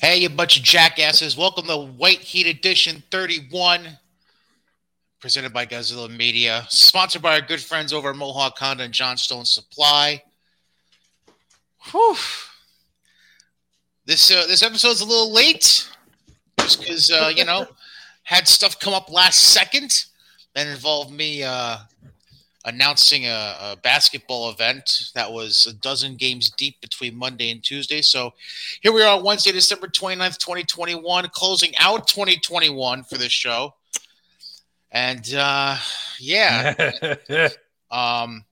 Hey, you bunch of jackasses. Welcome to White Heat Edition 31, presented by Godzilla Media, sponsored by our good friends over at Mohawk Honda and Johnstone Supply. Whew. This uh, this episode's a little late, just because uh, you know had stuff come up last second that involved me uh, announcing a, a, basketball event that was a dozen games deep between Monday and Tuesday. So here we are on Wednesday, December 29th, 2021, closing out 2021 for this show. And uh, yeah, um,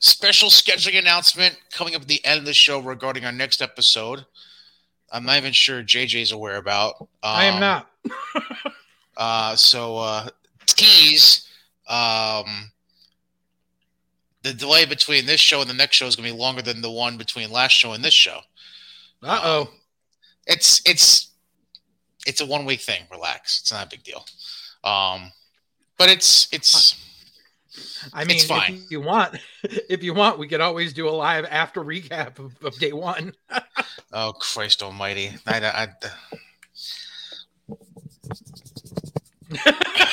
special scheduling announcement coming up at the end of the show regarding our next episode. I'm not even sure JJ's aware about. Um, I am not. uh, so uh, tease. Um, the delay between this show and the next show is going to be longer than the one between last show and this show. Uh oh. Um, it's it's it's a one week thing. Relax. It's not a big deal. Um, but it's it's. I mean, it's if you want, if you want, we could always do a live after recap of, of day one. oh Christ Almighty! I, I, I...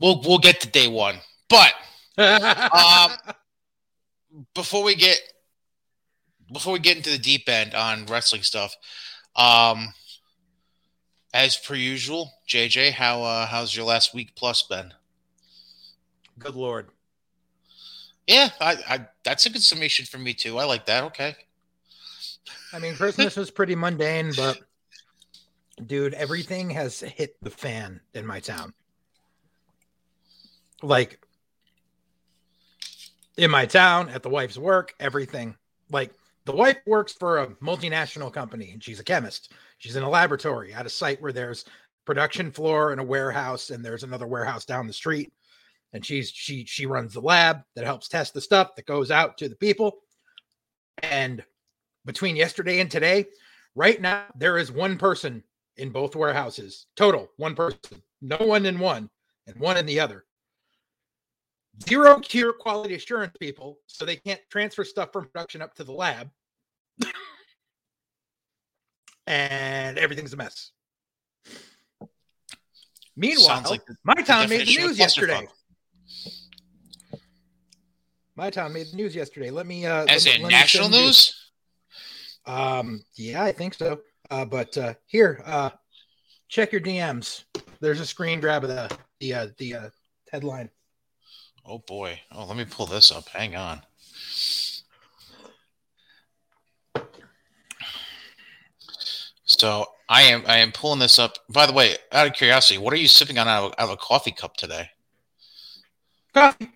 we'll we'll get to day one, but um, before we get before we get into the deep end on wrestling stuff, um, as per usual, JJ, how uh, how's your last week plus been? Good lord. Yeah, I, I that's a good summation for me too. I like that. Okay. I mean, Christmas was pretty mundane, but dude, everything has hit the fan in my town. Like in my town, at the wife's work, everything. Like the wife works for a multinational company and she's a chemist. She's in a laboratory at a site where there's production floor and a warehouse and there's another warehouse down the street. And she's she she runs the lab that helps test the stuff that goes out to the people. And between yesterday and today, right now there is one person in both warehouses. Total, one person. No one in one and one in the other zero cure quality assurance people, so they can't transfer stuff from production up to the lab. and everything's a mess. Meanwhile, like the, my town made the news yesterday. My town made the news yesterday. Let me uh as let, in let national news? Um yeah, I think so. Uh but uh here, uh check your DMs. There's a screen grab of the the uh, the uh, headline. Oh boy. Oh, let me pull this up. Hang on. So I am I am pulling this up. By the way, out of curiosity, what are you sipping on out of, out of a coffee cup today? Coffee.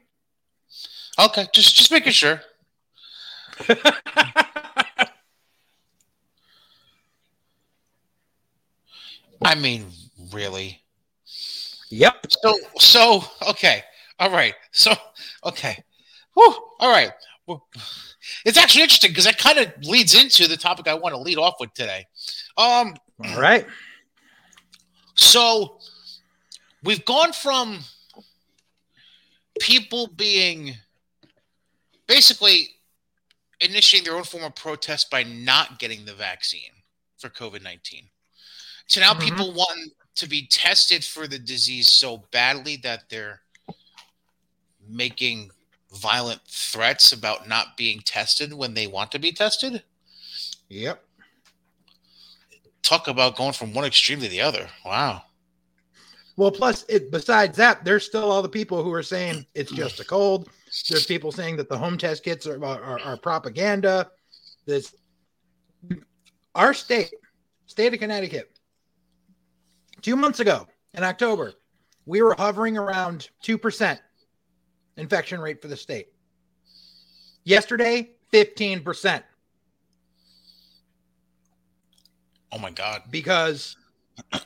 Okay, just just making sure. I mean, really? Yep. So so okay. All right. So, okay. Whew. All right. Well, it's actually interesting because that kind of leads into the topic I want to lead off with today. Um, All right. So, we've gone from people being basically initiating their own form of protest by not getting the vaccine for COVID 19 to now mm-hmm. people want to be tested for the disease so badly that they're making violent threats about not being tested when they want to be tested. Yep. Talk about going from one extreme to the other. Wow. Well, plus, it, besides that, there's still all the people who are saying it's just a cold. There's people saying that the home test kits are, are, are propaganda. This, our state, state of Connecticut, two months ago in October, we were hovering around 2% infection rate for the state. Yesterday, 15%. Oh my God. Because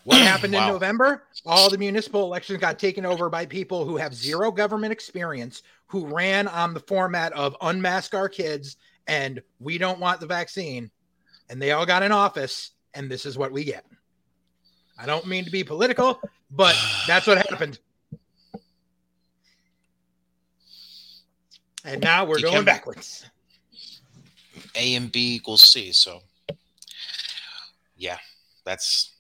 what happened wow. in November? All the municipal elections got taken over by people who have zero government experience, who ran on the format of unmask our kids and we don't want the vaccine. And they all got in office, and this is what we get. I don't mean to be political, but that's what happened. And now we're you going backwards. A and B equals C. So, yeah, that's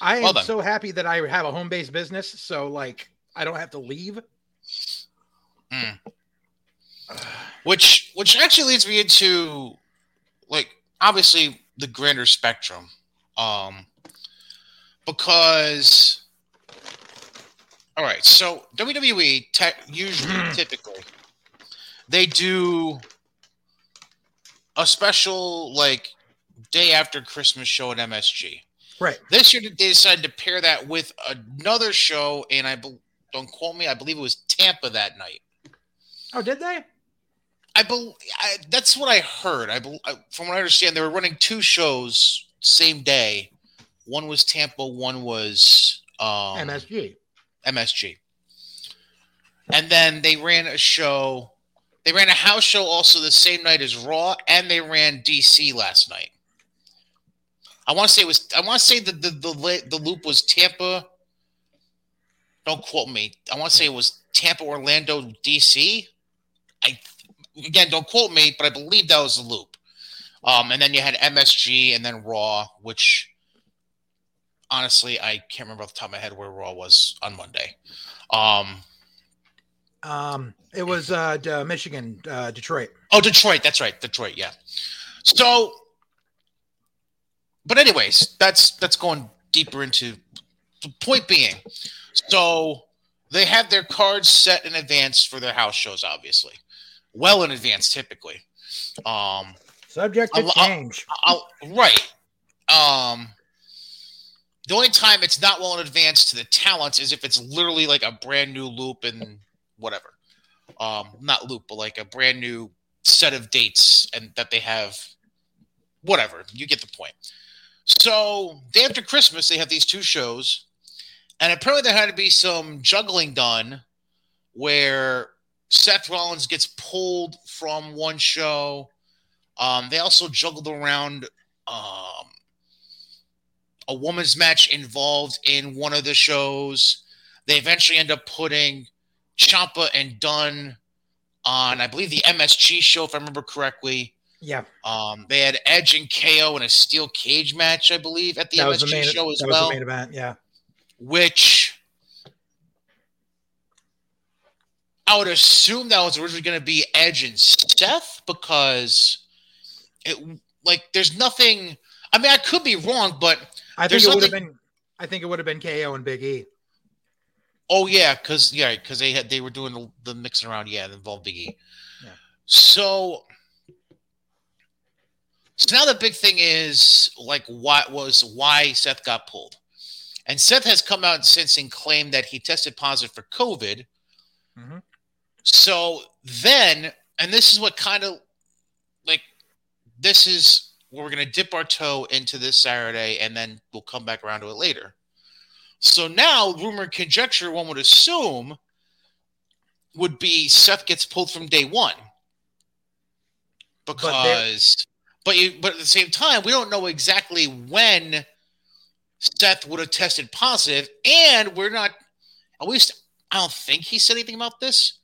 I am done. so happy that I have a home based business, so like I don't have to leave. Mm. which which actually leads me into like obviously the grander spectrum um because all right so wwe te- usually Mhm. typically they do a special like day after christmas show at msg Right. this year they decided to pair that with another show and i bel don't quote me i believe it was tampa that night Oh, did they? I believe that's what I heard. I, bel I from what I understand, they were running two shows same day. One was Tampa, one was um, MSG. MSG. And then they ran a show. They ran a house show also the same night as Raw, and they ran DC last night. I want to say it was. I want to say the the the, the loop was Tampa. Don't quote me. I want to say it was Tampa, Orlando, DC. I again, don't quote me, but I believe that was the loop. Um, and then you had MSG and then Raw, which honestly I can't remember off the top of my head where Raw was on Monday. Um, Um, it was uh, D- uh, Michigan, uh, Detroit. Oh, Detroit. That's right. Detroit. Yeah. So, but anyways, that's that's going deeper into the point being. So they have their cards set in advance for their house shows, obviously, well in advance, typically. Um, Subject to I'll- I'll- change. I'll, right. Um, the only time it's not well in advance to the talents is if it's literally like a brand new loop and whatever. Um, not loop, but like a brand new set of dates and that they have. Whatever, you get the point. So day after Christmas, they have these two shows, and apparently there had to be some juggling done, where Seth Rollins gets pulled from one show. Um, they also juggled around um, a woman's match involved in one of the shows. They eventually end up putting Ciampa and Dunne on, I believe, the MSG show, if I remember correctly. Yeah, Um, they had Edge and KO in a steel cage match, I believe, at the that MSG was main. show as that was well, the main event. Yeah. which I would assume that was originally going to be Edge and Seth because it like there's nothing. I mean, I could be wrong, but I think it would have been. I think it would have been KO and Big E. Oh yeah, because yeah, because they had they were doing the, the mixing around. Yeah, involved Big E. Yeah. So, so now the big thing is like what was why Seth got pulled, and Seth has come out since and claimed that he tested positive for COVID. Mhm. So then, and this is what kind of like this is where we're going to dip our toe into this Saturday, and then we'll come back around to it later. So now, rumor and conjecture, one would assume, would be Seth gets pulled from day one because, but you, but at the same time, we don't know exactly when Seth would have tested positive, and we're not. At least I don't think he said anything about this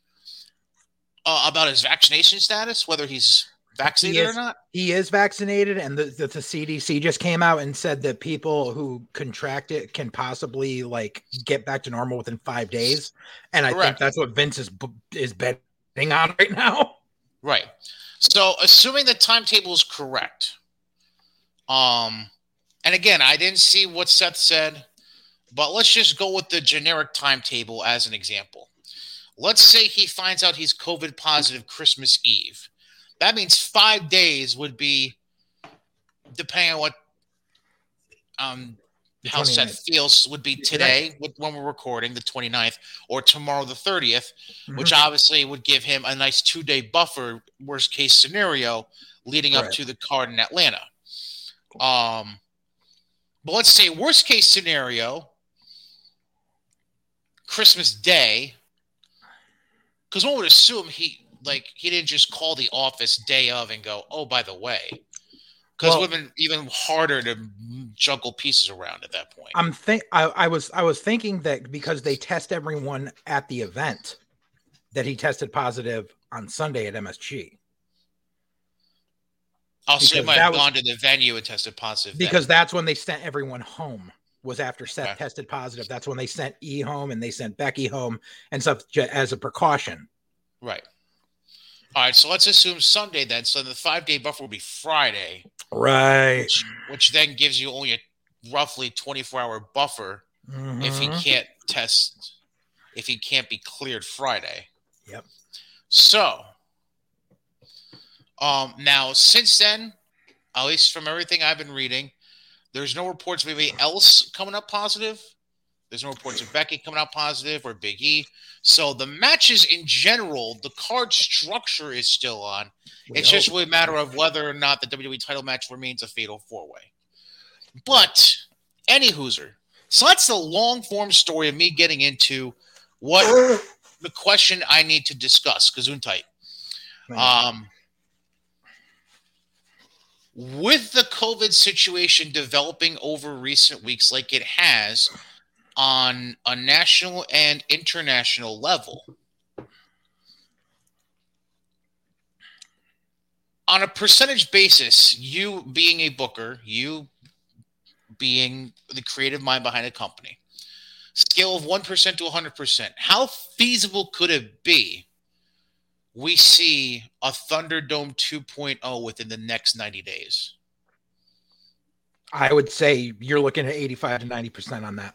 uh, about his vaccination status, whether he's vaccinated is- or not. He is vaccinated, and the, the the CDC just came out and said that people who contract it can possibly like get back to normal within five days. And I think that's what Vince is is betting on right now. Right. So, assuming the timetable is correct, um, and again, I didn't see what Seth said, but let's just go with the generic timetable as an example. Let's say he finds out he's COVID positive Christmas Eve. That means five days would be, depending on what um, how 29th. Seth feels, would be today with- when we're recording, the 29th, or tomorrow, the 30th which Mhm. obviously would give him a nice two day buffer, worst case scenario, leading up to the card in Atlanta. Um, but let's say worst case scenario, Christmas Day, because one would assume he like he didn't just call the office day of and go, oh, by the way, because Well- it would have been even harder to juggle pieces around at that point. I'm think I, I was I was thinking that because they test everyone at the event, that he tested positive on Sunday at MSG. You oh, Because might have was- gone to the venue and tested positive. then. because that's when they sent everyone home was after Seth Okay. tested positive. That's when they sent E home and they sent Becky home and stuff as a precaution. right. All right, so let's assume Sunday then. So the five day buffer will be Friday, Right. which, which then gives you only a roughly 24 hour buffer if he Mhm. can't test, if he can't be cleared Friday. Yep. So, um, now since then, at least from everything I've been reading, there's no reports of anybody else coming up positive. There's no reports of Becky coming out positive or Big E. So the matches in general, the card structure is still on. We It's just really a matter of whether or not the WWE title match remains a fatal four way. But any Hooser. So that's the long form story of me getting into what the question I need to discuss. Gesundheit. Um, with the COVID situation developing over recent weeks, like it has on a national and international level, on a percentage basis, you being a booker, you being the creative mind behind a company, scale of 1% to 100%, how feasible could it be we see a Thunderdome 2.0 within the next 90 days? I would say you're looking at 85 to 90% on that.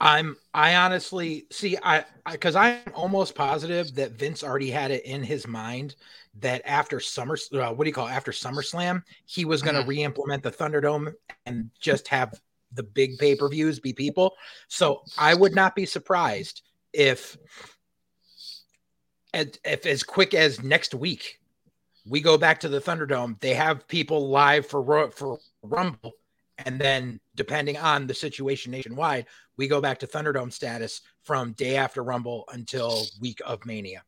I'm I honestly see I because I'm almost positive that Vince already had it in his mind that after summer uh, what do you call it? after SummerSlam he was going to Mhm. re-implement the Thunderdome and just have the big pay-per-views be people. So I would not be surprised if as, if as quick as next week we go back to the Thunderdome, they have people live for for Rumble, and then depending on the situation nationwide, we go back to Thunderdome status from day after Rumble until week of Mania.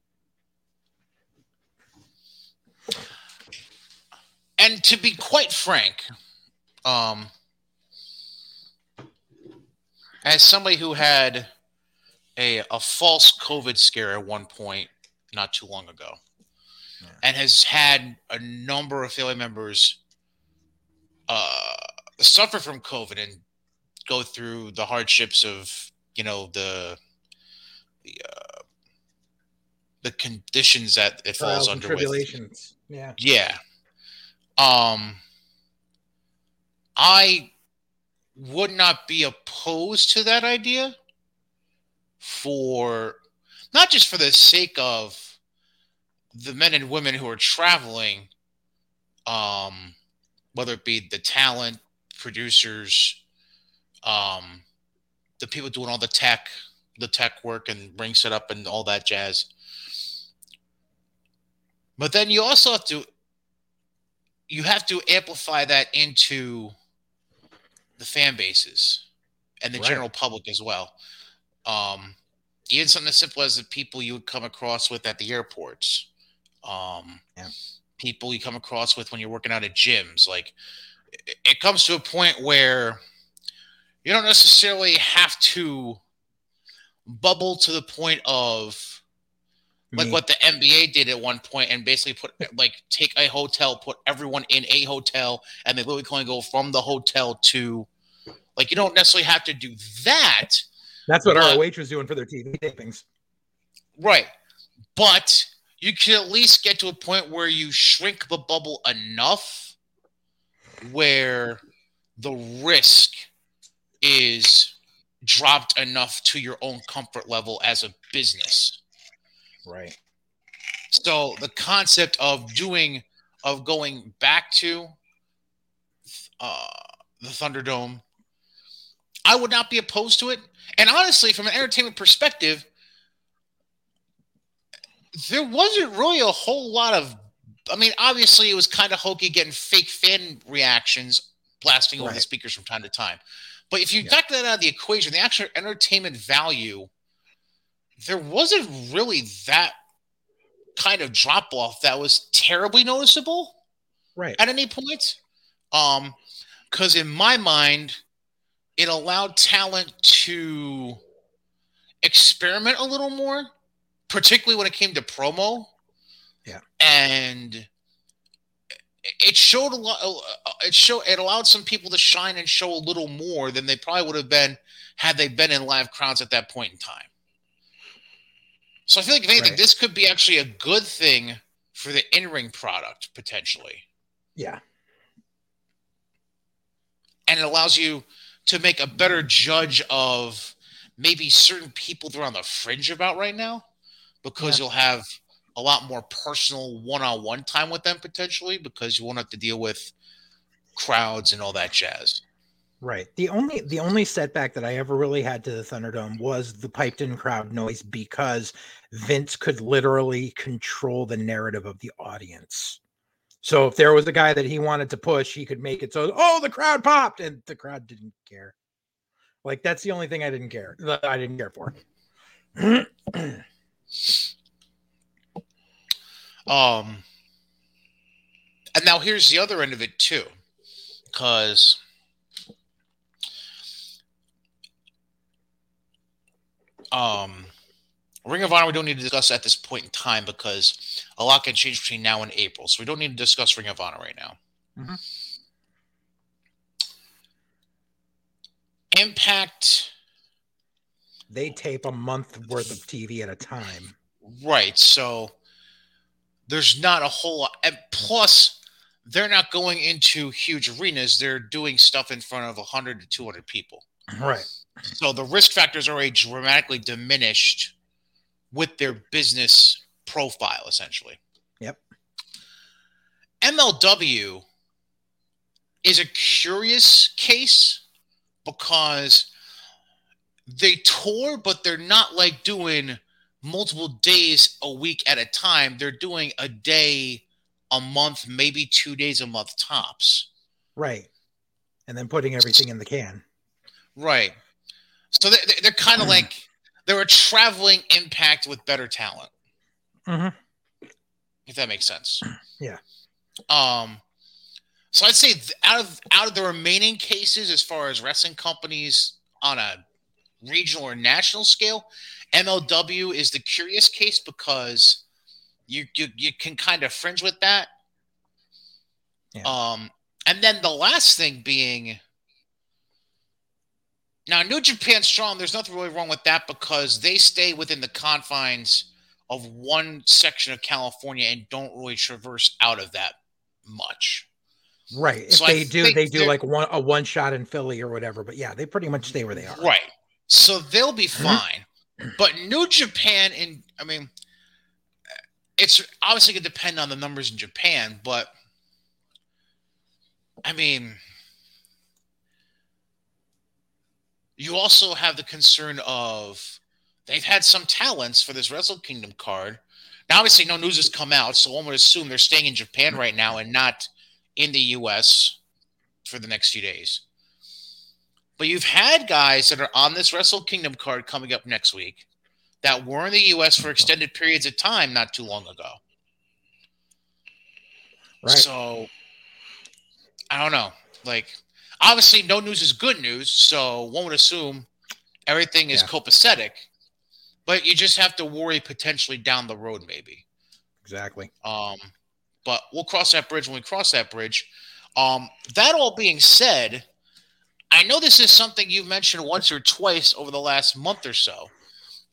And to be quite frank, um, as somebody who had a, a false COVID scare at one point not too long ago, Yeah. and has had a number of family members uh, suffer from COVID and go through the hardships of you know the the uh, the conditions that it falls under with tribulations. Yeah. yeah. Um I would not be opposed to that idea for not just for the sake of the men and women who are traveling um whether it be the talent, producers, um the people doing all the tech, the tech work and ring setup and all that jazz. But then you also have to you have to amplify that into the fan bases and the Right. general public as well. Um, even something as simple as the people you would come across with at the airports, um, Yeah. people you come across with when you're working out at gyms. Like it, comes to a point where you don't necessarily have to bubble to the point of like Me. what the NBA did at one point and basically put like take a hotel, put everyone in a hotel, and they literally can go from the hotel to like you don't necessarily have to do that, That's what but- ROH was doing for their TV tapings. right? But you can at least get to a point where you shrink the bubble enough where the risk is dropped enough to your own comfort level as a business. Right. So the concept of doing of going back to uh, the Thunderdome, I would not be opposed to it. And honestly, from an entertainment perspective, there wasn't really a whole lot of. I mean, obviously, it was kind of hokey getting fake fan reactions blasting over the speakers from time to time. But if you Yeah. factor that out of the equation, the actual entertainment value, there wasn't really that kind of drop off that was terribly noticeable Right. at any point. Um, because in my mind, it allowed talent to experiment a little more, particularly when it came to promo. Yeah. And it showed a lot. Uh, it showed it allowed some people to shine and show a little more than they probably would have been had they been in live crowds at that point in time. So I feel like if anything, right. this could be actually a good thing for the in-ring product potentially. Yeah. And it allows you to make a better judge of maybe certain people they're on the fringe about right now because yeah. you'll have a lot more personal one-on-one time with them potentially because you won't have to deal with crowds and all that jazz. Right. The only the only setback that I ever really had to the Thunderdome was the piped in crowd noise because Vince could literally control the narrative of the audience. So if there was a guy that he wanted to push, he could make it so oh the crowd popped and the crowd didn't care. Like that's the only thing I didn't care. I didn't care for. Um, and now here's the other end of it too, because um, Ring of Honor we don't need to discuss at this point in time because a lot can change between now and April, so we don't need to discuss Ring of Honor right now. Mm-hmm. Impact. They tape a month worth of TV at a time. Right. So there's not a whole lot. And plus, they're not going into huge arenas. They're doing stuff in front of 100 to 200 people. Right. So the risk factors are already dramatically diminished with their business profile, essentially. Yep. MLW is a curious case because they tour, but they're not like doing multiple days a week at a time. They're doing a day a month, maybe two days a month tops. Right. And then putting everything in the can. Right. So they're, they're kind of like they're a traveling impact with better talent. Mm-hmm. If that makes sense. Yeah. Um. So I'd say out of out of the remaining cases, as far as wrestling companies on a regional or national scale, MLW is the curious case because you you, you can kind of fringe with that. Yeah. Um, and then the last thing being now New Japan Strong. There's nothing really wrong with that because they stay within the confines of one section of California and don't really traverse out of that much. Right. If so they I do, they do like one a one shot in Philly or whatever. But yeah, they pretty much stay where they are. Right. So they'll be mm-hmm. fine. But New Japan, and I mean, it's obviously going to depend on the numbers in Japan, but I mean, you also have the concern of they've had some talents for this Wrestle Kingdom card. Now, obviously, no news has come out, so one would assume they're staying in Japan right now and not in the U.S. for the next few days. But you've had guys that are on this Wrestle Kingdom card coming up next week that were in the U.S. for extended periods of time not too long ago. Right. So I don't know. Like, obviously, no news is good news. So one would assume everything is yeah. copacetic, but you just have to worry potentially down the road, maybe. Exactly. Um, but we'll cross that bridge when we cross that bridge. Um, that all being said, I know this is something you've mentioned once or twice over the last month or so.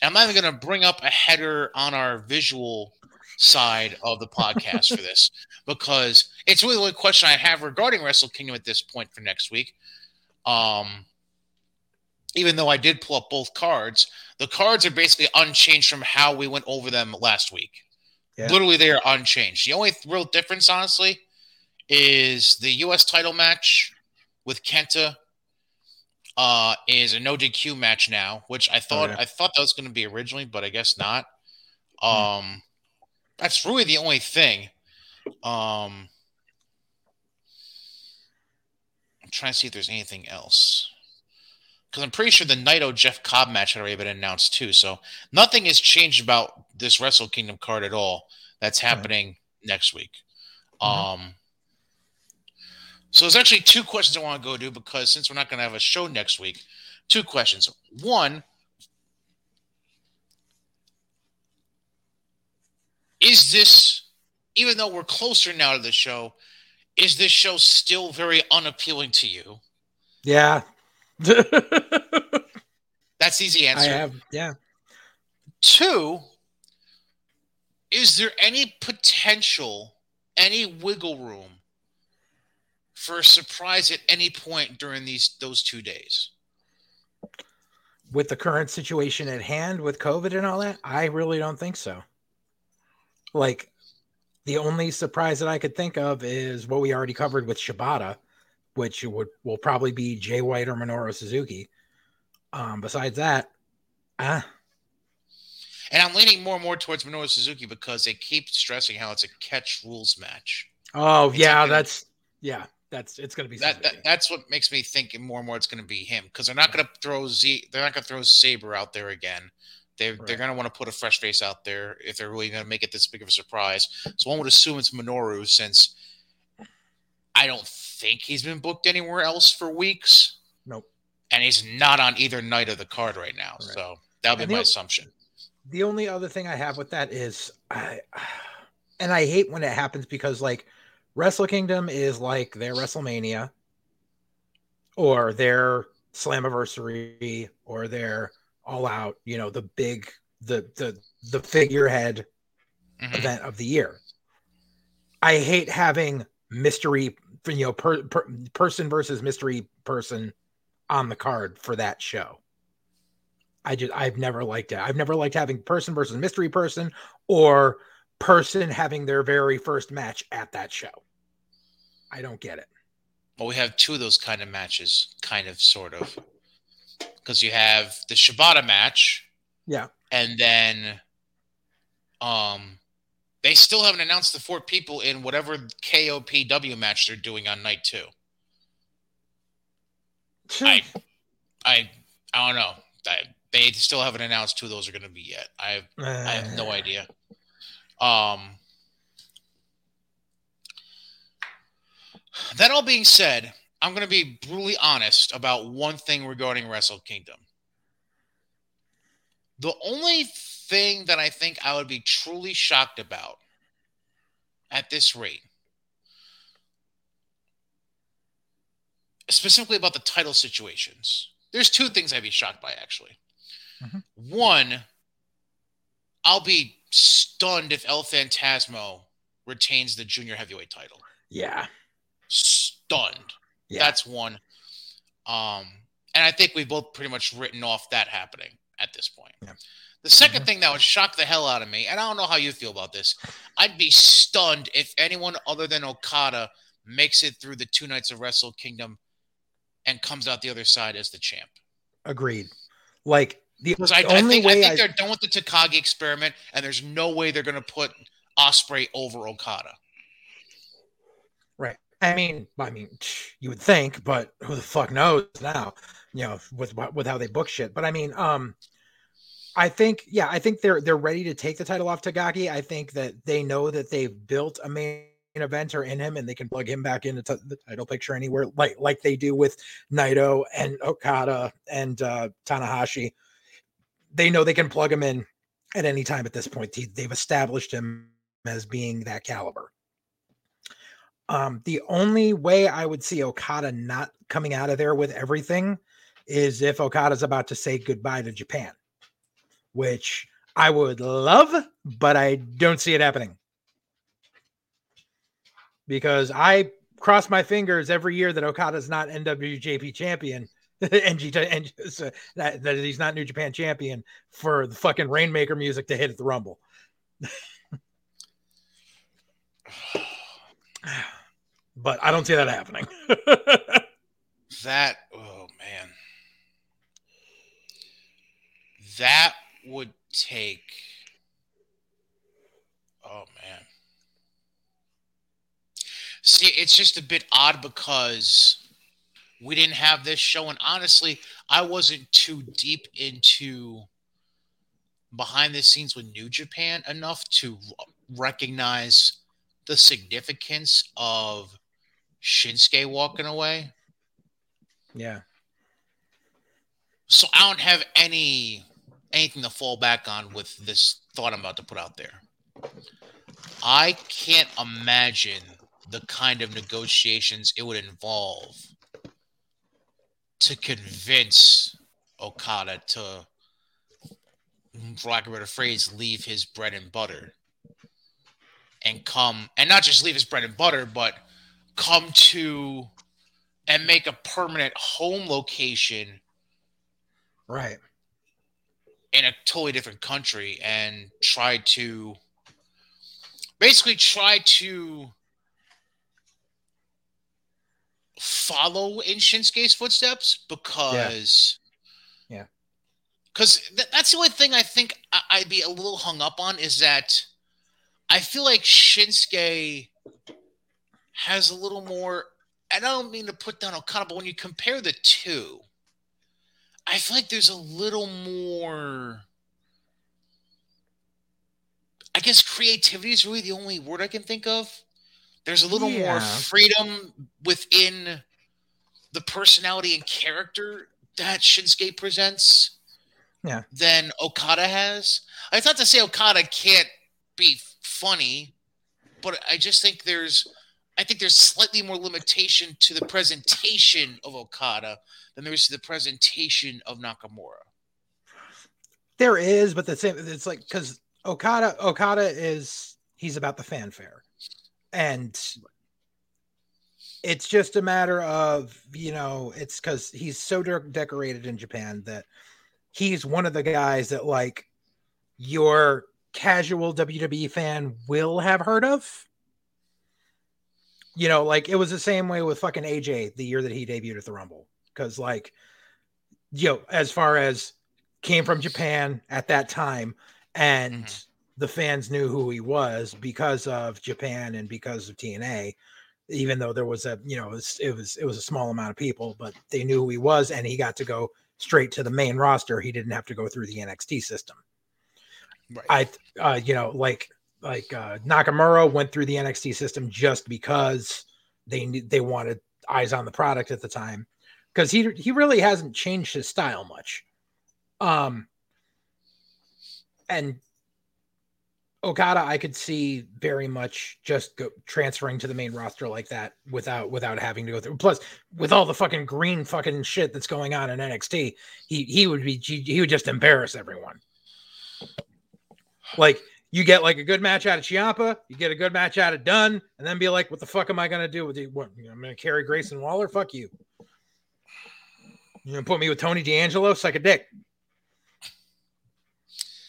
I'm not even going to bring up a header on our visual side of the podcast for this because it's really the only question I have regarding Wrestle Kingdom at this point for next week. Um, even though I did pull up both cards, the cards are basically unchanged from how we went over them last week. Yeah. Literally, they are unchanged. The only real difference, honestly, is the U.S. title match with Kenta uh, is a no DQ match now, which I thought oh, yeah. I thought that was going to be originally, but I guess not. Hmm. Um, that's really the only thing. Um, I'm trying to see if there's anything else because I'm pretty sure the Naito Jeff Cobb match had already been announced too. So nothing has changed about this Wrestle Kingdom card at all. That's happening right. next week. Mm-hmm. Um, so there's actually two questions I want to go to because since we're not going to have a show next week, two questions. One, is this even though we're closer now to the show, is this show still very unappealing to you? Yeah. That's easy answer. I have, yeah. Two, is there any potential, any wiggle room for a surprise at any point during these those two days? With the current situation at hand with COVID and all that, I really don't think so. Like the only surprise that I could think of is what we already covered with Shibata, which would will probably be Jay White or Minoru Suzuki. Um, besides that, ah, And I'm leaning more and more towards Minoru Suzuki because they keep stressing how it's a catch rules match. oh It's yeah, like a- that's yeah, that's it's gonna be That, that that's what makes me think more and more it's going to be him because they're not going to throw Z. They're not going to throw Saber out there again. They're they're going to want to put a fresh face out there if they're really going to make it this big of a surprise. So one would assume it's Minoru since I don't think he's been booked anywhere else for weeks, nope. and he's not on either night of the card right now. Right. So that would And be my the- assumption. the only other thing I have with that is I and I hate when it happens because like Wrestle Kingdom is like their WrestleMania or their Slammiversary or their all out, you know, the big the the the figurehead Mhm. event of the year. I hate having mystery, you know, per, per, person versus mystery person on the card for that show. I just I've never liked it. I've never liked having person versus mystery person or person having their very first match at that show. I don't get it. Well, we have two of those kind of matches, kind of, sort of, because you have the Shibata match. Yeah. and then um they still haven't announced the four people in whatever KOPW match they're doing on night two. I I I don't know. I, they still haven't announced who those are going to be yet. I have, I have no idea. Um that all being said, I'm going to be brutally honest about one thing regarding Wrestle Kingdom. The only thing that I think I would be truly shocked about at this rate, specifically about the title situations, there's two things I'd be shocked by actually. Mhm. One, I'll be stunned if El Fantasmo retains the junior heavyweight title. Yeah. Stunned. Yeah. That's one. Um, and I think we've both pretty much written off that happening at this point. Yeah. The 2nd Mhm. thing that would shock the hell out of me, and I don't know how you feel about this, I'd be stunned if anyone other than Okada makes it through the two nights of Wrestle Kingdom and comes out the other side as the champ. Agreed. Like the I, I only think, I think I, they're done with the Takagi experiment, and there's no way they're going to put Osprey over Okada. I mean, I mean, you would think, but who the fuck knows now? You know, with with how they book shit. But I mean, um, I think, yeah, I think they're they're ready to take the title off Takagi. I think that they know that they've built a main eventer in him, and they can plug him back into t- the title picture anywhere, like like they do with Naito and Okada and uh, Tanahashi. They know they can plug him in at any time at this point. They've established him as being that caliber. Um, the only way I would see Okada not coming out of there with everything is if Okada's about to say goodbye to Japan, which I would love, but I don't see it happening. Because I cross my fingers every year that Okada's not NWJP champion, NG, and so that, that he's not New Japan champion for the fucking Rainmaker music to hit at the Rumble. but I don't see that happening. That oh man. That would take Oh man. See, it's just a bit odd because we didn't have this show and honestly, I wasn't too deep into behind the scenes with New Japan enough to recognize the significance of Shinsuke walking away. yeah. So I don't have any anything to fall back on with this thought I'm about to put out there. I can't imagine the kind of negotiations it would involve to convince Okada to, for lack of a better phrase, leave his bread and butter and come, and not just leave his bread and butter, but come to and make a permanent home location Right. in a totally different country and try to basically try to follow in Shinsuke's footsteps because Yeah. because th- that's the only thing I think I- I'd be a little hung up on is that I feel like Shinsuke has a little more and I don't mean to put down Okada, but when you compare the two, I feel like there's a little more. I guess creativity is really the only word I can think of. There's a little more freedom within the personality and character that Shinsuke presents Yeah. than Okada has. It's not to say Okada can't be funny, but I just think there's I think there's slightly more limitation to the presentation of Okada than there is to the presentation of Nakamura. There is, but the same. It's like because Okada, Okada is he's about the fanfare, and it's just a matter of you know it's because he's so de- decorated in Japan that he's one of the guys that like your casual WWE fan will have heard of. You know, like it was the same way with fucking AJ the year that he debuted at the Rumble, because like, you know, as far as came from Japan at that time, and Mhm. the fans knew who he was because of Japan and because of TNA. Even though there was a, you know, it was it was, it was a small amount of people, but they knew who he was, and he got to go straight to the main roster. He didn't have to go through the NXT system. Right. I, uh, you know, like like uh, Nakamura went through the NXT system just because they they wanted eyes on the product at the time because he he really hasn't changed his style much. Um, and Okada, I could see very much just go, transferring to the main roster like that without without having to go through. Plus, with all the fucking green fucking shit that's going on in NXT, he he would be he, he would just embarrass everyone. Like you get like a good match out of Ciampa, you get a good match out of Dunne, and then be like, "What the fuck am I gonna do with what? you know, I'm gonna carry Grayson Waller? Fuck you! You gonna put me with Tony D'Angelo? Suck a dick."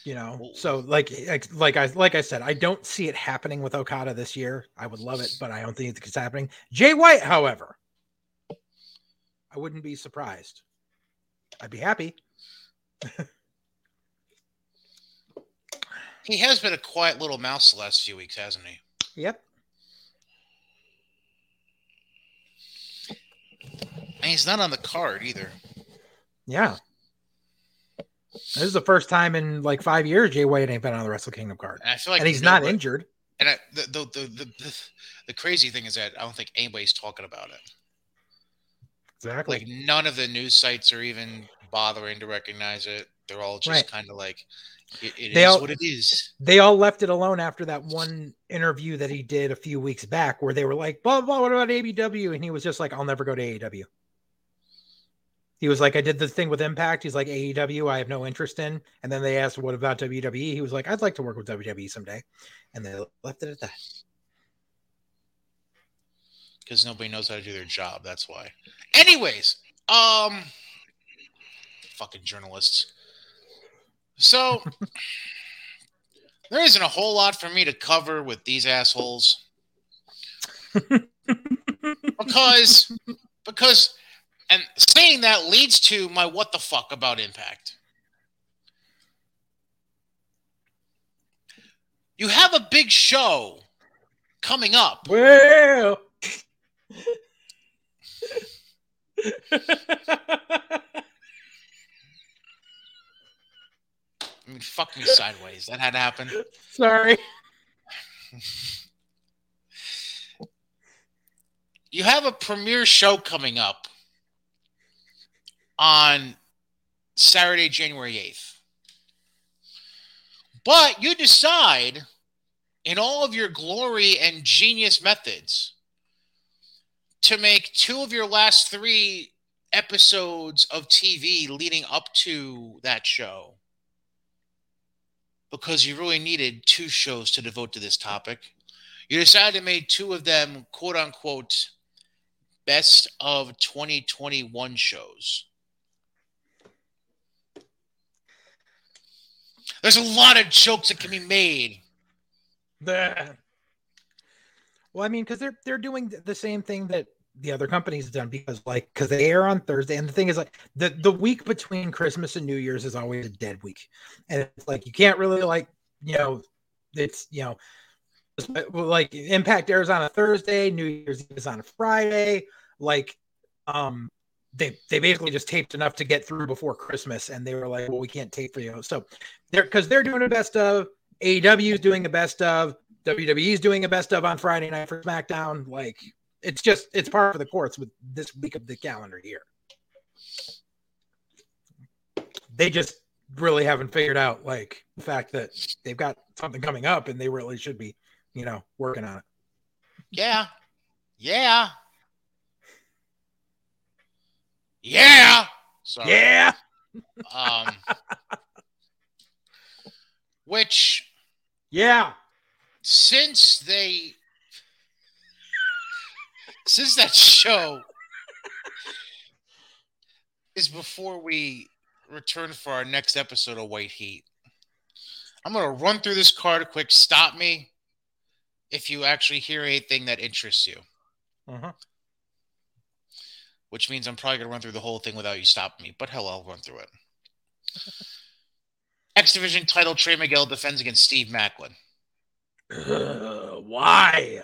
You know, so like like like I like I said, I don't see it happening with Okada this year. I would love it, but I don't think it's happening. Jay White, however, I wouldn't be surprised. I'd be happy. He has been a quiet little mouse the last few weeks, hasn't he? Yep. And he's not on the card either. Yeah. This is the first time in like five years Jay White ain't been on the Wrestle Kingdom card. And I feel like and he's not nobody- injured. And I, the, the, the, the, the, the crazy thing is that I don't think anybody's talking about it. Exactly. Like none of the news sites are even bothering to recognize it. They're all just Right. kind of like, it, it They is all- what it is. they all left it alone after that one interview that he did a few weeks back where they were like, blah, blah, what about AEW? And he was just like, I'll never go to AEW. He was like, I did the thing with Impact. He's like, AEW, I have no interest in. And then they asked, what about WWE? He was like, I'd like to work with WWE someday. And they left it at that. because nobody knows how to do their job. That's why. Anyways, um, fucking journalists. So there isn't a whole lot for me to cover with these assholes because because and saying that leads to my what the fuck about impact. You have a big show coming up. Well, I mean, fuck me sideways. That had to happen. sorry. You have a premiere show coming up on Saturday, January 8th. But you decide, in all of your glory and genius methods, to make two of your last three episodes of TV leading up to that show because you really needed two shows to devote to this topic. You decided to make two of them, quote unquote, best of 2021 shows. There's a lot of jokes that can be made. Well, I mean, because they're they're doing the same thing that the other companies done because like because they air on Thursday, and the thing is like the the week between Christmas and New Year's is always a dead week, and it's like you can't really like you know it's you know like Impact airs on a Thursday, New Year's is on a Friday, like um they they basically just taped enough to get through before Christmas, and they were like, well, we can't tape for you, so they're because they're doing the best of AEW is doing the best of WWE is doing a best of on Friday night for SmackDown. Like it's just it's part of the course with this week of the calendar year. They just really haven't figured out like the fact that they've got something coming up and they really should be, you know, working on it. Yeah. Yeah. Yeah. Sorry. Yeah. Um which yeah since they since that show is before we return for our next episode of White Heat. I'm going to run through this card quick. Stop me if you actually hear anything that interests you. Uh-huh. Which means I'm probably going to run through the whole thing without you stopping me. But hell, I'll run through it. X Division title Trey Miguel defends against Steve Maclin. Uh, why?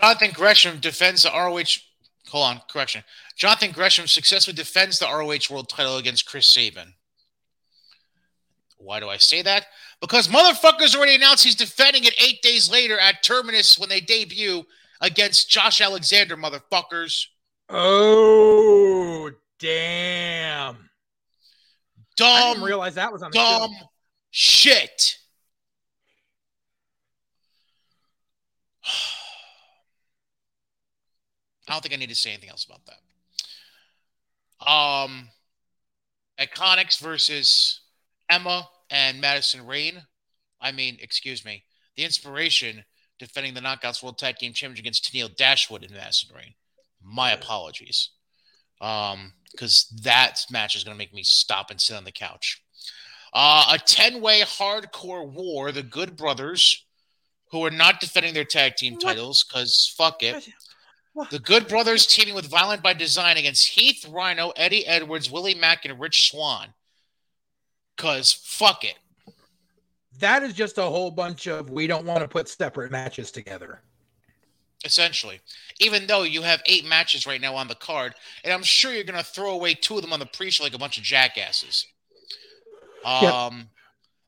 Jonathan Gresham defends the ROH. Hold on, correction. Jonathan Gresham successfully defends the ROH World Title against Chris Sabin. Why do I say that? Because motherfuckers already announced he's defending it eight days later at Terminus when they debut against Josh Alexander, motherfuckers. Oh, damn. Dumb. I didn't realize that was on the dumb show. shit. I don't think I need to say anything else about that. Um, Iconics versus Emma and Madison Rayne. I mean, excuse me, the Inspiration defending the Knockouts World Tag Team Championship against Tennille Dashwood and Madison Rayne. My apologies. Um, because that match is going to make me stop and sit on the couch. Uh, a 10 way hardcore war. The Good Brothers, who are not defending their tag team titles because fuck it. The Good Brothers teaming with Violent by Design against Heath Rhyno, Eddie Edwards, Willie Mack, and Rich Swann. Because fuck it. That is just a whole bunch of we don't want to put separate matches together. Essentially. Even though you have eight matches right now on the card, and I'm sure you're going to throw away two of them on the pre show like a bunch of jackasses. Um, yep.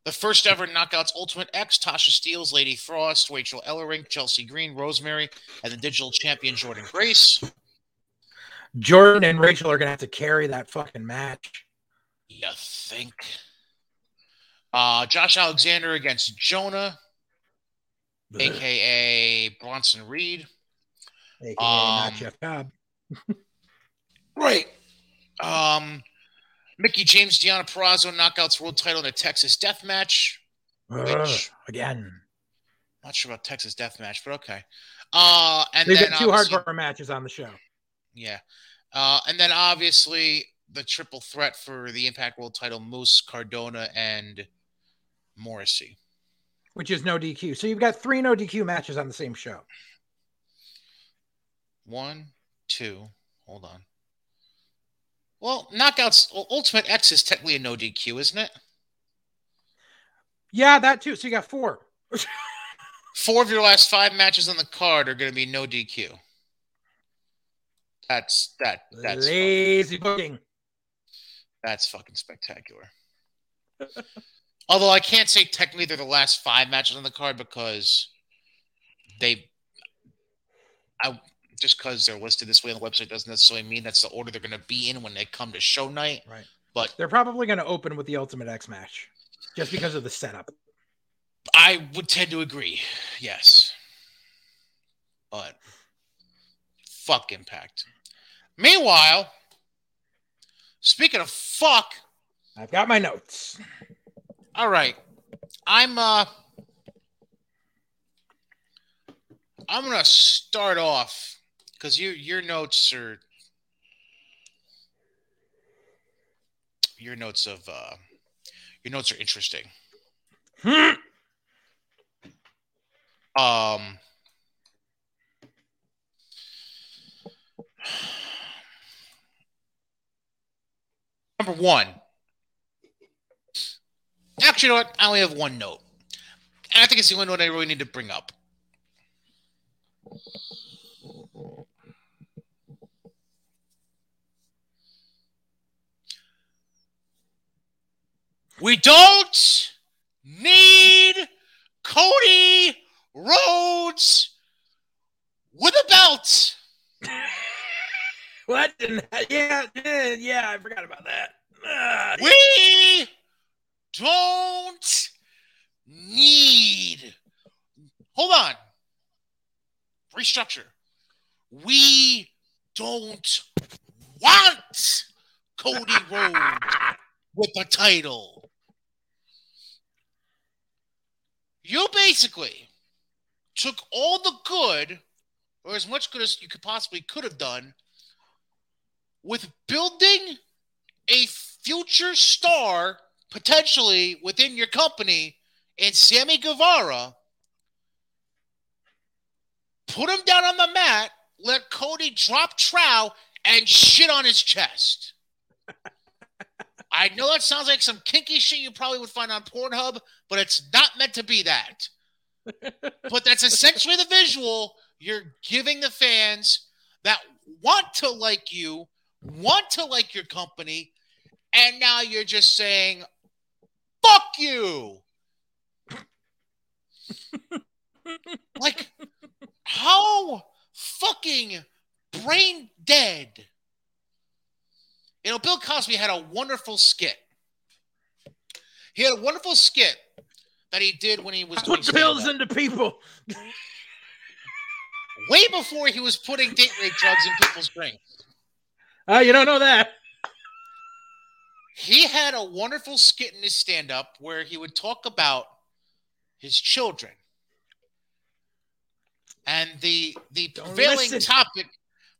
The first ever Knockouts Ultimate X, Tasha Steelz, Lady Frost, Rachel Ellering, Chelsea Green, Rosemary, and the digital champion Jordan Grace. Jordan and Rachel are going to have to carry that fucking match. You think? Uh, Josh Alexander against Jonah, aka Bronson Reed. AKA um, not Jeff Cobb. right. Um, Mickie James, Deonna Purrazzo knockouts world title in a Texas death match. Again. Not sure about Texas death match, but okay. Uh, and They've then got two hardcore matches on the show. Yeah. Uh, and then obviously the triple threat for the Impact World title, Moose, Cardona, and Morrissey. Which is no DQ. So you've got three no DQ matches on the same show. One, two, hold on. Well, knockouts Ultimate X is technically a no DQ, isn't it? Yeah, that too. So you got four. four of your last five matches on the card are going to be no DQ. That's that. That's lazy fucking, booking. That's fucking spectacular. Although I can't say technically they're the last five matches on the card because they, I just because they're listed this way on the website doesn't necessarily mean that's the order they're going to be in when they come to show night. Right. But they're probably going to open with the Ultimate X match just because of the setup. I would tend to agree. Yes. But fuck Impact. Meanwhile, speaking of fuck, I've got my notes. all right. I'm uh I'm gonna start off because you your notes are your notes of uh your notes are interesting. Um Number one. Actually, you know what? I only have one note. And I think it's the only note I really need to bring up. We don't need Cody Rhodes with a belt. What? Yeah, yeah, I forgot about that. We don't need. Hold on. Restructure. We don't want Cody Rhodes with the title. You basically took all the good, or as much good as you could possibly could have done, with building a future star potentially within your company and Sammy Guevara, put him down on the mat, let Cody drop trow and shit on his chest. I know that sounds like some kinky shit you probably would find on Pornhub, but it's not meant to be that. but that's essentially the visual you're giving the fans that want to like you, want to like your company, and now you're just saying, fuck you. like, how fucking brain dead. You know, Bill Cosby had a wonderful skit. He had a wonderful skit that he did when he was Put pills into people. way before he was putting date rape drugs in people's drinks. Oh, ah, you don't know that. He had a wonderful skit in his stand up where he would talk about his children. And the the Don't prevailing listen. topic,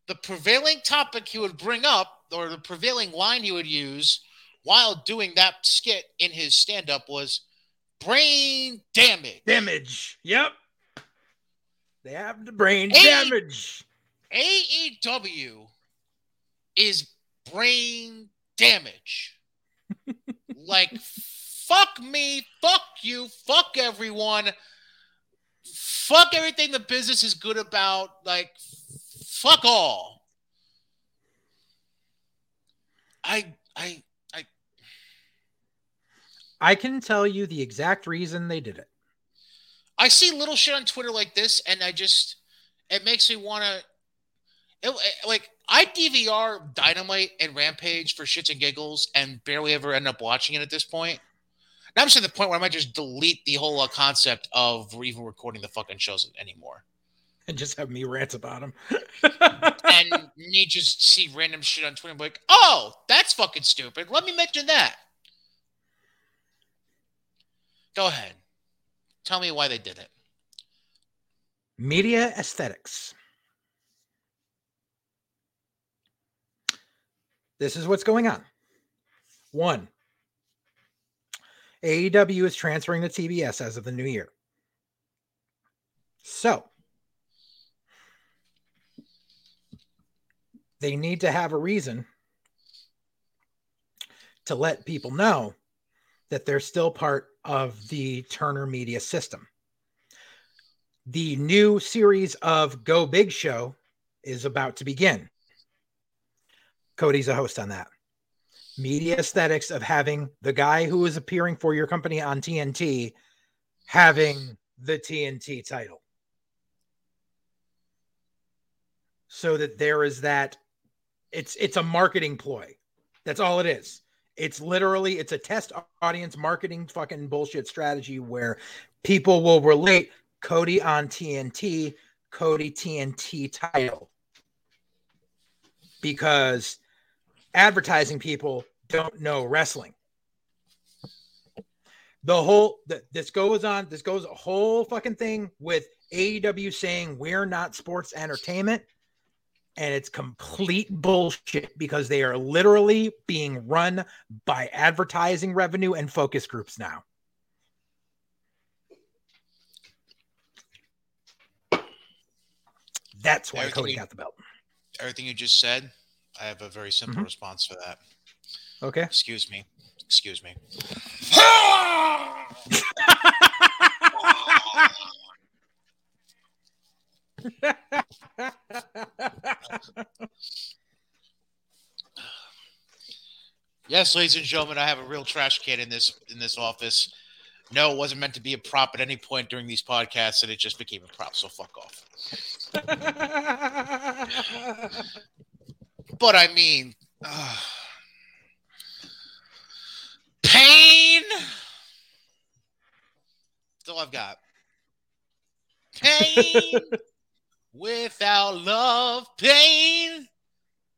the prevailing topic he would bring up, or the prevailing line he would use while doing that skit in his stand up was brain damage. Damage. Yep. They have the brain Hey. damage. AEW is brain damage. like, fuck me, fuck you, fuck everyone, fuck everything the business is good about. Like, fuck all. I, I, I can tell you the exact reason they did it. I see little shit on Twitter like this, and I just it makes me want to. Like I DVR Dynamite and Rampage for shits and giggles, and barely ever end up watching it at this point. Now I'm just at the point where I might just delete the whole uh, concept of even recording the fucking shows anymore, And just have me rant about them. and me just see random shit on Twitter and be like, "Oh, that's fucking stupid." Let me mention that. Go ahead, tell me why they did it. Media aesthetics. This is what's going on. One, AEW is transferring to TBS as of the new year. So, they need to have a reason to let people know that they're still part of the Turner Media system the new series of Go Big Show is about to begin. Cody's a host on that. Media aesthetics of having the guy who is appearing for your company on TNT having the TNT title. So that there is that it's it's a marketing ploy. That's all it is. It's literally it's a test audience marketing fucking bullshit strategy where people will relate Cody on TNT, Cody TNT title. because advertising people don't know wrestling. The whole the, this goes on. This goes a whole fucking thing with AEW saying we're not sports entertainment, and it's complete bullshit because they are literally being run by advertising revenue and focus groups now. That's why Everything Cody you- got the belt. Everything you just said, I have a very simple Mhm. response for that. Okay. Excuse me. Excuse me. Yes, ladies and gentlemen, I have a real trash can in this in this office. No, it wasn't meant to be a prop at any point during these podcasts, and it just became a prop. So fuck off. But I mean, uh, pain. That's all I've got. Pain without love, pain.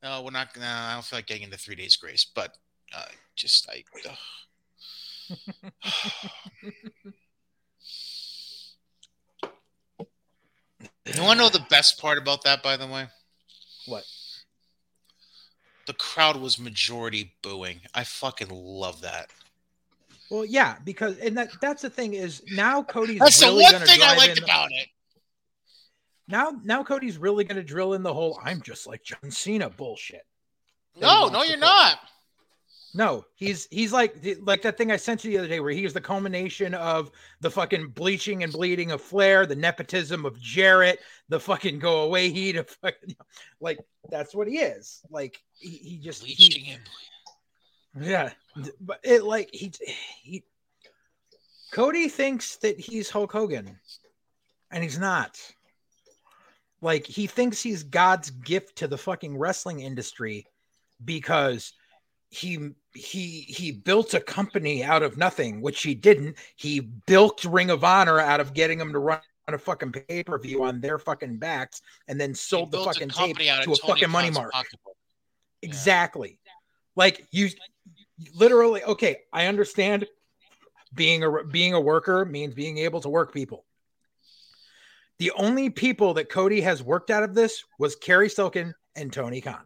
No, we're not. No, I don't feel like getting into three days grace, but uh, just I. you want to know the best part about that, by the way? what? The crowd was majority booing. I fucking love that. Well, yeah, because and that that's the thing is now Cody's That's really the one thing I liked in- about it. Now, now Cody's really going to drill in the whole "I'm just like John Cena" bullshit. No, no, you're not. No, he's he's like like that thing I sent you the other day, where he is the culmination of the fucking bleaching and bleeding of Flair, the nepotism of Jarrett, the fucking go away heat of fucking like that's what he is. Like he, he just he, Bleaching him. yeah, but it like he he Cody thinks that he's Hulk Hogan, and he's not. Like he thinks he's God's gift to the fucking wrestling industry because he he he built a company out of nothing, which he didn't. He built Ring of Honor out of getting them to run a fucking pay per view on their fucking backs, and then He sold the fucking tape to a Tony fucking money mark. pocketbook. Yeah. Exactly. Like you literally okay, I understand being a being a worker means being able to work people. The only people that Cody has worked out of this was Kerry Silkin and Tony Khan.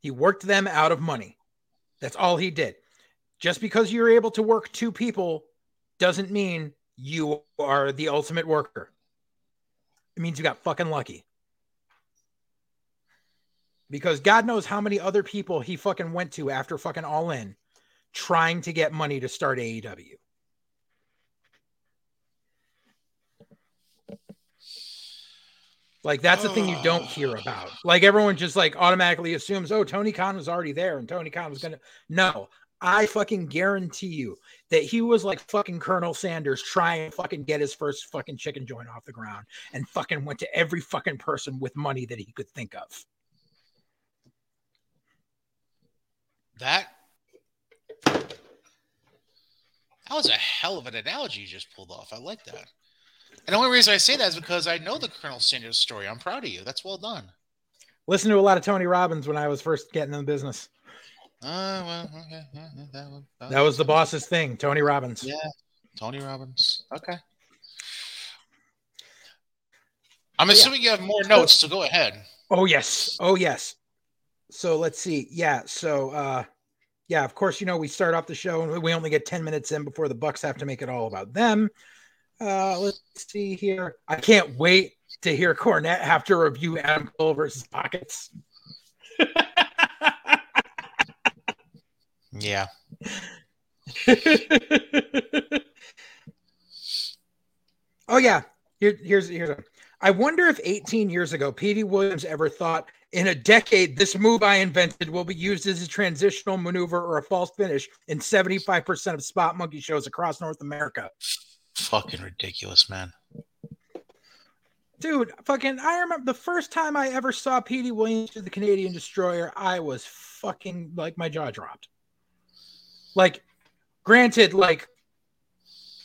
He worked them out of money. That's all he did. Just because you're able to work two people doesn't mean you are the ultimate worker. It means you got fucking lucky because God knows how many other people he fucking went to after fucking all in trying to get money to start AEW. Like that's the thing you don't oh. hear about. Like everyone just like automatically assumes, oh, Tony Khan was already there and Tony Khan was gonna. No, I fucking guarantee you that he was like fucking Colonel Sanders trying to fucking get his first fucking chicken joint off the ground and fucking went to every fucking person with money that he could think of. That that was a hell of an analogy you just pulled off. I like that. And the only reason I say that is because I know the Colonel Sanders story. I'm proud of you. That's well done. Listen to a lot of Tony Robbins when I was first getting in the business. Uh, well, okay. yeah, yeah, that, one- That was the boss's thing, Tony Robbins. Yeah, Tony Robbins. Okay. I'm assuming you have more notes, so go ahead. Oh yes. Oh yes. So let's see. Yeah. So uh yeah, of course, you know, we start off the show and we only get 10 minutes in before the Bucks have to make it all about them. Uh let's see here. I can't wait to hear Cornette have to review Adam Cole versus Pockets. Yeah. oh yeah. Here, here's here's a I wonder if 18 years ago Petey Williams ever thought in a decade this move I invented will be used as a transitional maneuver or a false finish in 75% of spot monkey shows across North America. Fucking ridiculous, man. Dude, fucking I remember the first time I ever saw Petey Williams do the Canadian Destroyer, I was fucking like my jaw dropped. Like granted like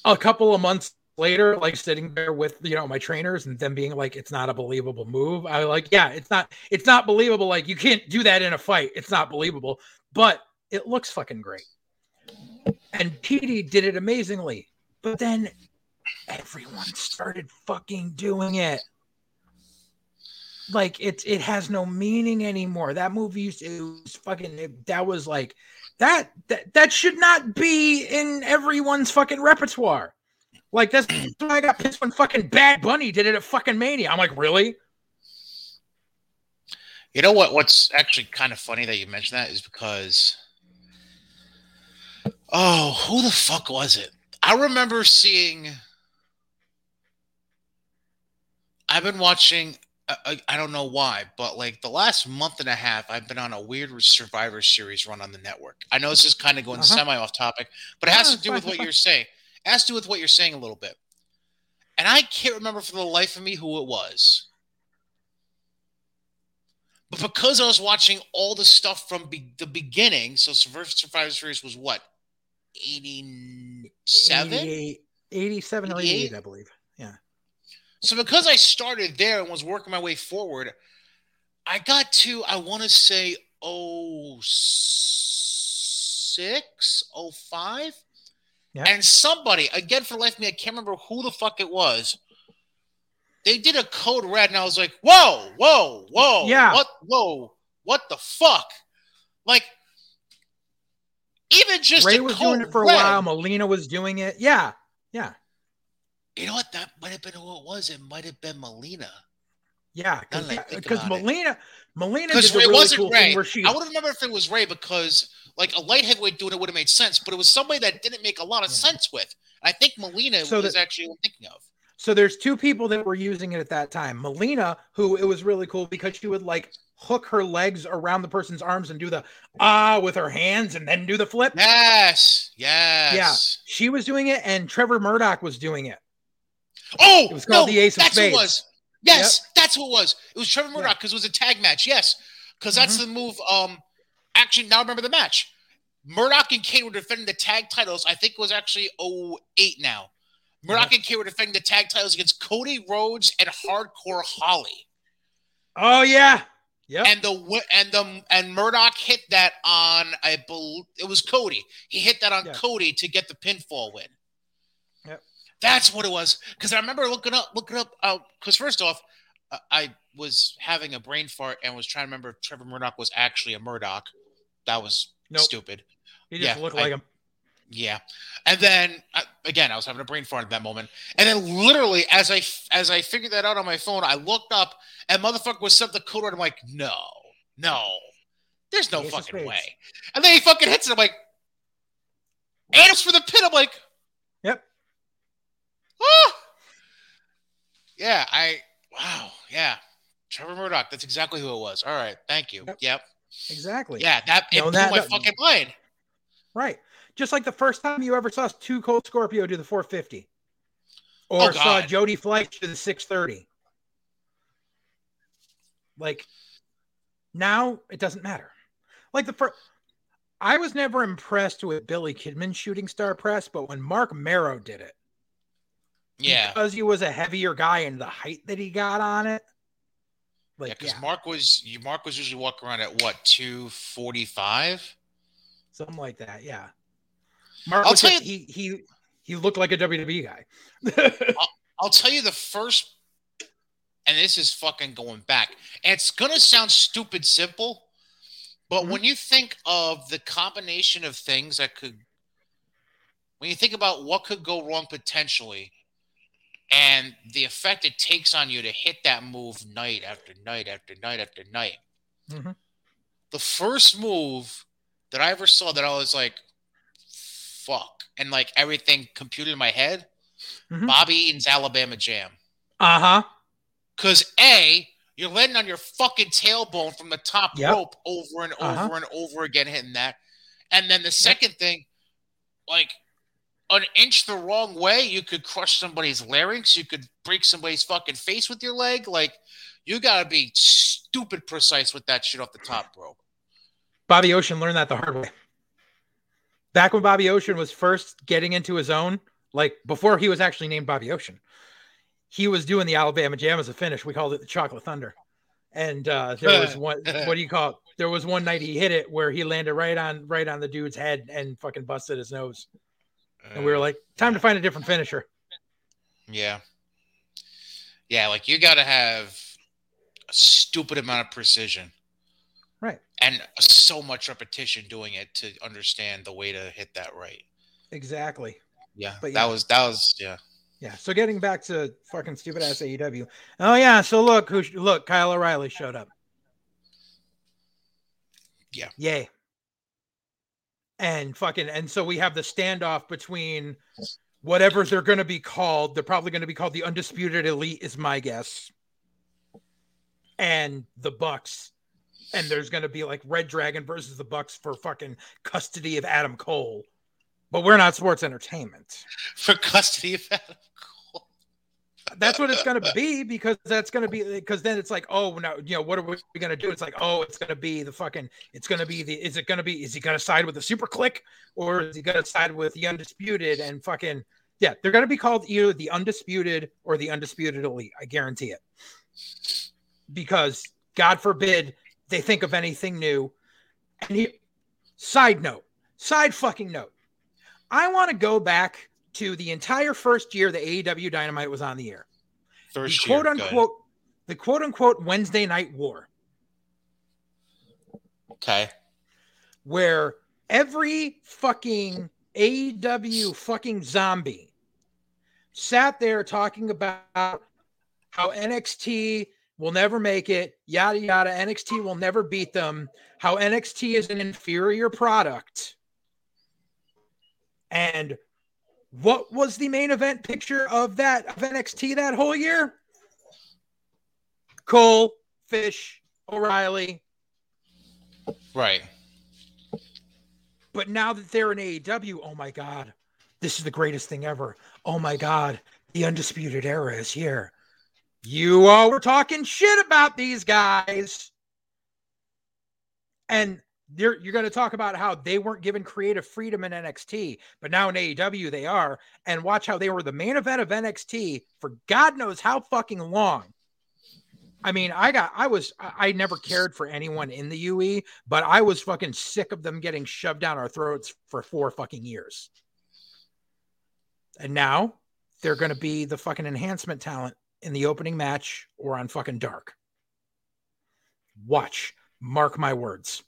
a couple of months later, like sitting there with you know my trainers and them being like, it's not a believable move. I like, yeah, it's not, it's not believable. Like you can't do that in a fight. It's not believable, but it looks fucking great. And Petey did it amazingly, but then everyone started fucking doing it. Like it, it has no meaning anymore. That movie used to, was fucking. It, that was like that. That that should not be in everyone's fucking repertoire. Like that's why I got pissed when fucking Bad Bunny did it at fucking Mania. I'm like, really? You know what? What's actually kind of funny that you mentioned that is because, oh, who the fuck was it? I remember seeing. I've been watching. I, uh, uh, I don't know why, but like the last month and a half, I've been on a weird Survivor Series run on the network. I know this is kind of going uh-huh. semi off topic, but it has to do with what you're saying It has to do with what you're saying a little bit. And I can't remember for the life of me who it was. But because I was watching all the stuff from be- the beginning, so Survivor Series was what? 87? 87 or 88, I believe. Yeah. So because I started there and was working my way forward, I got to, I want to say, 06, 05. Yep. And somebody, again, for life of me, I can't remember who the fuck it was. They did a code red, and I was like, whoa, whoa, whoa. Yeah. What, whoa, what the fuck? Like, even just Ray was doing it for red, a while. Melina was doing it. Yeah. Yeah. You know what? That might have been who it was. It might have been Melina. Yeah, because Melina, Melina did the really wasn't cool Ray. She... I would remember if it was Ray because like a light heavyweight doing it would have made sense, but it was somebody that didn't make a lot of yeah. sense with. I think Melina so was that, actually what I'm thinking of. So there's two people that were using it at that time. Melina, who it was really cool because she would like hook her legs around the person's arms and do the ah with her hands and then do the flip. Yes. Yes. Yeah. She was doing it and Trevor Murdoch was doing it. Oh, it was called no, the Ace of that's Spades. What it was. Yes, yep. that's what it was. It was Trevor Murdoch because yeah. it was a tag match. Yes, because that's mm-hmm. the move. Um, actually, now I remember the match. Murdoch and Kane were defending the tag titles. I think it was actually 08 now. Murdoch and Kane were defending the tag titles against Cody Rhodes and Hardcore Holly. Oh yeah, yeah. And the and the and Murdoch hit that on I believe it was Cody. He hit that on yeah. Cody to get the pinfall win. That's what it was. Because I remember looking up, looking up. Because uh, first off, uh, I was having a brain fart and was trying to remember if Trevor Murdoch was actually a Murdoch. That was nope. stupid. He just yeah, looked like I, him. Yeah, and then uh, again, I was having a brain fart at that moment, and then literally as I as I figured that out on my phone, I looked up and motherfucker was sent the code word. I'm like, no, no, there's no fucking way. And then he fucking hits it. I'm like, aims for the pin. I'm like. Ah! Yeah, I wow, yeah. Trevor Murdoch. That's exactly who it was. All right, thank you. Yep. yep. Exactly. Yeah, that it blew that, my fucking mind. Right. Just like the first time you ever saw Two Cold Scorpio do the 450. Or oh, saw Jody Fleisch do the 630. Like now it doesn't matter. Like the first I was never impressed with Billy Kidman shooting star press, but when Mark Mero did it, yeah, because he was a heavier guy and the height that he got on it, like, yeah, because yeah. Mark was Mark was usually walking around at what two forty five, something like that. Yeah, Mark. I'll tell just, you, he he he looked like a WWE guy. I'll, I'll tell you the first, and this is fucking going back. And it's gonna sound stupid simple, but mm-hmm. when you think of the combination of things that could, when you think about what could go wrong potentially and the effect it takes on you to hit that move night after night after night after night. Mm-hmm. The first move that I ever saw that I was like, fuck, and like everything computed in my head, mm-hmm. Bobby Eaton's Alabama Jam. Uh huh. Because A, you're landing on your fucking tailbone from the top yep. rope over and uh-huh. over uh-huh. and over again, hitting that. And then the second yep. thing, like an inch the wrong way, you could crush somebody's larynx. You could break somebody's fucking face with your leg. Like, you got to be stupid precise with that shit off the top bro. Bobby Ocean learned that the hard way. Back when Bobby Ocean was first getting into his own, like before he was actually named Bobby Ocean. He was doing the Alabama Jam as a finish. We called it the Chocolate Thunder. And uh, there was one. what do you call it? There was one night he hit it where he landed right on right on the dude's head and fucking busted his nose. And we were like, time to find a different finisher. Yeah. Yeah, like you got to have a stupid amount of precision. Right. And so much repetition doing it to understand the way to hit that right. Exactly. Yeah. But that yeah. was that was yeah. Yeah. So getting back to fucking stupid ass AEW. Oh yeah. So look who look Kyle O'Reilly showed up. Yeah. Yay. And fucking and so we have the standoff between whatever they're going to be called. They're probably going to be called the undisputed elite, is my guess. And the Bucks, and there's going to be like Red Dragon versus the Bucks for fucking custody of Adam Cole. But we're not sports entertainment. For custody of Adam. That's what it's going to be because that's going to be because then it's like, oh, no you know what are we going to do? It's like, oh, it's going to be the fucking. It's going to be the. Is it going to be? Is he going to side with the SuperKliq or is he going to side with the Undisputed and fucking? Yeah, they're going to be called either the Undisputed or the Undisputed Elite. I guarantee it. Because God forbid they think of anything new. And he, side note, side fucking note. I want to go back to the entire first year the AEW Dynamite was on the air. First the quote good. unquote, the quote unquote Wednesday night war, Okay. where every fucking AEW fucking zombie sat there talking about how NXT will never make it, yada yada. NXT will never beat them. How NXT is an inferior product. And what was the main event picture of that of NXT that whole year? Cole, Fish, O'Reilly. Right. But now that they're in AEW, oh my God, this is the greatest thing ever. Oh my God, the Undisputed Era is here. You all were talking shit about these guys. And you're, you're going to talk about how they weren't given creative freedom in NXT, but now in AEW they are. And watch how they were the main event of NXT for God knows how fucking long. I mean, I got, I was, I never cared for anyone in the UE, but I was fucking sick of them getting shoved down our throats for four fucking years. And now they're going to be the fucking enhancement talent in the opening match or on fucking dark. Watch, mark my words.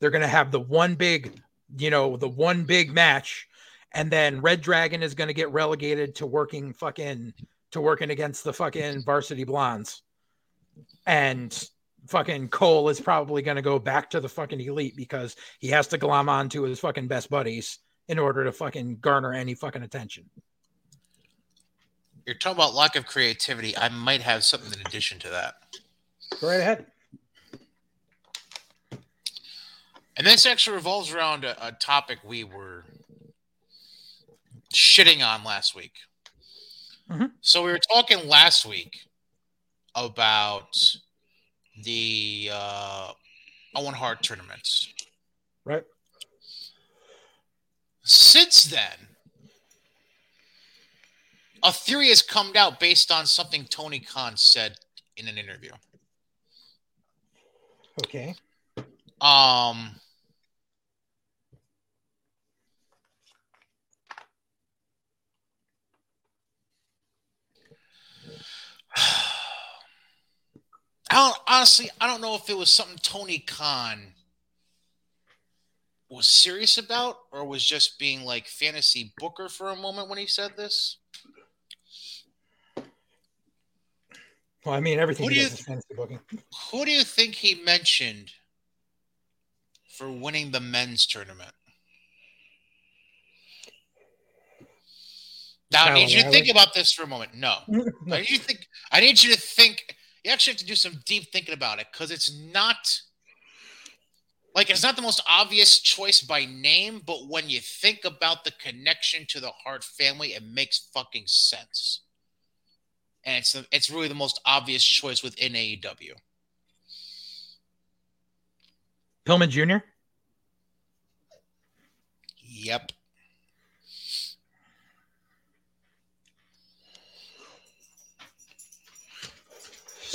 They're going to have the one big, you know, the one big match. And then Red Dragon is going to get relegated to working fucking, to working against the fucking varsity blondes and fucking Cole is probably going to go back to the fucking elite because he has to glom on to his fucking best buddies in order to fucking garner any fucking attention. You're talking about lack of creativity. I might have something in addition to that. Go right ahead. And this actually revolves around a, a topic we were shitting on last week. Mhm. So we were talking last week about the uh, Owen Hart tournaments. Right. Since then, a theory has come out based on something Tony Khan said in an interview. Okay. Um, I don't honestly. I don't know if it was something Tony Khan was serious about, or was just being like fantasy booker for a moment when he said this. Well, I mean, everything Who he do does you- is fantasy booking. Who do you think he mentioned for winning the men's tournament? Now I need you to think about this for a moment. No, I need you to think. I need you to think. You actually have to do some deep thinking about it because it's not like it's not the most obvious choice by name, but when you think about the connection to the Hart family, it makes fucking sense. And it's the, it's really the most obvious choice within AEW. Pillman Jr. Yep.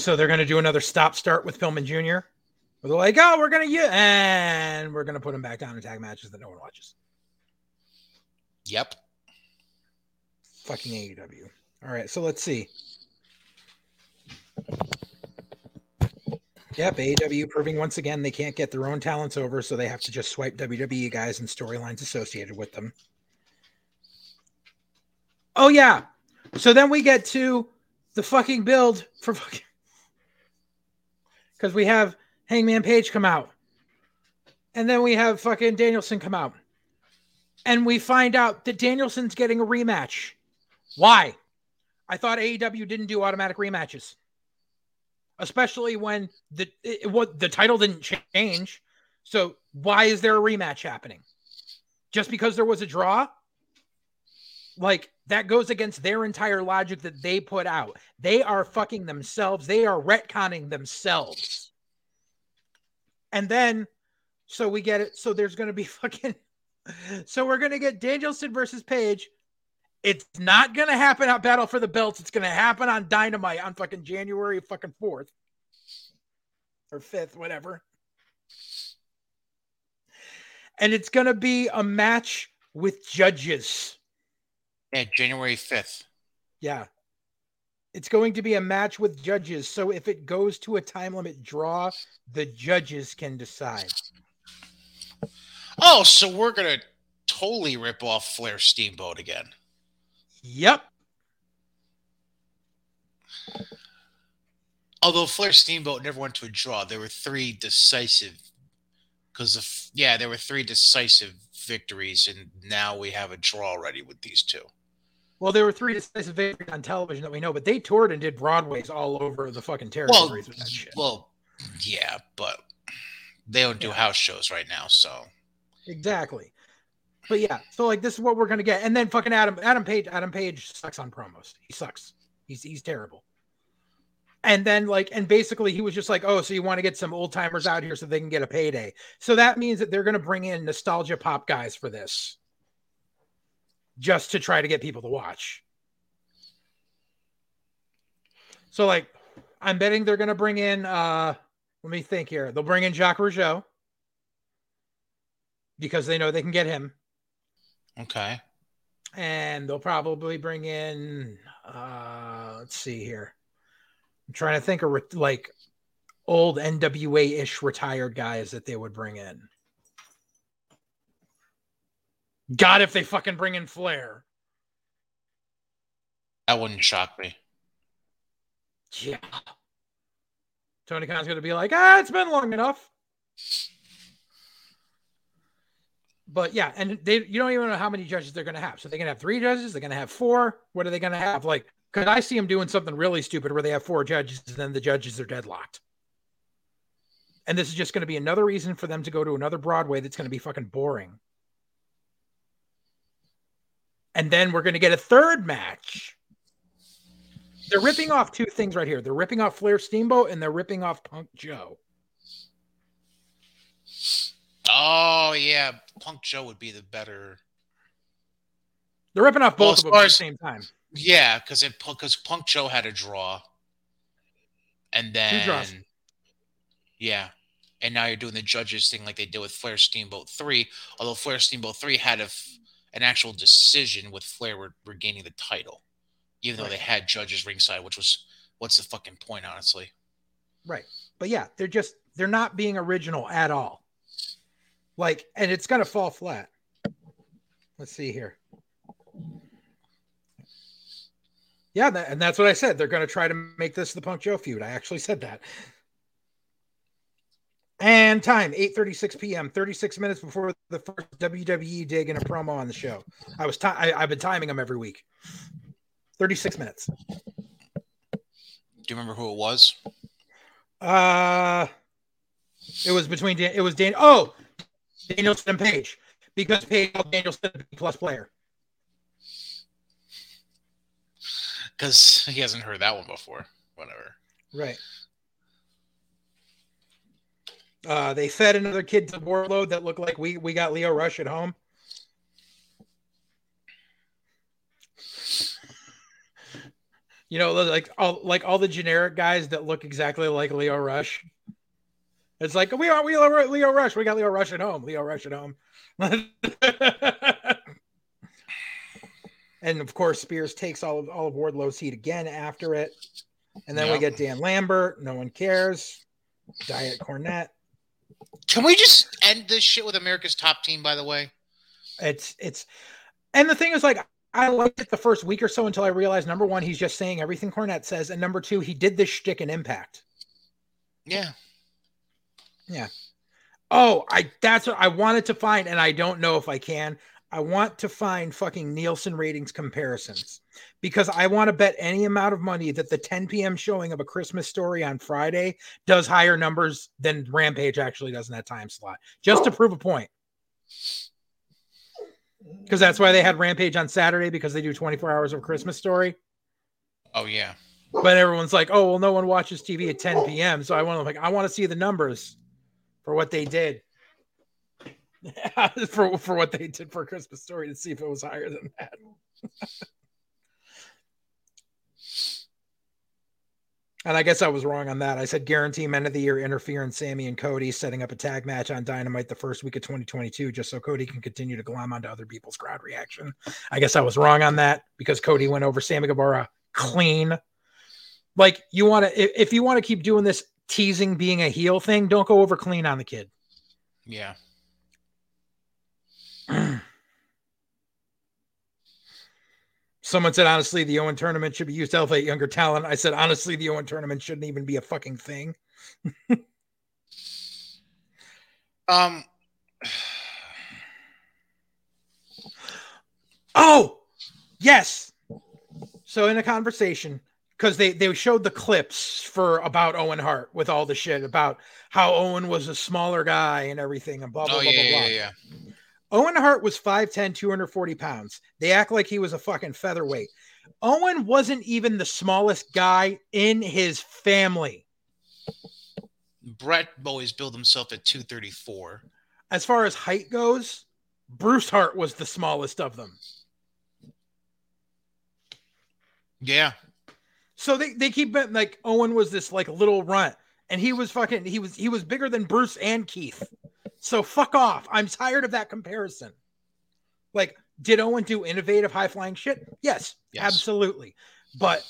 So they're going to do another stop start with Pillman Jr. Where they're like, oh, we're going to and we're going to put him back down in tag matches that no one watches. Yep. Fucking AEW. All right, so let's see. Yep, AEW proving once again they can't get their own talents over, so they have to just swipe WWE guys and storylines associated with them. Oh yeah. So then we get to the fucking build for fucking because we have Hangman Page come out, and then we have fucking Danielson come out, and we find out that Danielson's getting a rematch. Why? I thought AEW didn't do automatic rematches especially when the it, what the title didn't change. So why is there a rematch happening? Just because there was a draw? Like that goes against their entire logic that they put out. They are fucking themselves. They are retconning themselves. And then so we get it. So there's going to be fucking so we're going to get Danielson versus Page. It's not going to happen at Battle for the Belts. It's going to happen on Dynamite on fucking January fucking 4th or 5th, whatever. And it's going to be a match with judges. Yeah, January 5th. Yeah. It's going to be a match with judges. So if it goes to a time limit draw, the judges can decide. Oh, so we're going to totally rip off Flair Steamboat again. Yep. Although Flair Steamboat never went to a draw, there were three decisive. Because of yeah, there were three decisive victories, and now we have a draw already with these two. Well, there were three decisive victories on television that we know, but they toured and did Broadways all over the fucking territories well, with that shit. Well, yeah, but they don't do yeah. house shows right now, so exactly. But yeah, so like this is what we're gonna get, and then fucking Adam Adam Page Adam Page sucks on promos. He sucks. He's he's terrible. And then like and basically he was just like, oh, so you want to get some old timers out here so they can get a payday. So that means that they're gonna bring in nostalgia pop guys for this, just to try to get people to watch. So like, I'm betting they're gonna bring in. uh Let me think here. They'll bring in Jacques Rougeau because they know they can get him. Okay. And they'll probably bring in, uh, let's see here. I'm trying to think of re- like old NWA ish retired guys that they would bring in. God, if they fucking bring in Flair. That wouldn't shock me. Yeah. Tony Khan's going to be like, ah, it's been long enough. but yeah, and they you don't even know how many judges they're going to have. So they're going to have three judges. They're going to have four. What are they going to have? Like, because I see them doing something really stupid where they have four judges and then the judges are deadlocked. And this is just going to be another reason for them to go to another Broadway that's going to be fucking boring. And then we're going to get a third match. They're ripping off two things right here. They're ripping off Flair Steamboat and they're ripping off Punk Joe. Oh yeah, Punk Joe would be the better. They're ripping off both well, of them at the same time. Yeah, because it because Punk Joe had a draw, and then yeah, and now you're doing the judges thing like they did with Flair Steamboat Three. Although Flair Steamboat Three had a an actual decision with Flair re- regaining the title, even though right. they had judges ringside, which was what's the fucking point, honestly? Right, but yeah, they're just they're not being original at all. Like, and it's going to fall flat. Let's see here. Yeah, that, and that's what I said. They're going to try to make this the Punk Joe feud. I actually said that. And time 8:36 p.m. 36 minutes before the first WWE dig in a promo on the show. I was t- I, I've been timing them every week. 36 minutes. Do you remember who it was? Uh, it was between Dan- it was Dan. Oh, Danielson Page because Page called Danielson a plus player. Because he hasn't heard that one before. Whatever. Right. Uh, they fed another kid to Wardlow that looked like we we got Lio Rush at home. You know, like all like all the generic guys that look exactly like Lio Rush. It's like we are we are Lio Rush. We got Lio Rush at home. Lio Rush at home. and of course, Spears takes all of all of Wardlow's heat again after it. And then yep. we get Dan Lambert. No one cares. Diet Cornette. Can we just end this shit with America's top team? By the way, it's it's, and the thing is, like, I liked it the first week or so until I realized number one, he's just saying everything Cornette says, and number two, he did this shtick in Impact. Yeah, yeah. Oh, I that's what I wanted to find, and I don't know if I can. I want to find fucking Nielsen ratings comparisons because I want to bet any amount of money that the 10 p.m. showing of a Christmas story on Friday does higher numbers than Rampage actually does in that time slot, just to oh. prove a point. Because that's why they had Rampage on Saturday because they do 24 hours of Christmas story. Oh yeah. But everyone's like, oh well, no one watches TV at 10 p.m. So I want to like I want to see the numbers for what they did. for for what they did for Christmas Story to see if it was higher than that. and I guess I was wrong on that. I said guarantee men of the year interference Sammy and Cody setting up a tag match on Dynamite the first week of 2022 just so Cody can continue to glom onto other people's crowd reaction. I guess I was wrong on that because Cody went over Sammy Guevara clean. Like you want to if you want to keep doing this teasing being a heel thing, don't go over clean on the kid. Yeah. Someone said, honestly, the Owen tournament should be used to elevate younger talent. I said, honestly, the Owen tournament shouldn't even be a fucking thing. um. Oh, yes. So in a conversation, because they they showed the clips for about Owen Hart with all the shit about how Owen was a smaller guy and everything and blah blah oh, blah yeah, blah. Yeah, yeah. Owen Hart was 5'10, 240 pounds. They act like he was a fucking featherweight. Owen wasn't even the smallest guy in his family. Bret always billed himself at 234. As far as height goes, Bruce Hart was the smallest of them. Yeah. So they, they keep like Owen was this like little runt and he was fucking he was he was bigger than Bruce and Keith. So fuck off. I'm tired of that comparison. Like, did Owen do innovative high flying shit? Yes, yes, absolutely. But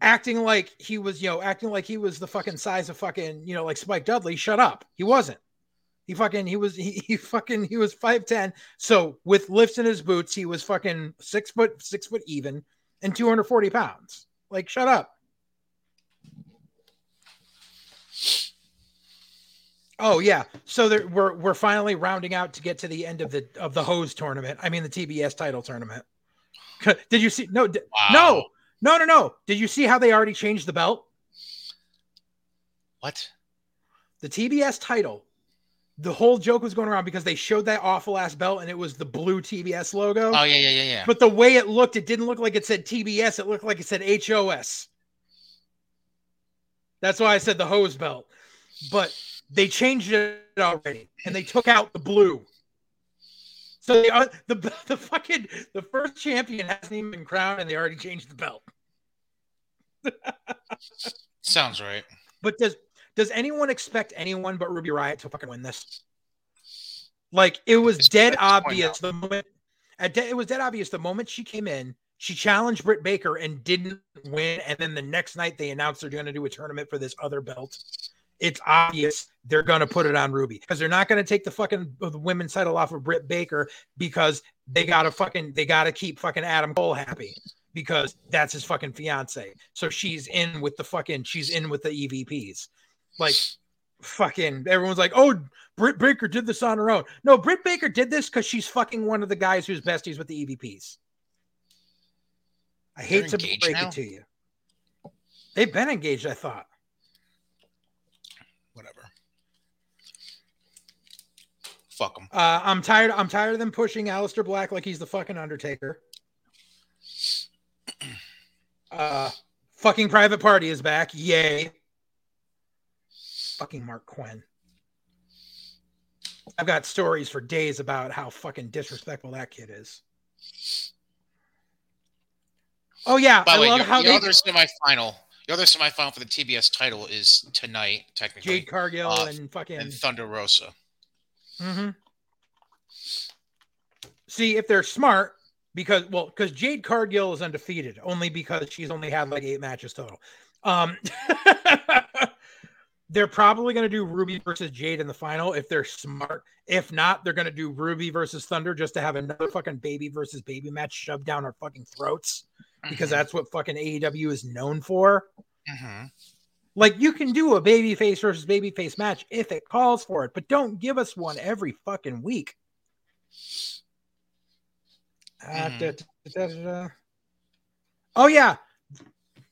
acting like he was, you know, acting like he was the fucking size of fucking, you know, like Spike Dudley, shut up. He wasn't. He fucking he was he, he fucking he was 5'10. So with lifts in his boots, he was fucking six foot six foot even and 240 pounds. Like, shut up. Oh yeah. So there, we're we're finally rounding out to get to the end of the of the hose tournament. I mean the TBS title tournament. Did you see? No, wow. no, no, no, no. Did you see how they already changed the belt? What? The TBS title. The whole joke was going around because they showed that awful ass belt and it was the blue TBS logo. Oh yeah, yeah, yeah, yeah. But the way it looked, it didn't look like it said TBS. It looked like it said HOS. That's why I said the hose belt. But they changed it already, and they took out the blue. So they are, the uh, the fucking the first champion hasn't even been crowned, and they already changed the belt. Sounds right. But does does anyone expect anyone but Ruby Riott to fucking win this? Like it was it's dead obvious the moment. De- it was dead obvious the moment she came in. She challenged Britt Baker and didn't win, and then the next night they announced they're going to do a tournament for this other belt it's obvious they're going to put it on Ruby because they're not going to take the fucking the women's title off of Britt Baker because they got to fucking they got to keep fucking Adam Cole happy because that's his fucking fiance. So she's in with the fucking she's in with the EVPs. Like fucking everyone's like, "Oh, Britt Baker did this on her own." No, Britt Baker did this cuz she's fucking one of the guys who's besties with the EVPs. I hate to break now? it to you. They've been engaged, I thought. Fuck them. Uh, I'm tired. I'm tired of them pushing Aleister Black like he's the fucking Undertaker. Uh, fucking Private Party is back. Yay. Fucking Marq Quen. I've got stories for days about how fucking disrespectful that kid is. Oh yeah, By I the way, love your, how your they other semifinal, the other semifinal for the TBS title is tonight, technically, Jade Cargill uh, and fucking. and Thunder Rosa. Hmm See if they're smart because well because Jade Cargill is undefeated only because she's only had like eight matches total. Um, they're probably going to do Ruby versus Jade in the final if they're smart. If not, they're going to do Ruby versus Thunder just to have another fucking baby versus baby match shoved down our fucking throats because that's what fucking AEW is known for. Mhm. Like you can do a baby face versus baby face match if it calls for it, but don't give us one every fucking week. Uh, Mhm. da- da- da-. Oh yeah,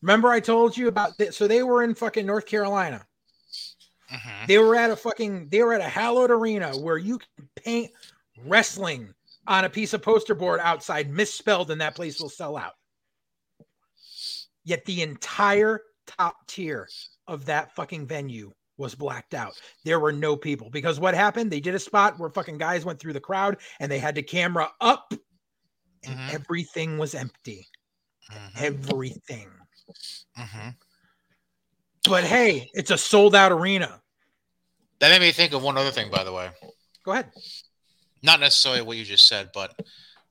remember I told you about this? So they were in fucking North Carolina. Mhm. They were at a fucking they were at a hallowed arena where you can paint wrestling on a piece of poster board outside misspelled and that place will sell out. Yet the entire top tier of that fucking venue was blacked out. There were no people because what happened? They did a spot where fucking guys went through the crowd and they had the camera up and Mhm. everything was empty. Mhm. Everything. Mhm. But hey, it's a sold out arena. That made me think of one other thing, by the way. Go ahead. Not necessarily what you just said, but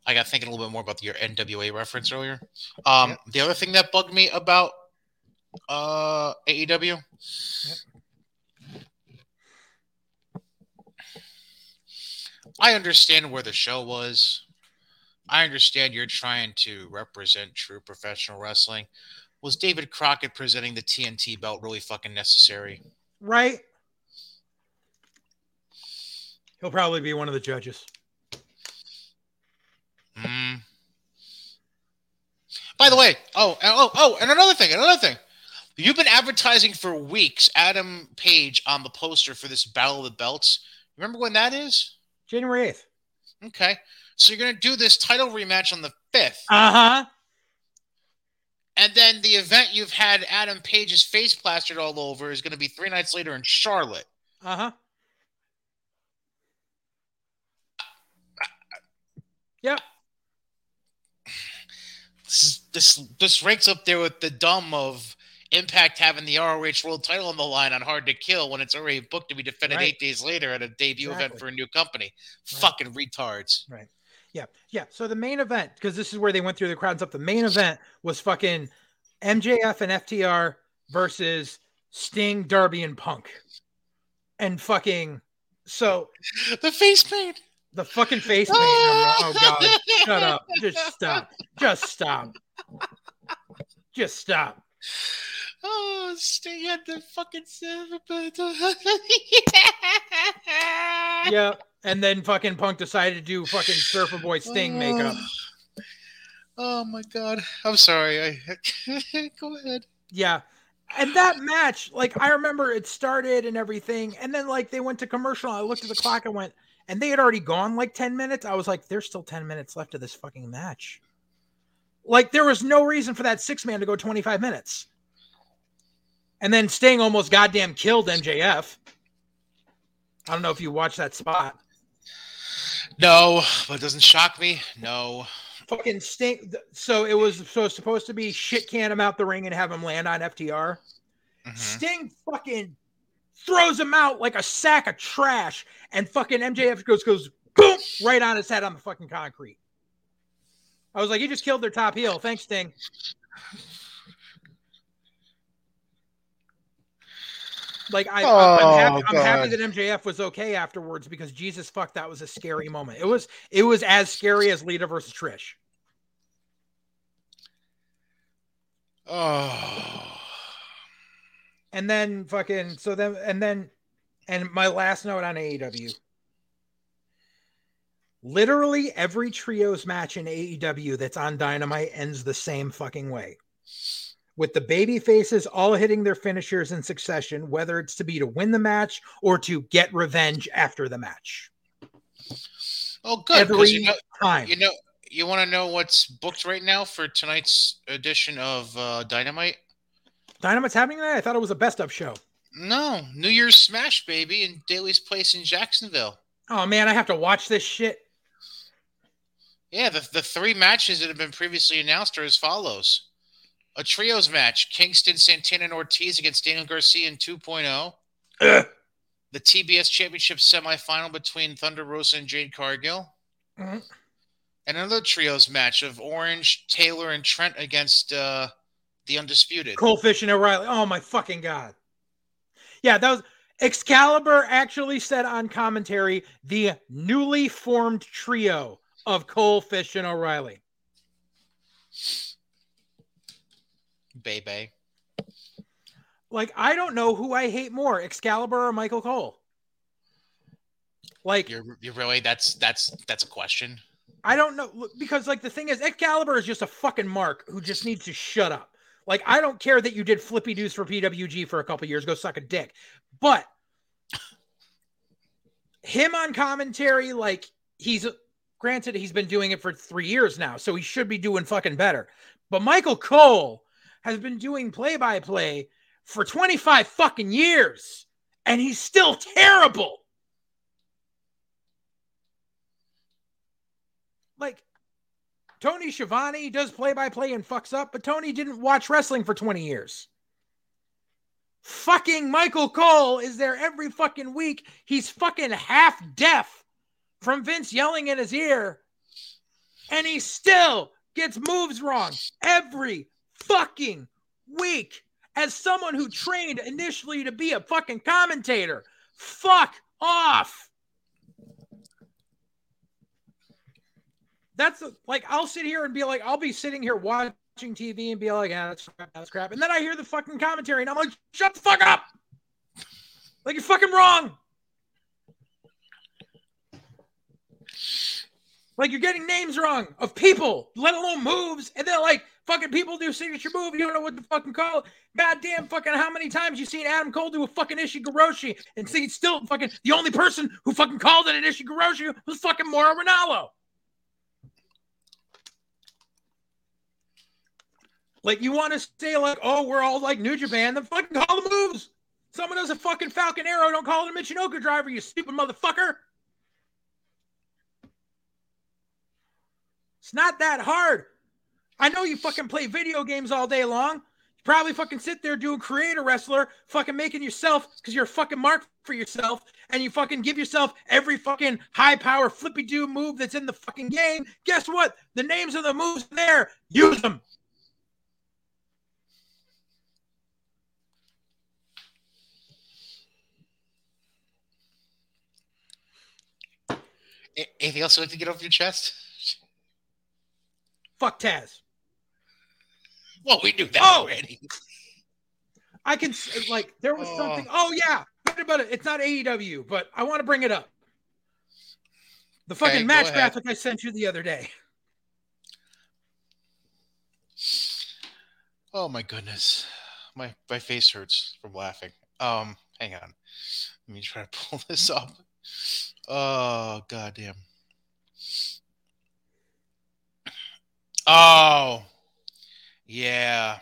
I got thinking a little bit more about your NWA reference earlier. Um, Yep. The other thing that bugged me about uh, AEW. I understand where the show was. I understand you're trying to represent true professional wrestling. Was David Crockett presenting the TNT belt really fucking necessary? Right? He'll probably be one of the judges. Mm. By the way, oh, oh, oh, and another thing, another thing. You've been advertising for weeks Adam Page on the poster for this Battle of the Belts. Remember when that is? January 8th. Okay. So you're going to do this title rematch on the 5th. Uh huh. And then the event you've had Adam Page's face plastered all over is going to be three nights later in Charlotte. Uh huh. Yep. This, this this ranks up there with the dumb of Impact having the ROH World Title on the line on Hard to Kill when it's already booked to be defended Right. eight days later at a debut event for a new company. Right. Fucking retards. Right. Yeah. Yeah. So the main event, because this is where they went through the crowds up. the main event was fucking MJF and FTR versus Sting, Darby, and Punk. And fucking so The face paint. the fucking face paint. Oh god. Shut up. Just stop. Just stop. Just stop. Oh, Sting had the fucking server button uh, Yeah. And then fucking Punk decided to do fucking Surfer Boy Sting makeup. Oh my god. I'm sorry. I go ahead. Yeah. And that match, like I remember it started and everything, and then like they went to commercial. I looked at the clock and went, and they had already gone like 10 minutes. I was like, there's still 10 minutes left of this fucking match. Like there was no reason for that six man to go 25 minutes. And then Sting almost goddamn killed MJF. I don't know if you watched that spot. No, but it doesn't shock me. No. Fucking Sting. So it was so it's supposed to be shit can him out the ring and have him land on FTR. Mhm. Sting fucking throws him out like a sack of trash, and fucking MJF goes goes boom right on his head on the fucking concrete. I was like, you just killed their top heel. Thanks, Sting. Like I, I I'm, oh, happy, Oh, I'm happy that MJF was okay afterwards because Jesus fuck, that was a scary moment. It was it was as scary as Lita versus Trish. Oh. And then fucking so then and then and my last note on AEW. Literally every trios match in AEW that's on Dynamite ends the same fucking way. With the baby faces all hitting their finishers in succession, whether it's to be to win the match or to get revenge after the match. Oh, good. every You know, time. you know, you want to know what's booked right now for tonight's edition of uh, Dynamite? Dynamite's happening tonight? I thought it was a best of show. No, New Year's Smash, baby, in Daily's Place in Jacksonville. Oh man, I have to watch this shit. Yeah, the, the three matches that have been previously announced are as follows A trios match: Kingston, Santana, and Ortiz against Daniel Garcia in 2.0. Ugh. The TBS Championship semifinal between Thunder Rosa and Jade Cargill. Mhm. And another trios match of Orange, Taylor, and Trent against uh, the Undisputed. Cole Fish and O'Reilly. Oh my fucking god. Yeah, that was Excalibur actually said on commentary the newly formed trio of Cole Fish and O'Reilly. Bebe. Like, I don't know who I hate more, Excalibur or Michael Cole. Like, You're, you're really that's that's that's a question. I don't know because like the thing is, Excalibur is just a fucking mark who just needs to shut up. Like I don't care that you did flippy doos for PWG for a couple years, go suck a dick. But him on commentary, like he's granted he's been doing it for three years now, so he should be doing fucking better. But Michael Cole has been doing play by play for 25 fucking years, and he's still terrible. Like Tony Schiavone does play by play and fucks up, but Tony didn't watch wrestling for 20 years. Fucking Michael Cole is there every fucking week. He's fucking half deaf from Vince yelling in his ear, and he still gets moves wrong every fucking week. As someone who trained initially to be a fucking commentator, fuck off. that's like I'll sit here and be like, I'll be sitting here watching TV and be like, yeah, that's crap, that's crap. And then I hear the fucking commentary and I'm like, shut the fuck up. Like you're fucking wrong. Like you're getting names wrong of people, let alone moves, and then like fucking people do signature move. You don't know what to fucking call it. Goddamn fucking how many times you seen Adam Cole do a fucking Ushigoroshi and see still fucking the only person who fucking called it an Ushigoroshi was fucking Mauro Ranallo. Like you want to say like, oh, we're all like New Japan, then fucking call the moves. Someone does a fucking Falcon Arrow, don't call it a Michinoku driver, you stupid motherfucker. It's not that hard. I know you fucking play video games all day long. You probably fucking sit there doing creator wrestler, fucking making yourself because you're a fucking mark for yourself, and you fucking give yourself every fucking high power flippy do move that's in the fucking game. Guess what? The names of the moves there. Use them. Anything else you'd like to get off your chest? Fuck Taz. Well, we knew that Oh! already. I can s- like there was Oh. something. Oh yeah, What about it? It's not AEW, but I want to bring it up. The fucking Okay, match graphic I sent you the other day. Oh my goodness, my my face hurts from laughing. Um, hang on, let me try to pull this up. Oh goddamn. Oh, yeah.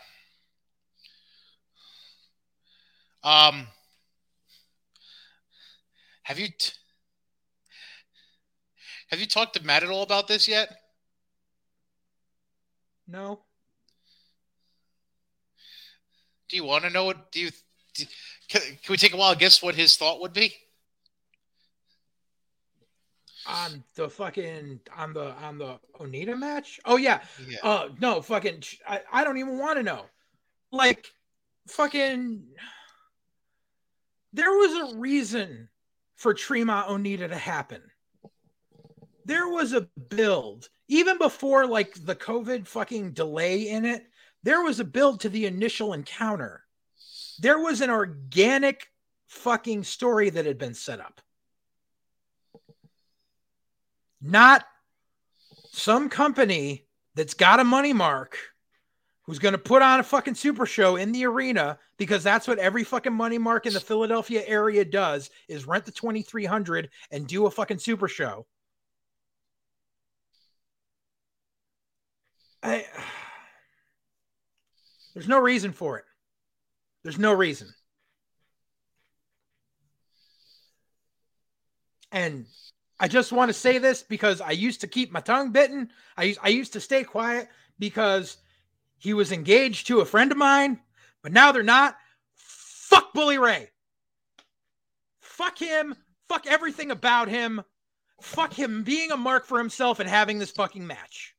Um, have you t- have you talked to Matt at all about this yet? No, Do you want to know what? Do you? Do, can, can we take a while? Guess what his thought would be? On the fucking on the on the Onita match. Oh yeah, Yeah. Uh, no, fucking, I, I don't even want to know. Like, fucking, there was a reason for Tremont Onita to happen. There was a build, even before like the COVID fucking delay in it. There was a build to the initial encounter. There was an organic fucking story that had been set up. Not some company that's got a money mark who's going to put on a fucking super show in the arena because that's what every fucking money mark in the Philadelphia area does is rent the 2300 and do a fucking super show. I There's no reason for it. There's no reason. And I just want to say this because I used to keep my tongue bitten. I used, I used to stay quiet because He was engaged to a friend of mine, but now they're not. Fuck Bully Ray. Fuck him. Fuck everything about him. Fuck him being a mark for himself and having this fucking match.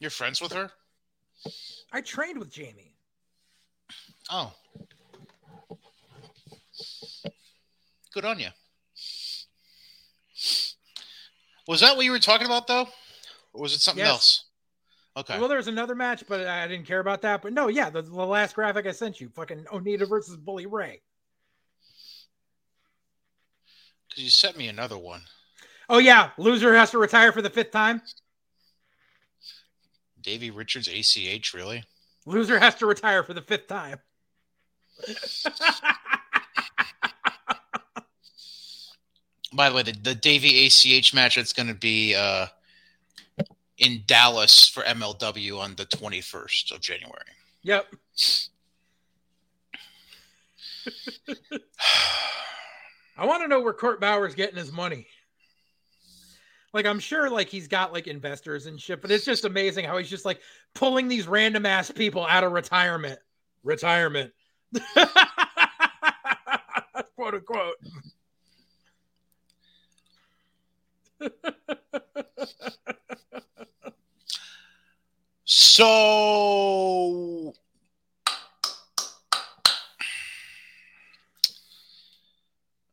You're friends with her? I trained with Jamie. Oh. Good on you. Was that what you were talking about, though? Or was it something Yes. else? Okay. Well, there was another match, but I didn't care about that. But no, yeah, the, the last graphic I sent you, fucking Onita versus Bully Ray. Because you sent me another one. Oh yeah, loser has to retire for the fifth time. Davey Richards, ACH, really? Loser has to retire for the fifth time. By the way, the, the Davey ACH match that's going to be uh, in Dallas for MLW on the 21st of January. yep. I want to know where Court Bauer's getting his money. Like I'm sure like he's got like investors and shit, but it's just amazing how he's just like pulling these random ass people out of retirement. Retirement. quote unquote. So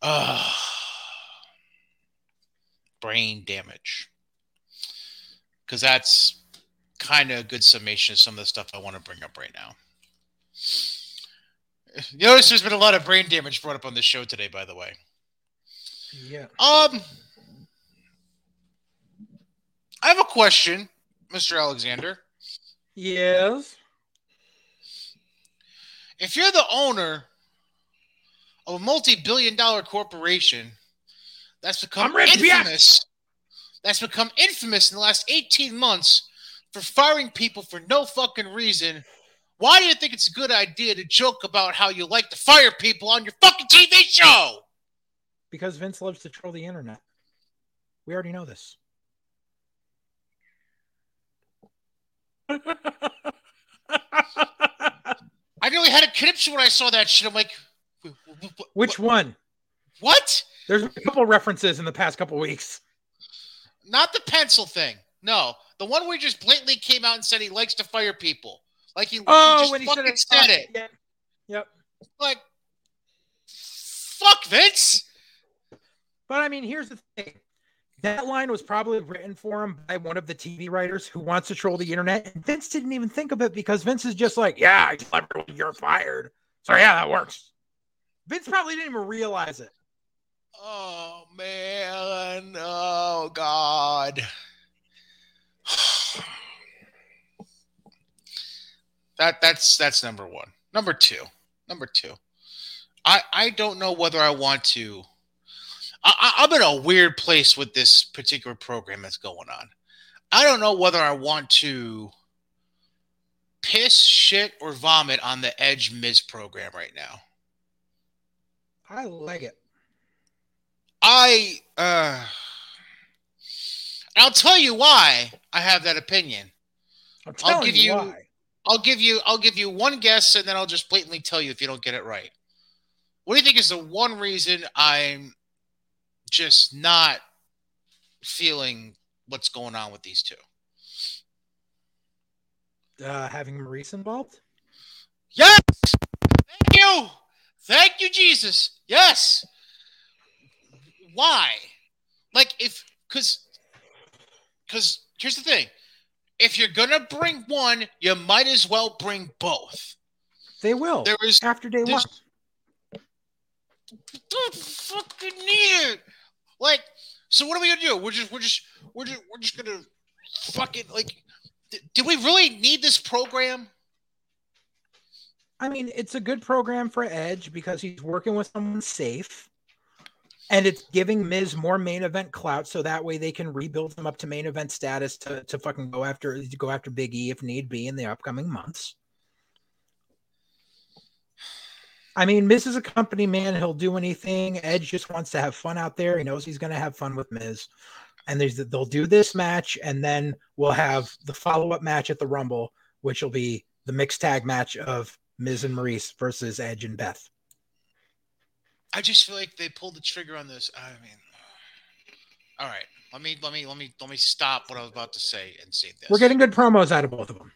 uh, brain damage. Because that's kind of a good summation of some of the stuff I want to bring up right now. You notice there's been a lot of brain damage brought up on this show today, by the way. Yeah. Um, I have a question, Mr. Alexander. Yes. If you're the owner of a multi-billion dollar corporation that's become infamous, that's become infamous in the last 18 months for firing people for no fucking reason, why do you think it's a good idea to joke about how you like to fire people on your fucking TV show? Because Vince loves to troll the internet. We already know this. I nearly had a conniption when I saw that shit. I'm like, "Wh- wh- wh- Which one? what? There's a couple references in the past couple weeks. Not the pencil thing. No, the one where he just blatantly came out and said he likes to fire people. Like he, Oh, he just when he fucking said said it. it. Yeah. Yep. Like, fuck Vince. But I mean, here's the thing. That line was probably written for him by one of the TV writers who wants to troll the internet. And Vince didn't even think of it because Vince is just like, yeah, I tell everyone you're fired. So yeah, that works. Vince probably didn't even realize it. Oh man. Oh god. That that's that's number one. Number two. Number two. I I don't know whether I want to. I, I, I'm in a weird place with this particular program that's going on. I don't know whether I want to piss, shit, or vomit on the Edge Miz program right now. I like it. I uh I'll tell you why I have that opinion. I'm I'll give you you- why. I'll give you I'll give you one guess and then I'll just blatantly tell you if you don't get it right. What do you think is the one reason I'm just not feeling what's going on with these two? Uh, having Maryse involved? Yes! Thank you! Thank you, Jesus. Yes. Why? Like if cause cause here's the thing. If you're gonna bring one, you might as well bring both. They will. There is after day one. don't fucking need it. Like, so what are we gonna do? We're just we're just we're just we're just gonna fucking like do we really need this program? I mean, it's a good program for Edge because he's working with someone safe. And it's giving Miz more main event clout, so that way they can rebuild him up to main event status to, to fucking go after to go after Big E if need be in the upcoming months. I mean, Miz is a company man; he'll do anything. Edge just wants to have fun out there. He knows he's going to have fun with Miz, and there's they'll do this match, and then we'll have the follow up match at the Rumble, which will be the mixed tag match of Miz and Maryse versus Edge and Beth. I just feel like they pulled the trigger on this. I mean, all right. Let me let me let me let me stop what I was about to say and say this. We're getting good promos out of both of them.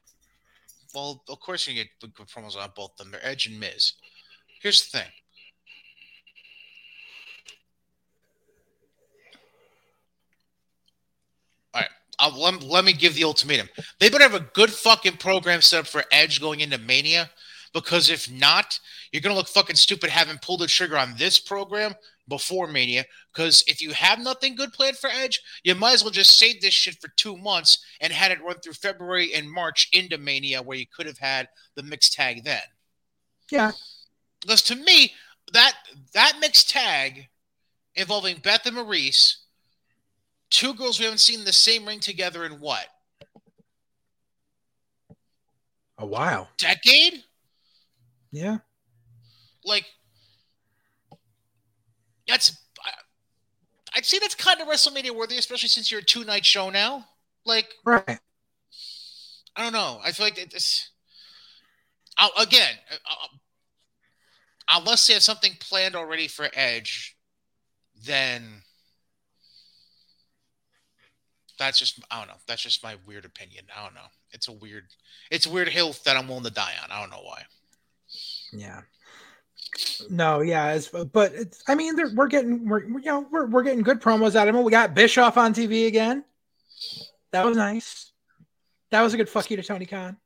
Well, of course you get good promos on both of them. They're Edge and Miz. Here's the thing. All right. Let, let me give the ultimatum. They better have a good fucking program set up for Edge going into Mania because if not, you're to look fucking stupid having pulled the trigger on this program before Mania. Because if you have nothing good planned for Edge, you might as well just save this shit for two months and had it run through February and March into Mania, where you could have had the mixed tag then. Yeah. Because to me, that that mixed tag involving Beth and Maryse, two girls we haven't seen in the same ring together in what? A while. Decade? Yeah. Like that's I'd say that's kind of WrestleMania worthy, especially since you're a two night show now. Like, right? I don't know. I feel like it's I'll, again, I'll, unless they have something planned already for Edge, then that's just I don't know. That's just my weird opinion. I don't know. It's a weird, it's a weird hill that I'm willing to die on. I don't know why. Yeah. No, yeah, but it's. I mean, we're getting we're you know we're we're getting good promos out of him. We got Bischoff on TV again. That was nice. That was a good fuck you to Tony Khan.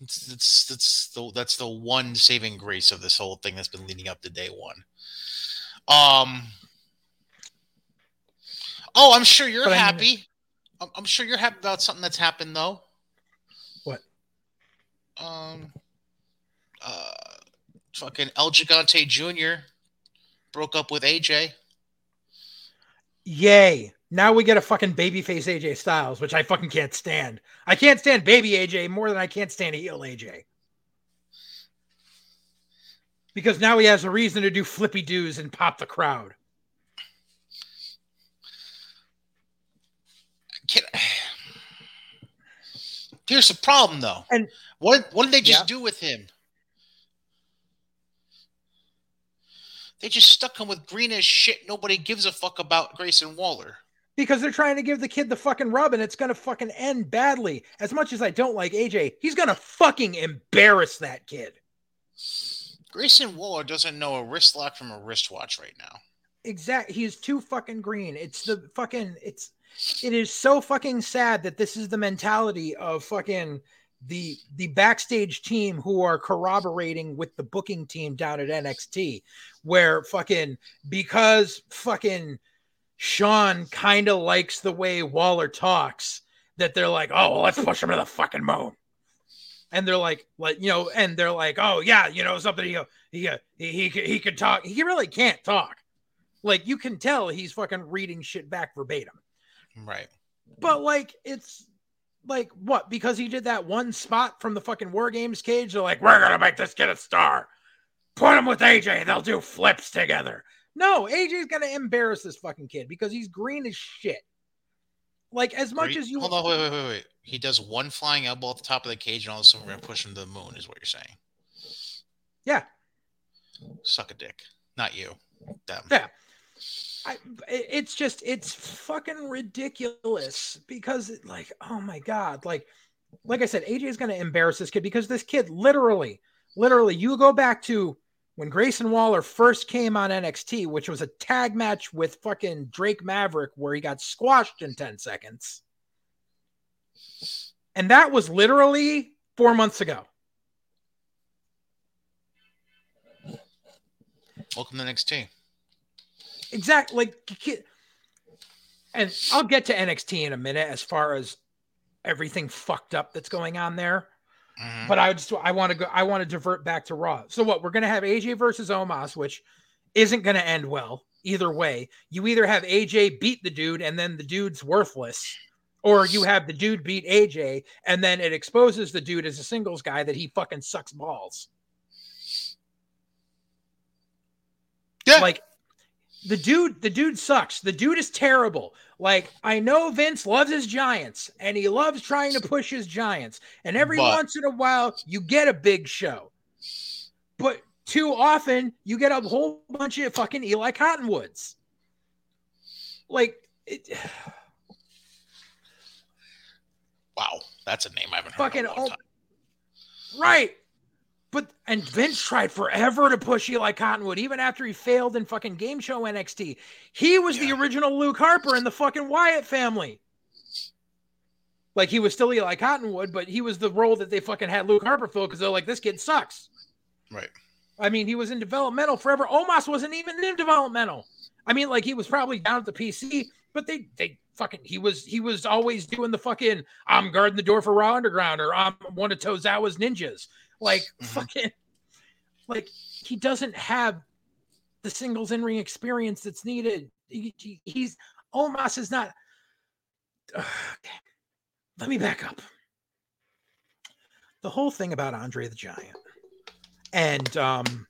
It's it's it's the that's the one saving grace of this whole thing that's been leading up to day one. Um. Oh, I'm sure you're but happy. I mean, I'm sure you're happy about something that's happened though. What? Um. Uh Fucking El Gigante Jr. broke up with AJ. Yay. Now we get a fucking babyface AJ Styles, which I fucking can't stand. I can't stand baby AJ more than I can't stand heel AJ. Because now he has a reason to do flippy doos and pop the crowd. Can... Here's the problem, though. And what what did they just yeah. do with him? They just stuck him with green as shit. Nobody gives a fuck about Grayson Waller. Because they're trying to give the kid the fucking rub and it's going to fucking end badly. As much as I don't like AJ, he's going to fucking embarrass that kid. Grayson Waller doesn't know a wrist lock from a wristwatch right now. Exactly. He's too fucking green. It's the fucking, it's, it is so fucking sad that this is the mentality of fucking the the backstage team who are corroborating with the booking team down at NXT, where fucking because fucking Shawn kind of likes the way Waller talks, that they're like, oh, well, let's push him to the fucking moon. And they're like, like you know, and they're like, oh yeah, you know, something he he he he, he can talk. He really can't talk. Like you can tell he's fucking reading shit back verbatim. Right. But like it's like what? Because he did that one spot from the fucking War Games cage. They're like, we're gonna make this kid a star. Put him with AJ. They'll do flips together. No, AJ's gonna embarrass this fucking kid because he's green as shit. Like as much you, as you hold on, wait, wait, wait, wait. He does one flying elbow at the top of the cage, and all of a sudden we're gonna push him to the moon. Is what you're saying? Yeah. Suck a dick, not you. Them. Yeah. I, it's just it's fucking ridiculous because like oh my god like like I said AJ is going to embarrass this kid because this kid literally literally you go back to when Grayson Waller first came on NXT which was a tag match with fucking Drake Maverick where he got squashed in 10 seconds. And that was literally 4 months ago. Welcome to NXT exactly like and I'll get to NXT in a minute as far as everything fucked up that's going on there. Mm-hmm. But I just I want to go I want to divert back to Raw. So what we're gonna have AJ versus Omos, which isn't gonna end well either way. You either have AJ beat the dude and then the dude's worthless, or you have the dude beat AJ and then it exposes the dude as a singles guy that he fucking sucks balls. Yeah. Like the dude, the dude sucks. The dude is terrible. Like I know Vince loves his giants and he loves trying to push his giants. And every But- once in a while you get a big show. But too often you get a whole bunch of fucking Eli Cottonwoods. Like it, Wow, that's a name I haven't heard Fucking in a long oh- time. right. But and Vince tried forever to push Eli Cottonwood, even after he failed in fucking game show NXT. He was the original Luke Harper in the fucking Wyatt family. Like he was still Eli Cottonwood, but he was the role that they fucking had Luke Harper fill because they're like, this kid sucks. Right. I mean, he was in developmental forever. Omos wasn't even in developmental. I mean, like he was probably down at the PC, but they they fucking he was he was always doing the fucking I'm guarding the door for Raw Underground or I'm one of Tozawa's ninjas. Like Mhm. fucking like he doesn't have the singles in ring experience that's needed. He- he- he's Omos is not. Okay. Let me back up. The whole thing about Andre the Giant and um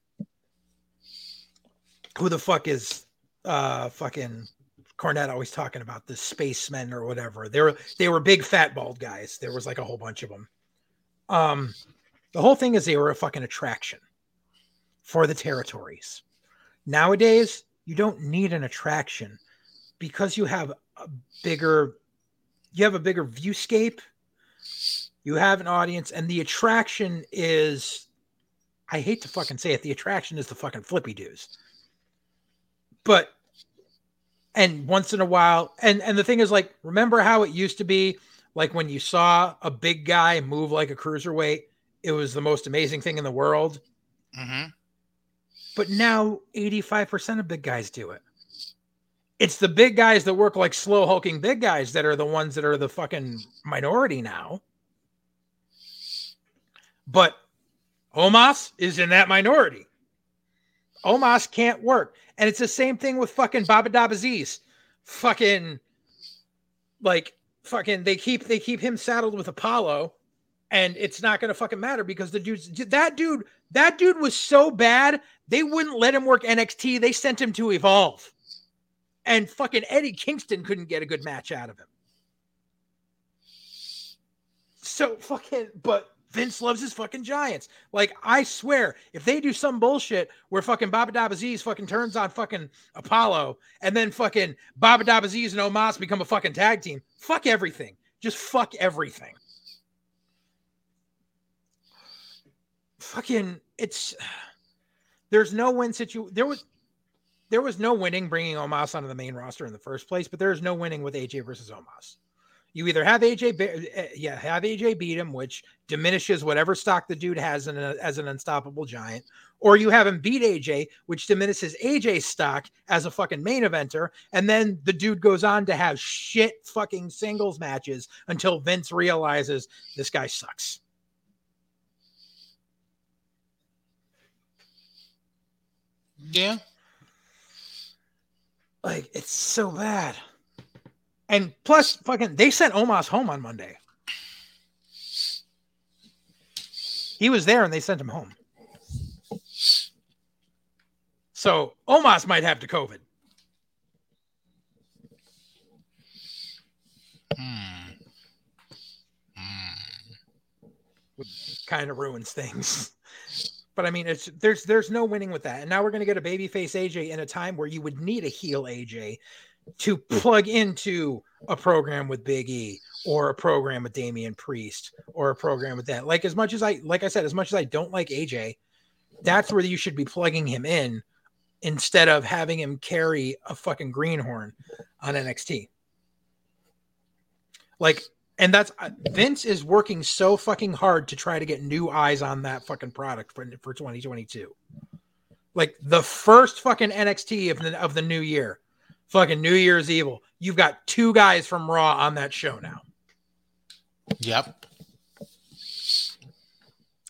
who the fuck is uh fucking Cornette always talking about the spacemen or whatever. They were they were big fat bald guys. There was like a whole bunch of them. Um the whole thing is they were a fucking attraction for the territories. Nowadays, you don't need an attraction because you have a bigger you have a bigger viewscape. You have an audience and the attraction is I hate to fucking say it, the attraction is the fucking flippy dudes. But and once in a while, and and the thing is like, remember how it used to be like when you saw a big guy move like a cruiserweight, it was the most amazing thing in the world. Mm-hmm. But now 85% of big guys do it. It's the big guys that work like slow hulking big guys that are the ones that are the fucking minority now. But Omos is in that minority. Omos can't work. And it's the same thing with fucking Baba Dabaziz. Fucking like fucking they keep they keep him saddled with Apollo and it's not gonna fucking matter because the dude's that dude that dude was so bad they wouldn't let him work NXT. They sent him to Evolve. And fucking Eddie Kingston couldn't get a good match out of him. So fucking, but Vince loves his fucking Giants. Like, I swear, if they do some bullshit where fucking Baba Dabaziz fucking turns on fucking Apollo and then fucking Baba Dabaziz and Omos become a fucking tag team, fuck everything. Just fuck everything. Fucking, it's there's no win situation. There was there was no winning bringing Omos onto the main roster in the first place, but there is no winning with AJ versus Omos. You either have AJ, uh, yeah, have AJ beat him, which diminishes whatever stock the dude has in a, as an unstoppable giant, or you have him beat AJ, which diminishes AJ's stock as a fucking main eventer, and then the dude goes on to have shit fucking singles matches until Vince realizes this guy sucks. Yeah. Like it's so bad. And plus, fucking, they sent Omos home on Monday. He was there and they sent him home. So Omos might have to COVID. Hmm. Hmm. Kind of ruins things. But I mean, it's there's there's no winning with that. And now we're gonna get a babyface AJ in a time where you would need a heel AJ to plug into a program with Big E or a program with Damian Priest or a program with that. Like as much as I like I said, as much as I don't like AJ, that's where you should be plugging him in instead of having him carry a fucking greenhorn on NXT. Like, and that's uh, Vince is working so fucking hard to try to get new eyes on that fucking product for, for 2022. Like the first fucking NXT of the of the new year, fucking New Year's Evil. You've got two guys from Raw on that show now. Yep.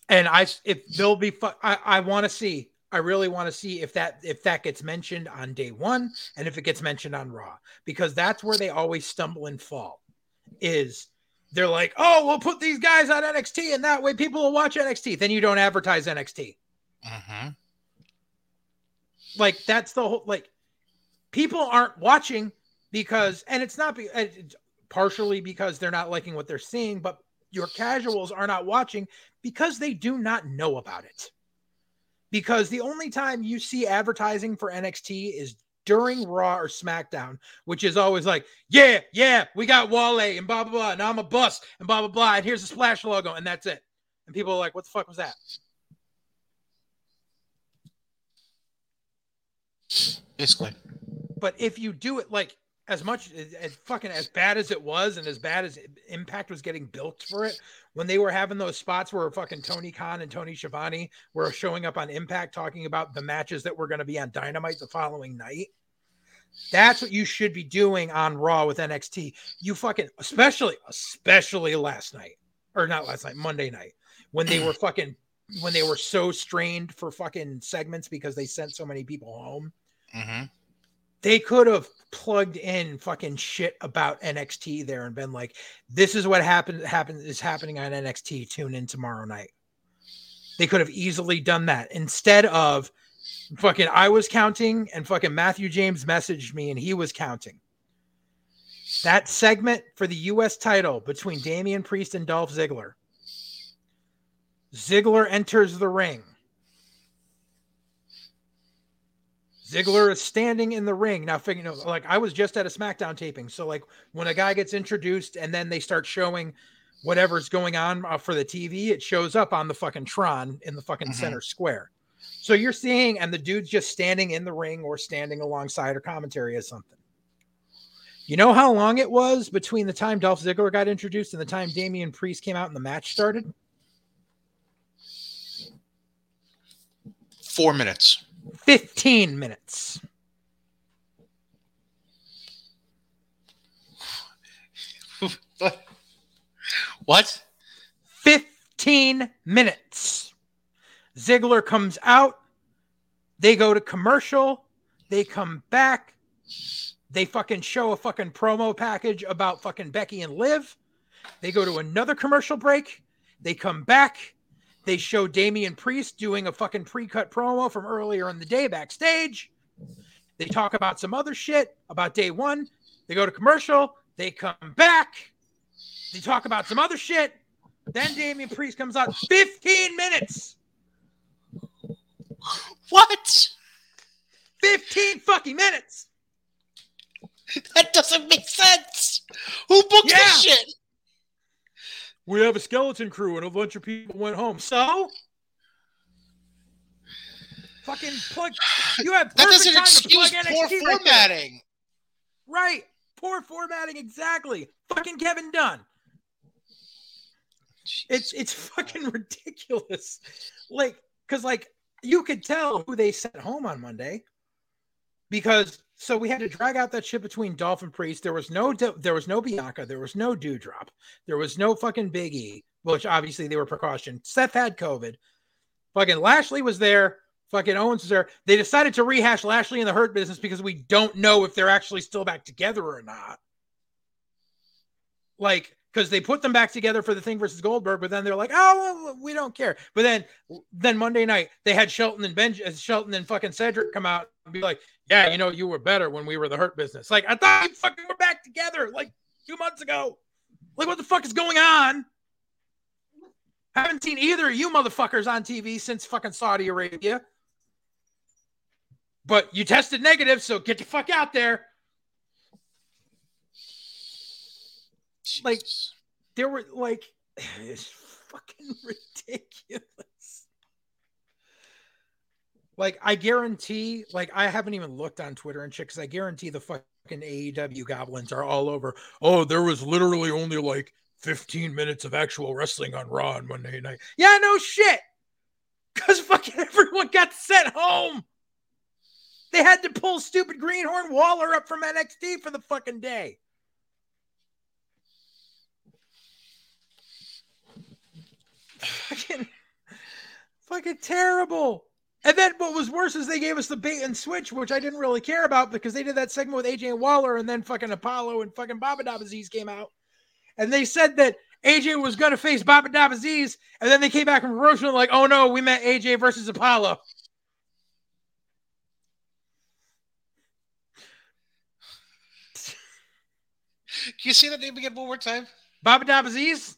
and I if they'll be fu- I, I want to see I really want to see if that if that gets mentioned on day one and if it gets mentioned on Raw because that's where they always stumble and fall is they're like oh we'll put these guys on NXT and that way people will watch NXT then you don't advertise NXT Mm-hmm. like that's the whole like people aren't watching because, and it's not be, it's partially because they're not liking what they're seeing, but your casuals are not watching because they do not know about it. Because the only time you see advertising for NXT is during Raw or SmackDown, which is always like, yeah, yeah, we got Wale and blah, blah, blah. And I'm a bust and blah, blah, blah. And here's the splash logo. And that's it. And people are like, what the fuck was that? Basically. But if you do it like as much as, as, fucking as bad as it was and as bad as Impact was getting built for it, when they were having those spots where fucking Tony Khan and Tony Schiavone were showing up on Impact talking about the matches that were going to be on Dynamite the following night. That's what you should be doing on Raw with NXT. You fucking, especially, especially last night, or not last night, Monday night, when they were fucking, when they were so strained for fucking segments because they sent so many people home. Mm-hmm. They could have plugged in fucking shit about NXT there and been like, "This is what happened. Happened is happening on NXT. Tune in tomorrow night." They could have easily done that instead of fucking. I was counting, and fucking Matthew James messaged me, and he was counting. That segment for the U.S. title between Damian Priest and Dolph Ziggler. Ziggler enters the ring. Ziggler is standing in the ring now. You know, like I was just at a SmackDown taping, so like when a guy gets introduced and then they start showing whatever's going on uh, for the TV, it shows up on the fucking Tron in the fucking mm-hmm. center square. So you're seeing, and the dude's just standing in the ring or standing alongside or commentary as something. You know how long it was between the time Dolph Ziggler got introduced and the time Damian Priest came out and the match started? Four minutes. 15 minutes. what? 15 minutes. Ziggler comes out. They go to commercial. They come back. They fucking show a fucking promo package about fucking Becky and Liv. They go to another commercial break. They come back. They show Damian Priest doing a fucking pre-cut promo from earlier in the day backstage. They talk about some other shit about day one. They go to commercial. They come back. They talk about some other shit. Then Damian Priest comes out 15 minutes. What? 15 fucking minutes. That doesn't make sense. Who booked yeah. this shit? we have a skeleton crew and a bunch of people went home. So fucking plug you have that doesn't excuse poor formatting. Right, right. Poor formatting, exactly. Fucking Kevin Dunn. It's it's fucking ridiculous. Like, cause like you could tell who they sent home on Monday because so we had to drag out that shit between Dolph and Priest. There was no there was no Bianca. There was no Doudrop, There was no fucking Big E, which obviously they were precaution. Seth had COVID. Fucking Lashley was there. Fucking Owens was there. They decided to rehash Lashley in the Hurt business because we don't know if they're actually still back together or not. Like because they put them back together for the thing versus Goldberg, but then they're like, oh, well, we don't care. But then, then Monday night they had Shelton and Ben, uh, Shelton and fucking Cedric come out and be like, yeah, you know, you were better when we were the Hurt Business. Like I thought you fucking were back together like two months ago. Like what the fuck is going on? Haven't seen either of you motherfuckers on TV since fucking Saudi Arabia. But you tested negative, so get the fuck out there. Jesus. Like there were like it's fucking ridiculous. Like I guarantee, like I haven't even looked on Twitter and shit because I guarantee the fucking AEW goblins are all over. Oh, there was literally only like 15 minutes of actual wrestling on Raw on Monday night. Yeah, no shit. Cause fucking everyone got sent home. They had to pull stupid Greenhorn Waller up from NXT for the fucking day. fucking, fucking terrible. And then what was worse is they gave us the bait and switch, which I didn't really care about because they did that segment with AJ and Waller, and then fucking Apollo and fucking Baba Dabaziz came out, and they said that AJ was going to face Baba Dabaziz, and then they came back from promotion like, oh no, we met AJ versus Apollo. Can you say that name again one more time? Baba Dabaziz?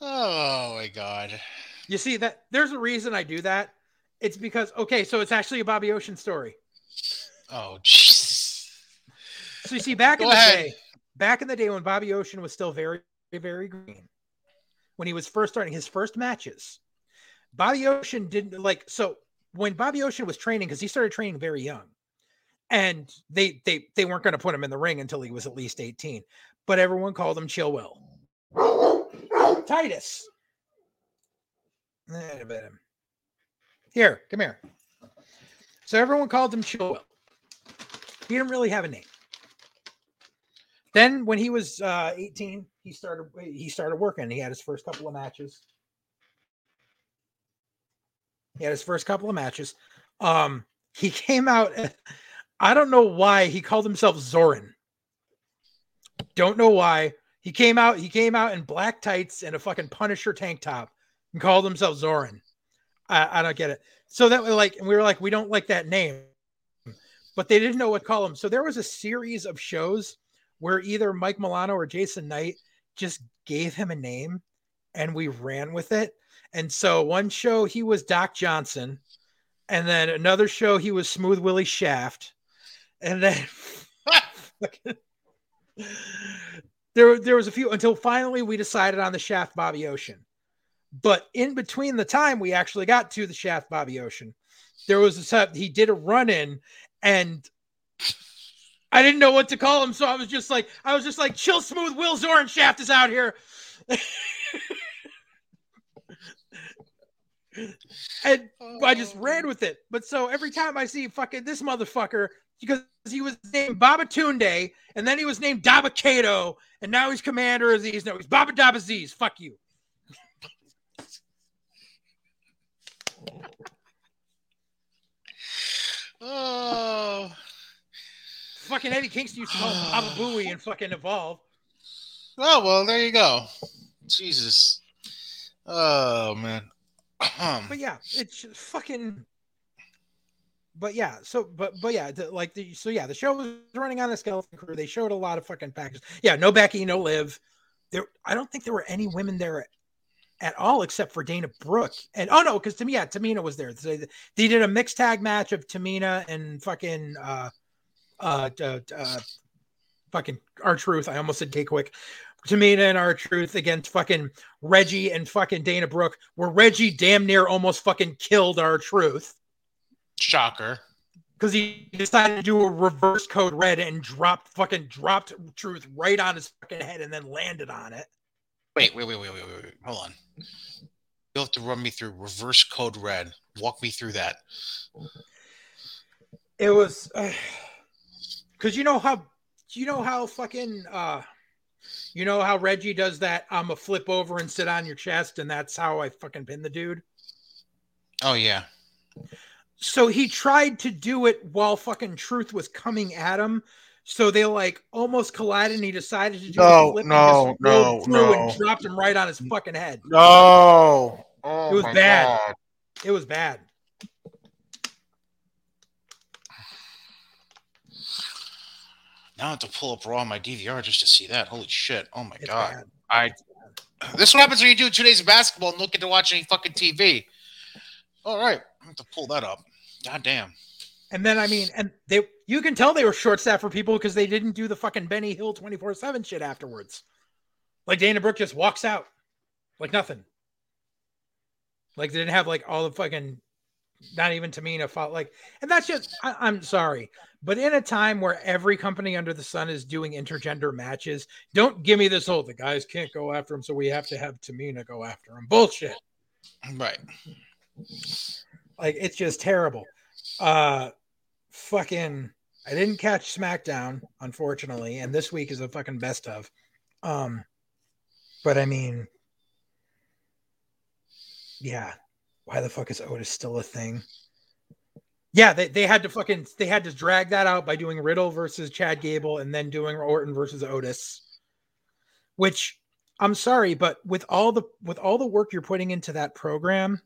Oh my god. You see that there's a reason I do that. It's because okay, so it's actually a Bobby Ocean story. Oh Jesus. So you see, back Go in the ahead. day, back in the day when Bobby Ocean was still very, very green, when he was first starting his first matches, Bobby Ocean didn't like so when Bobby Ocean was training, because he started training very young, and they they they weren't going to put him in the ring until he was at least 18. But everyone called him Chill Will. Titus. Here, come here. So everyone called him Chill He didn't really have a name. Then when he was uh, 18, he started he started working. He had his first couple of matches. He had his first couple of matches. Um, he came out. I don't know why he called himself Zoran. Don't know why. He came out. He came out in black tights and a fucking Punisher tank top and called himself Zoran. I, I don't get it. So that was like, and we were like, we don't like that name, but they didn't know what to call him. So there was a series of shows where either Mike Milano or Jason Knight just gave him a name and we ran with it. And so one show he was Doc Johnson, and then another show he was Smooth Willie Shaft, and then there there was a few until finally we decided on the Shaft Bobby Ocean. But in between the time we actually got to the Shaft Bobby Ocean, there was a set he did a run in and I didn't know what to call him, so I was just like, I was just like, chill smooth. Will Zorn Shaft is out here. and I just oh. ran with it. But so every time I see fucking this motherfucker, because he was named Baba Tunde, and then he was named Dabba-Kato, and now he's Commander Azeez. No, he's Baba Daba Aziz. Fuck you. Oh. Fucking Eddie Kingston used to call him Baba Booey and fucking evolve. Oh well, there you go. Jesus. Oh man. But yeah, it's fucking. But yeah, so but but yeah, the, like the so yeah, the show was running on a skeleton crew. They showed a lot of fucking packages. Yeah, no Becky, no Liv. There, I don't think there were any women there at all except for Dana Brooke. And oh no, because me, yeah, Tamina was there. They, they did a mixed tag match of Tamina and fucking uh uh, uh, uh fucking R-Truth. I almost said K Quick. Tamina and R-Truth against fucking Reggie and fucking Dana Brooke, where Reggie damn near almost fucking killed R-Truth shocker. because he decided to do a reverse code red and dropped fucking dropped truth right on his fucking head and then landed on it. Wait, wait, wait, wait, wait, wait, wait. Hold on. You'll have to run me through reverse code red. Walk me through that. It was because you know how you know how fucking uh you know how Reggie does that. I'm a flip over and sit on your chest, and that's how I fucking pin the dude. Oh yeah. So he tried to do it while fucking Truth was coming at him. So they like almost collided, and he decided to do No, a flip and no, just no, rolled through no. and dropped him right on his fucking head. No. Oh It was bad. God. It was bad. Now I have to pull up Raw on my DVR just to see that. Holy shit! Oh my It's god! bad. I. This is what happens when you do two days of basketball and don't get to watch any fucking TV. All right, I have to pull that up. God damn. And then I mean, and they you can tell they were short staffed for people because they didn't do the fucking Benny Hill 24-7 shit afterwards. Like Dana Brooke just walks out like nothing. Like they didn't have like all the fucking not even Tamina fought like and that's just I, I'm sorry. But in a time where every company under the sun is doing intergender matches, don't give me this whole the guys can't go after him, so we have to have Tamina go after him. Bullshit. Right. Like it's just terrible. Uh fucking I didn't catch SmackDown, unfortunately, and this week is a fucking best of. Um but I mean yeah, why the fuck is Otis still a thing? Yeah, they, they had to fucking they had to drag that out by doing Riddle versus Chad Gable and then doing Orton versus Otis. Which I'm sorry, but with all the with all the work you're putting into that program,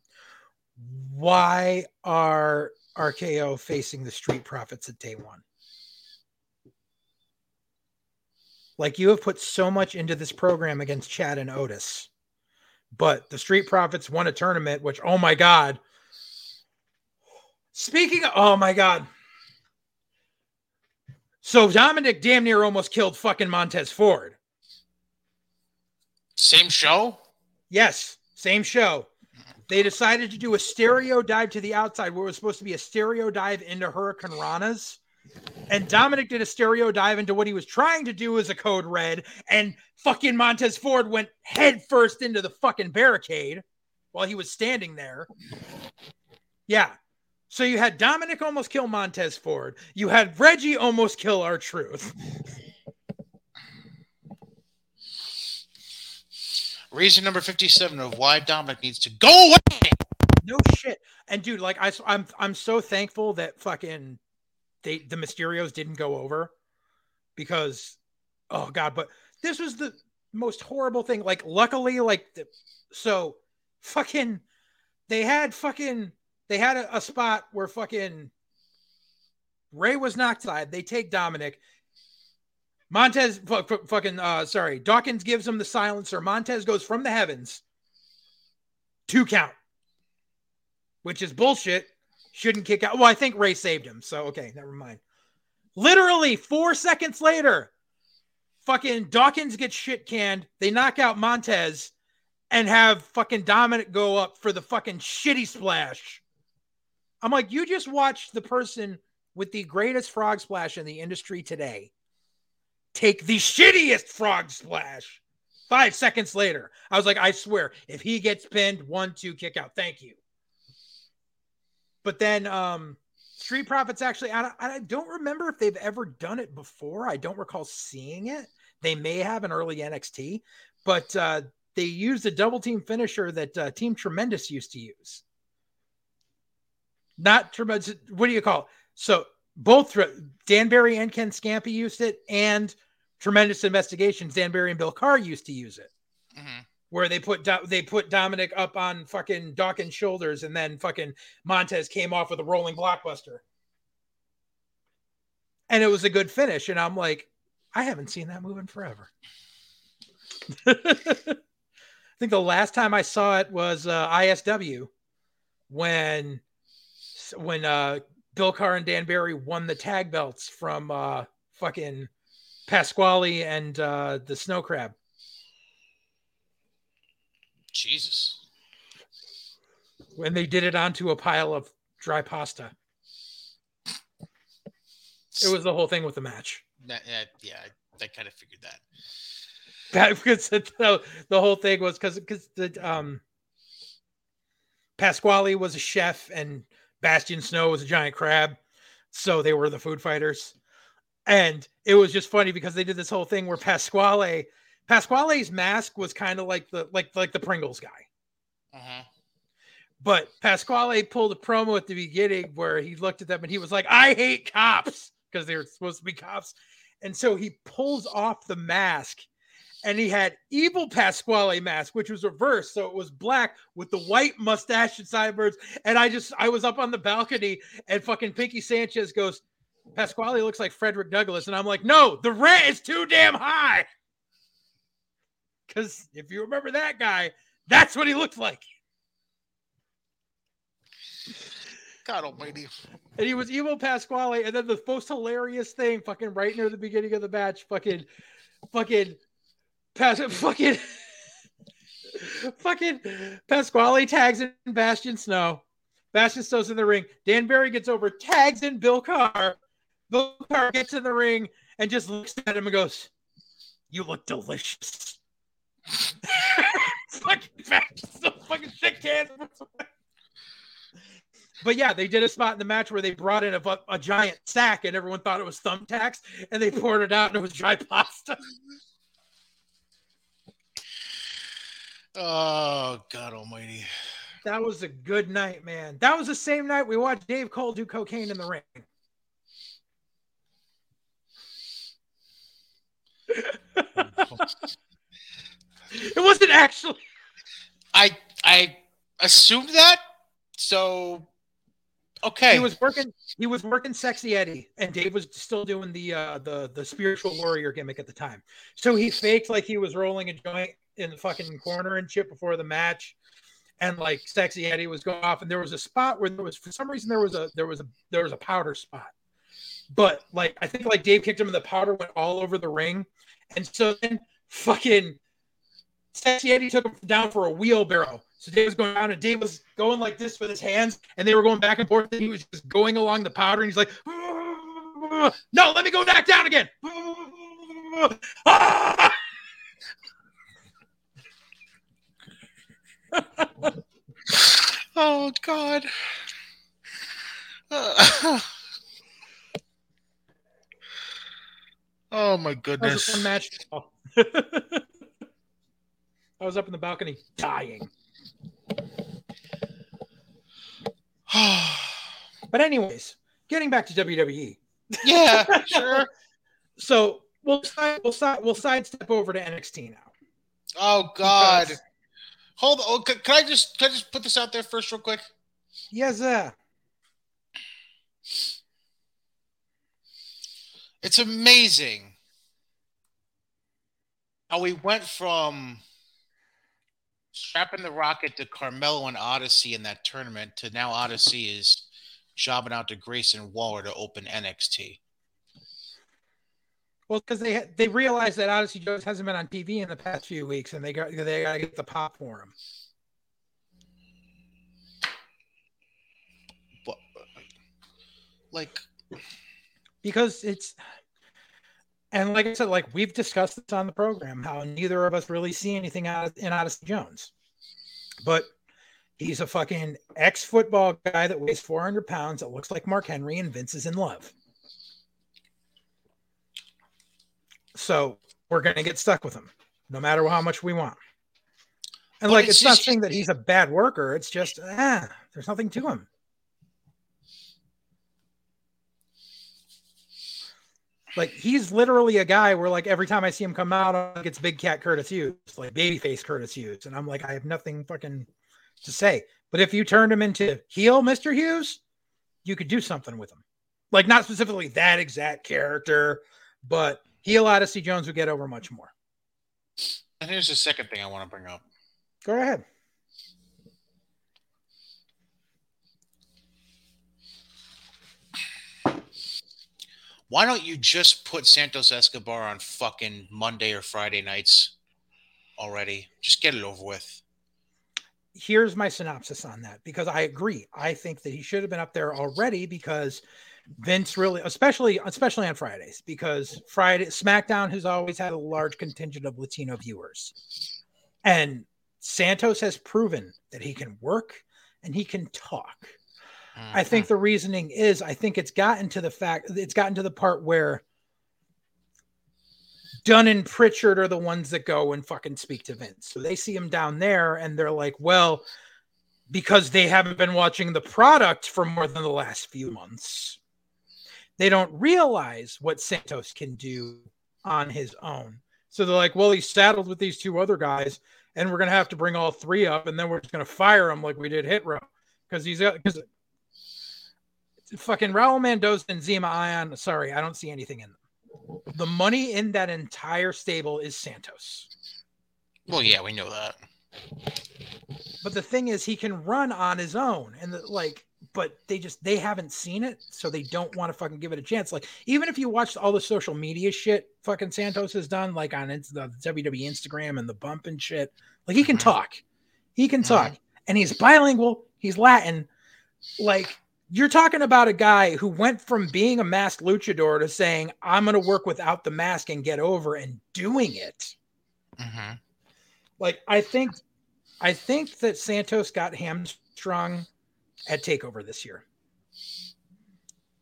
why are RKO facing the Street Profits at day one? Like you have put so much into this program against Chad and Otis. But the Street Profits won a tournament, which, oh my God. Speaking of, oh my God. So Dominic damn near almost killed fucking Montez Ford. Same show? Yes, same show. They decided to do a stereo dive to the outside where it was supposed to be a stereo dive into hurricanrana's. And Dominic did a stereo dive into what he was trying to do as a code red. And fucking Montez Ford went head first into the fucking barricade while he was standing there. Yeah. So you had Dominic almost kill Montez Ford. You had Reggie almost kill R-Truth. Reason number 57 of why Dominic needs to go away. No shit. And dude, like I I'm I'm so thankful that fucking they the Mysterios didn't go over because oh god, but this was the most horrible thing. Like luckily like the, so fucking they had fucking they had a, a spot where fucking Ray was knocked aside. They take Dominic. Montez fucking uh sorry, Dawkins gives him the silencer. Montez goes from the heavens. Two count. Which is bullshit. Shouldn't kick out. Well, I think Ray saved him. So okay, never mind. Literally 4 seconds later, fucking Dawkins gets shit canned. They knock out Montez and have fucking Dominic go up for the fucking shitty splash. I'm like, you just watched the person with the greatest frog splash in the industry today take the shittiest frog splash. Five seconds later, I was like, I swear, if he gets pinned, one, two, kick out. Thank you. But then, um, Street Profits actually, I, I don't remember if they've ever done it before. I don't recall seeing it. They may have an early NXT, but uh, they used a double team finisher that uh, Team Tremendous used to use. Not tremendous. What do you call it? So both Dan Barry and Ken Scampi used it, and Tremendous Investigations, Dan Barry and Bill Carr used to use it, mm-hmm. where they put they put Dominic up on fucking Dawkins' shoulders, and then fucking Montez came off with a rolling blockbuster, and it was a good finish. And I'm like, I haven't seen that move in forever. I think the last time I saw it was uh, ISW when when uh, Bill Carr and Dan Barry won the tag belts from uh, fucking Pasquale and uh, the Snow Crab. Jesus. When they did it onto a pile of dry pasta. It was the whole thing with the match. That, yeah, I, I kind of figured that. That because the, the whole thing was because because the um Pasquale was a chef and Bastion Snow was a giant crab. So they were the food fighters. And it was just funny because they did this whole thing where Pasquale Pasquale's mask was kind of like the like like the Pringles guy. Uh-huh. But Pasquale pulled a promo at the beginning where he looked at them and he was like, I hate cops because they were supposed to be cops. And so he pulls off the mask and he had evil Pasquale mask, which was reversed. So it was black with the white mustache and sideburns. And I just, I was up on the balcony and fucking Pinky Sanchez goes, Pasquale looks like Frederick Douglass. And I'm like, no, the rent is too damn high. Because if you remember that guy, that's what he looked like. God almighty. And he was evil Pasquale. And then the most hilarious thing, fucking right near the beginning of the match, fucking, fucking Pas- fucking fucking Pasquale tags in Bastion Snow. Bastion Snow's in the ring. Dan Barry gets over, tags in Bill Carr. Carr gets in the ring and just looks at him and goes, You look delicious. fucking fucking. But yeah, they did a spot in the match where they brought in a, a giant sack and everyone thought it was thumbtacks and they poured it out and it was dry pasta. Oh God Almighty! That was a good night, man. That was the same night we watched Dave Cole do cocaine in the ring. It wasn't actually. I I assumed that. So Okay. He was working. He was working sexy Eddie, and Dave was still doing the uh, the the spiritual warrior gimmick at the time. So he faked like he was rolling a joint in the fucking corner and shit before the match, and like sexy Eddie was going off, and there was a spot where there was for some reason there was a there was a there was a powder spot, but like I think like Dave kicked him and the powder went all over the ring, and so then fucking sexy Eddie took him down for a wheelbarrow. So Dave was going down, and Dave was going like this with his hands, and they were going back and forth. And he was just going along the powder, and he's like, ah, "No, let me go back down again." oh God. oh my That was a goodness. match. I was up in the balcony dying. But anyways, getting back to WWE. yeah, sure. So we'll side, we'll side, we'll sidestep over to NXT now. Oh God. Because- Hold on. Oh, can, can I just can I just put this out there first, real quick? Yes, uh, It's amazing how we went from strapping the rocket to Carmelo and Odyssey in that tournament to now Odyssey is jobbing out to Grayson Waller to open NXT. well, because they they realized that Odyssey Jones hasn't been on TV in the past few weeks, and they got they got to get the pop for him. But, like, because it's and like I said, like we've discussed this on the program, how neither of us really see anything out of, in Odyssey Jones, but he's a fucking ex football guy that weighs 400 pounds that looks like Mark Henry, and Vince is in love. So we're gonna get stuck with him, no matter how much we want. And But like, it's it's, not saying that he's a bad worker. It's just ah, there's nothing to him. Like he's literally a guy where like every time I see him come out, I'm like it's Big Cat Curtis Hughes, like babyface Curtis Hughes, and I'm like I have nothing fucking to say. But if you turned him into heel, Mister Hughes, you could do something with him. Like not specifically that exact character, but heel Odyssey Jones would get over much more. and here's the second thing I want to bring up. Go ahead. Why don't you just put Santos Escobar on fucking Monday or Friday nights already? Just get it over with. here's my synopsis on that because I agree. I think that he should have been up there already because Vince really, especially especially on Fridays, because Friday SmackDown has always had a large contingent of Latino viewers, and Santos has proven that he can work and he can talk. Mm-hmm. I think the reasoning is I think it's gotten to the fact it's gotten to the part where Dunn and Pritchard are the ones that go and fucking speak to Vince. So they see him down there and they're like, well, because they haven't been watching the product for more than the last few months, they don't realize what Santos can do on his own. So they're like, well, he's saddled with these two other guys, and we're gonna have to bring all three up, and then we're just gonna fire him like we did Hit Row because he's because fucking Raul Mendoza and Zima Ion. Sorry, I don't see anything in them. The money in that entire stable is Santos. well, yeah, we know that. But the thing is, he can run on his own, and the, like, but they just they haven't seen it, so they don't want to fucking give it a chance. Like, even if you watched all the social media shit fucking Santos has done, like on the WWE Instagram and the bump and shit, like he can Mhm. talk, he can Mhm. talk, and he's bilingual, he's Latin. Like, you're talking about a guy who went from being a masked luchador to saying, "I'm going to work without the mask and get over," and doing it hmm like I think I think that Santos got hamstrung at Takeover this year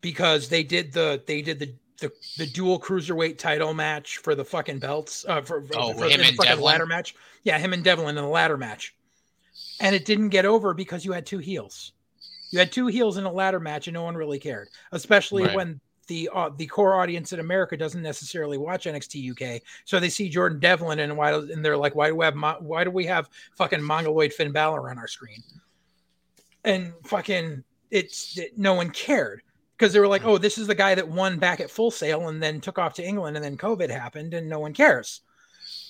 because they did the they did the the, the dual cruiserweight title match for the fucking belts uh, for, Oh, for him the and fucking Devlin? ladder match. Yeah, him and Devlin in the ladder match, and it didn't get over because you had two heels. You had two heels in a ladder match, and no one really cared, especially Right. when the uh, the core audience in America doesn't necessarily watch NXT UK, so they see Jordan Devlin and why and they're like, why do we have Mo- why do we have fucking Mongoloid Finn Balor on our screen? And fucking it's it, no one cared because they were like, oh, this is the guy that won back at Full Sail and then took off to England and then COVID happened and no one cares.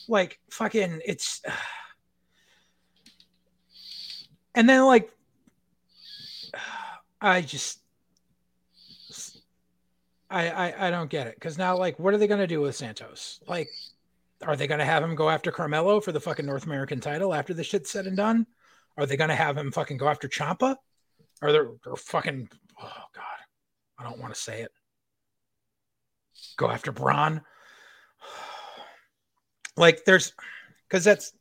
Like fucking, it's. And then like, I just. I, I, I don't get it because now like what are they gonna do with Santos? Like, are they gonna have him go after Carmelo for the fucking North American title after the shit's said and done? Are they gonna have him fucking go after Ciampa? Are there or fucking oh god, I don't want to say it. Go after Bron. Like there's because that's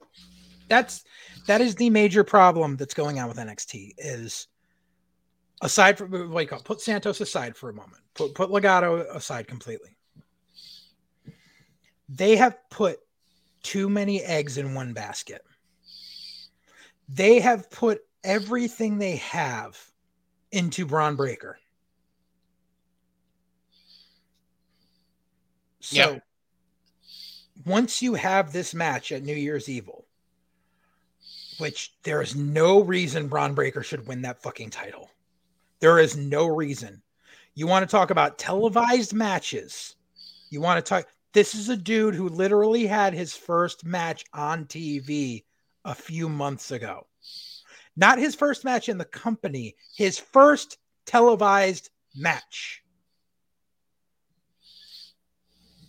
that's that is the major problem that's going on with NXT is aside from like put Santos aside for a moment. Put put Legado aside completely. They have put too many eggs in one basket. They have put everything they have into Bron Breakker. So once you have this match at New Year's Evil, which there is no reason Bron Breakker should win that fucking title. There is no reason. You want to talk about televised matches? You want to talk this is a dude who literally had his first match on TV a few months ago. Not his first match in the company, his first televised match.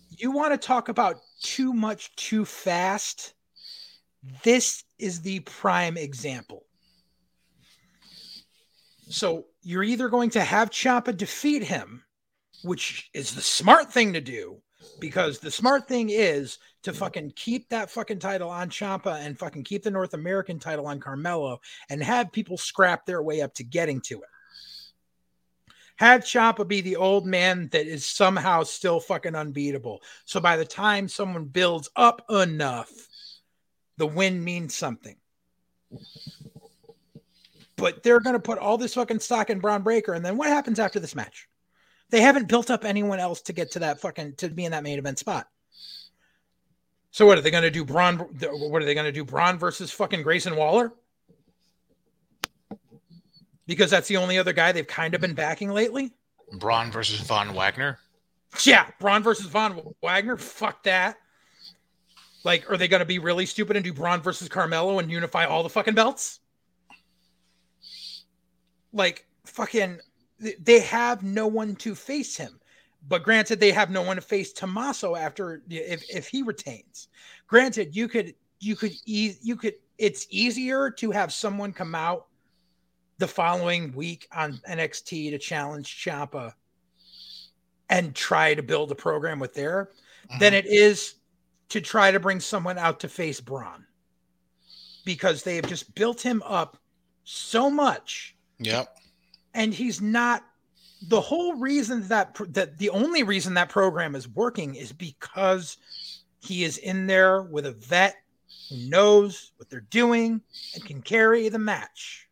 You want to talk about too much too fast? This is the prime example. So you're either going to have Ciampa defeat him, which is the smart thing to do, because the smart thing is to fucking keep that fucking title on Ciampa and fucking keep the North American title on Carmelo and have people scrap their way up to getting to it. Have Ciampa be the old man that is somehow still fucking unbeatable. So by the time someone builds up enough, the win means something. But they're going to put all this fucking stock in Bron Breakker. And then what happens after this match? They haven't built up anyone else to get to that fucking to be in that main event spot. So what are they going to do? Bron? What are they going to do? Bron versus fucking Grayson Waller? Because that's the only other guy they've kind of been backing lately. Bron versus Von Wagner. Yeah, Bron versus Von Wagner. Fuck that. Like, are they going to be really stupid and do Bron versus Carmelo and unify all the fucking belts? Like, fucking they have no one to face him. But granted, they have no one to face Tommaso after if, if he retains. Granted, you could you could you could it's easier to have someone come out the following week on NXT to challenge Ciampa and try to build a program with there mm-hmm. than it is to try to bring someone out to face Bron because they have just built him up so much. Yep and he's not the whole reason that that the only reason that program is working is because he is in there with a vet who knows what they're doing and can carry the match.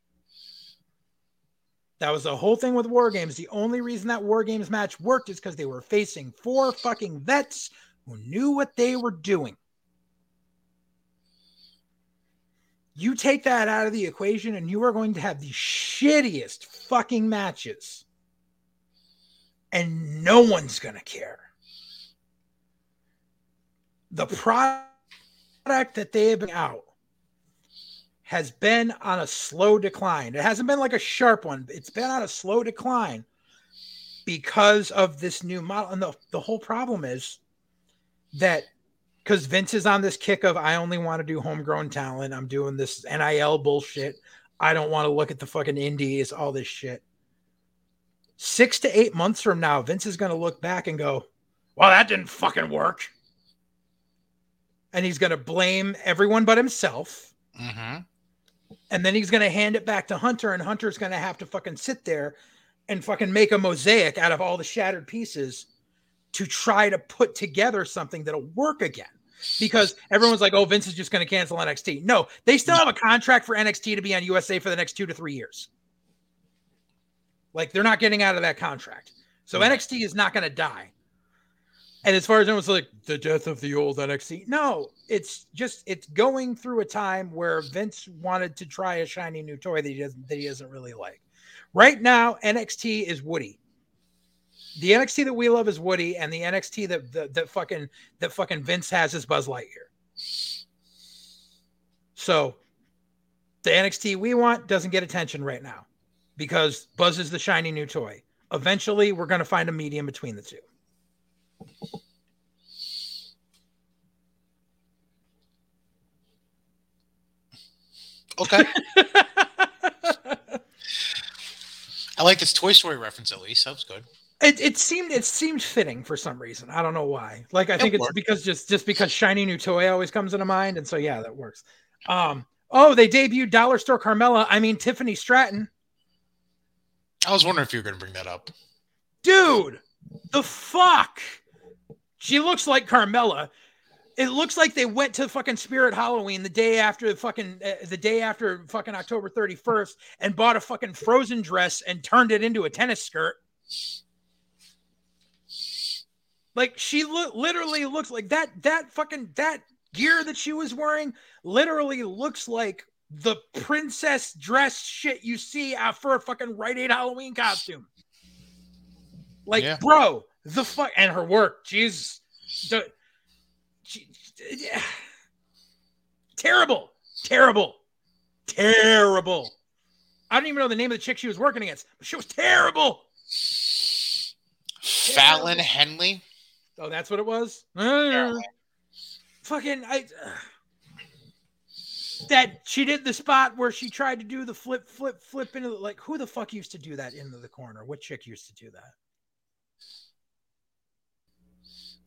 That was the whole thing with War Games. The only reason that War Games match worked is because they were facing four fucking vets who knew what they were doing. You take that out of the equation, and you are going to have the shittiest fucking matches. And no one's going to care. The product that they have been out has been on a slow decline. It hasn't been like a sharp one, it's been on a slow decline because of this new model. And the, the whole problem is that because Vince is on this kick of I only want to do homegrown talent. I'm doing this NIL bullshit. I don't want to look at the fucking indies, all this shit. Six to eight months from now, Vince is going to look back and go, Well, that didn't fucking work. And he's going to blame everyone but himself. Mm-hmm. And then he's going to hand it back to Hunter, and Hunter's going to have to fucking sit there and fucking make a mosaic out of all the shattered pieces to try to put together something that'll work again because everyone's like, oh, Vince is just going to cancel NXT. No, they still have a contract for NXT to be on USA for the next two to three years. Like they're not getting out of that contract. So mm. yeah. NXT is not going to die. And as far as everyone's like the death of the old NXT, no, it's just it's going through a time where Vince wanted to try a shiny new toy that he doesn't that he doesn't really like. Right now, NXT is Woody. The NXT that we love is Woody, and the NXT that that, that fucking that fucking Vince has is Buzz Lightyear. So the NXT we want doesn't get attention right now because Buzz is the shiny new toy. Eventually, we're going to find a medium between the two. Okay. I like this Toy Story reference at least. That was good. It, it seemed it seemed fitting for some reason. I don't know why. Like I think It it's worked. because just just because shiny new toy always comes into mind, and so yeah, that works. Um. Oh, they debuted Dollar Store Carmella. I mean Tiffany Stratton, I was wondering if you were going to bring that up. dude. The fuck. She looks like Carmella. It looks like they went to fucking Spirit Halloween the day after the fucking uh, the day after fucking October 31st and bought a fucking frozen dress and turned it into a tennis skirt. Like she lo- literally looks like that that fucking that gear that she was wearing literally looks like the princess dress shit you see for a fucking Rite Aid Halloween costume. Like, Yeah. bro, the fuck and her work, Jesus, the she, yeah. terrible, terrible, terrible. I don't even know the name of the chick she was working against, but she was terrible. Fallon Henley. Oh, that's what it was. Uh, fucking, I. that she did the spot where she tried to do the flip, flip, flip into the, like who the fuck used to do that into the corner? What chick used to do that?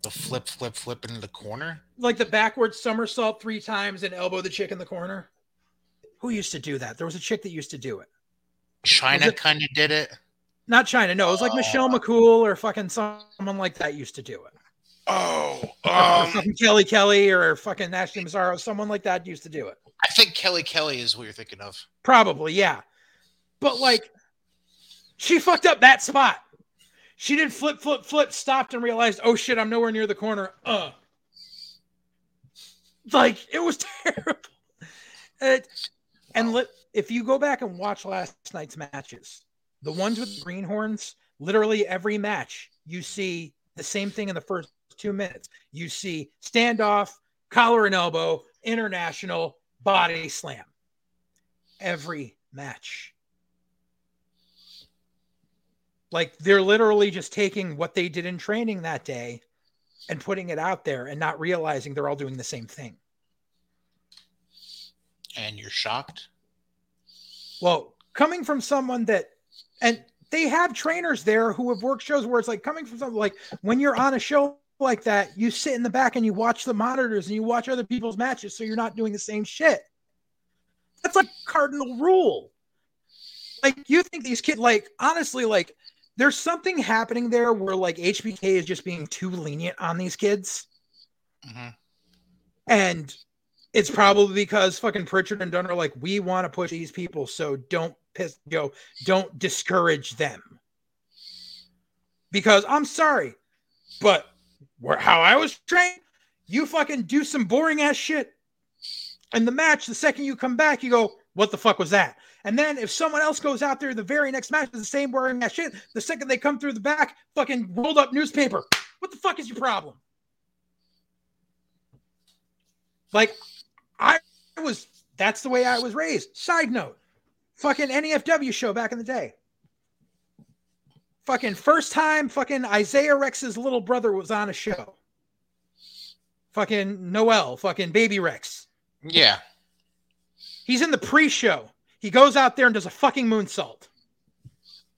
The flip, flip, flip into the corner. Like the backward somersault three times and elbow the chick in the corner. Who used to do that? There was a chick that used to do it. Chyna kind of did it. Not Chyna. No, it was like Michelle McCool or fucking someone like that used to do it. Oh, um, Kelly Kelly or fucking Ashley Massaro. Someone like that used to do it. I think Kelly Kelly is what you're thinking of. Probably, yeah. But like, she fucked up that spot. She did flip, flip, flip, stopped and realized, oh shit, I'm nowhere near the corner. Uh. Like, it was terrible. It, and li- if you go back and watch last night's matches, the ones with the greenhorns, literally every match, you see the same thing in the first two minutes. You see standoff, collar and elbow, international, body slam. Every match. Like they're literally just taking what they did in training that day and putting it out there and not realizing they're all doing the same thing. And you're shocked. Well, coming from someone that, and they have trainers there who have worked shows where it's like coming from something like when you're on a show like that, you sit in the back and you watch the monitors and you watch other people's matches so you're not doing the same shit. That's like cardinal rule. Like you think these kids, like honestly, like there's something happening there where like HBK is just being too lenient on these kids. hmm And it's probably because fucking Pritchard and Dunn are like, we want to push these people, so don't piss, you know, don't discourage them. Because I'm sorry, but where how I was trained, you fucking do some boring ass shit. In the match, the second you come back, you go, what the fuck was that? And then if someone else goes out there, the very next match is the same boring ass shit. The second they come through the back, fucking rolled up newspaper. What the fuck is your problem? Like, I was that's the way I was raised. Side note, fucking NEFW show back in the day. Fucking first time fucking Isaiah Rex's little brother was on a show. Fucking Noel, fucking baby Rex. Yeah. He's in the pre-show. He goes out there and does a fucking moonsault.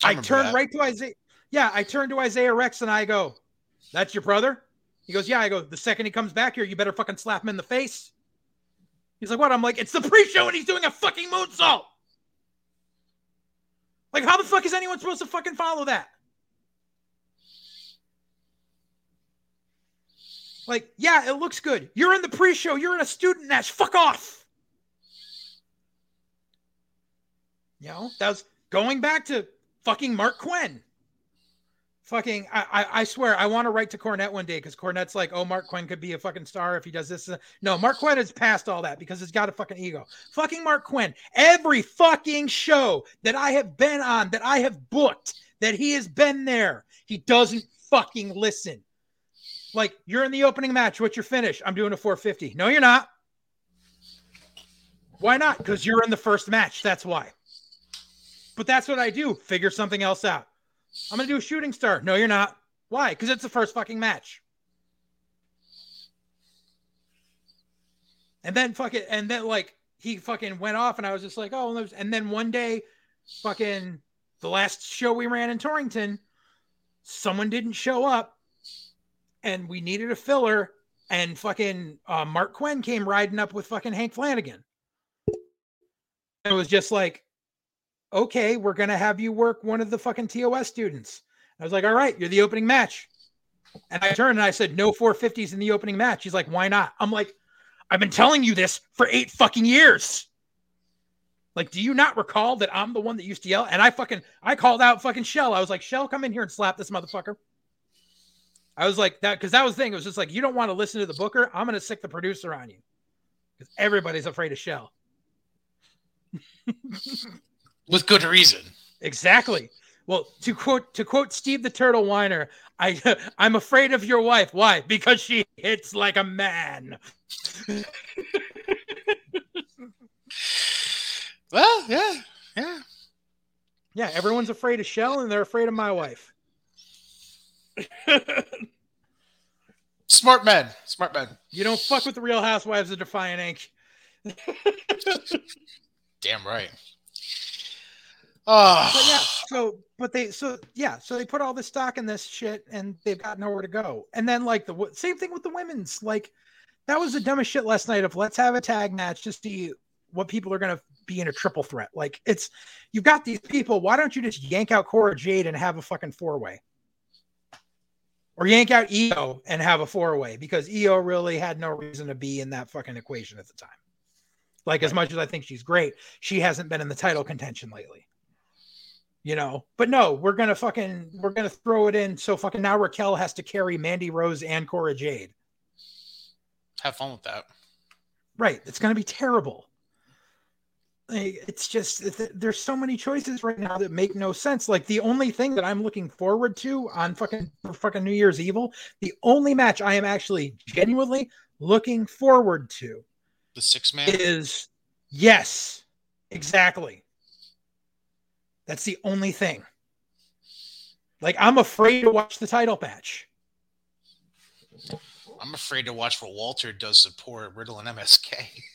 I I, turn that. right to Isaiah. Yeah, I turn to Isaiah Rex and I go, "That's your brother." He goes, "Yeah." I go, "The second he comes back here, you better fucking slap him in the face." He's like, "What?" I'm like, "It's the pre-show and he's doing a fucking moonsault." Like, how the fuck is anyone supposed to fucking follow that? Like, yeah, it looks good. You're in the pre-show. You're in a student match. Fuck off. You know, that was going back to fucking Marq Quen. fucking I, I, I swear I want to write to Cornette one day because Cornette's like, oh, Marq Quen could be a fucking star if he does this. No, Marq Quen has passed all that because he's got a fucking ego. Fucking Marq Quen. Every fucking show that I have been on, that I have booked, that he has been there, he doesn't fucking listen. Like, you're in the opening match. What's your finish? I'm doing a 450. No, you're not. Why not? Because you're in the first match. That's why. But that's what I do. Figure something else out. I'm gonna do a shooting star. No, you're not. Why? Because it's the first fucking match. And then fucking, and then like he fucking went off, and I was just like, oh, and then one day, fucking the last show we ran in Torrington, someone didn't show up, and we needed a filler, and fucking uh, Marq Quen came riding up with fucking Hank Flanagan. And It was just like, okay, we're to have you work one of the fucking TOS students. I was like, all right, you're the opening match. And I turned and I said, no 450s in the opening match. He's like, why not? I'm like, I've been telling you this for eight fucking years. Like, do you not recall that I'm the one that used to yell? And I fucking, I called out fucking Shell. I was like, Shell, come in here and slap this motherfucker. I was like that because that was the thing. It was just like, you don't want to listen to the booker. I'm going to sick the producer on you because everybody's afraid of Shell. with good reason. Exactly. Well, to quote to quote Steve the Turtle Weiner, I I'm afraid of your wife. Why? Because she hits like a man. well, yeah, yeah, yeah. Everyone's afraid of Shell, and they're afraid of my wife. Smart men, smart men. You don't fuck with the Real Housewives of Defiant Inc. Damn right. Oh. But yeah, so but they so yeah, so they put all this stock in this shit and they've got nowhere to go. And then like the same thing with the women's like that was the dumbest shit last night of let's have a tag match to see what people are going to be in a triple threat. Like it's you've got these people, why don't you just yank out Cora Jade and have a fucking four-way? Or yank out Io and have a four-way because Io really had no reason to be in that fucking equation at the time. Like as much as I think she's great, she hasn't been in the title contention lately you know. But no, we're gonna fucking we're gonna throw it in. So fucking now Raquel has to carry Mandy Rose and Cora Jade. Have fun with that. Right, it's gonna be terrible. It's just there's so many choices right now that make no sense. Like the only thing that I'm looking forward to on fucking fucking New Year's Evil, the only match I am actually genuinely looking forward to, the six man is yes, exactly that's the only thing. Like I'm afraid to watch the title match. I'm afraid to watch what Walter does support Riddle and MSK.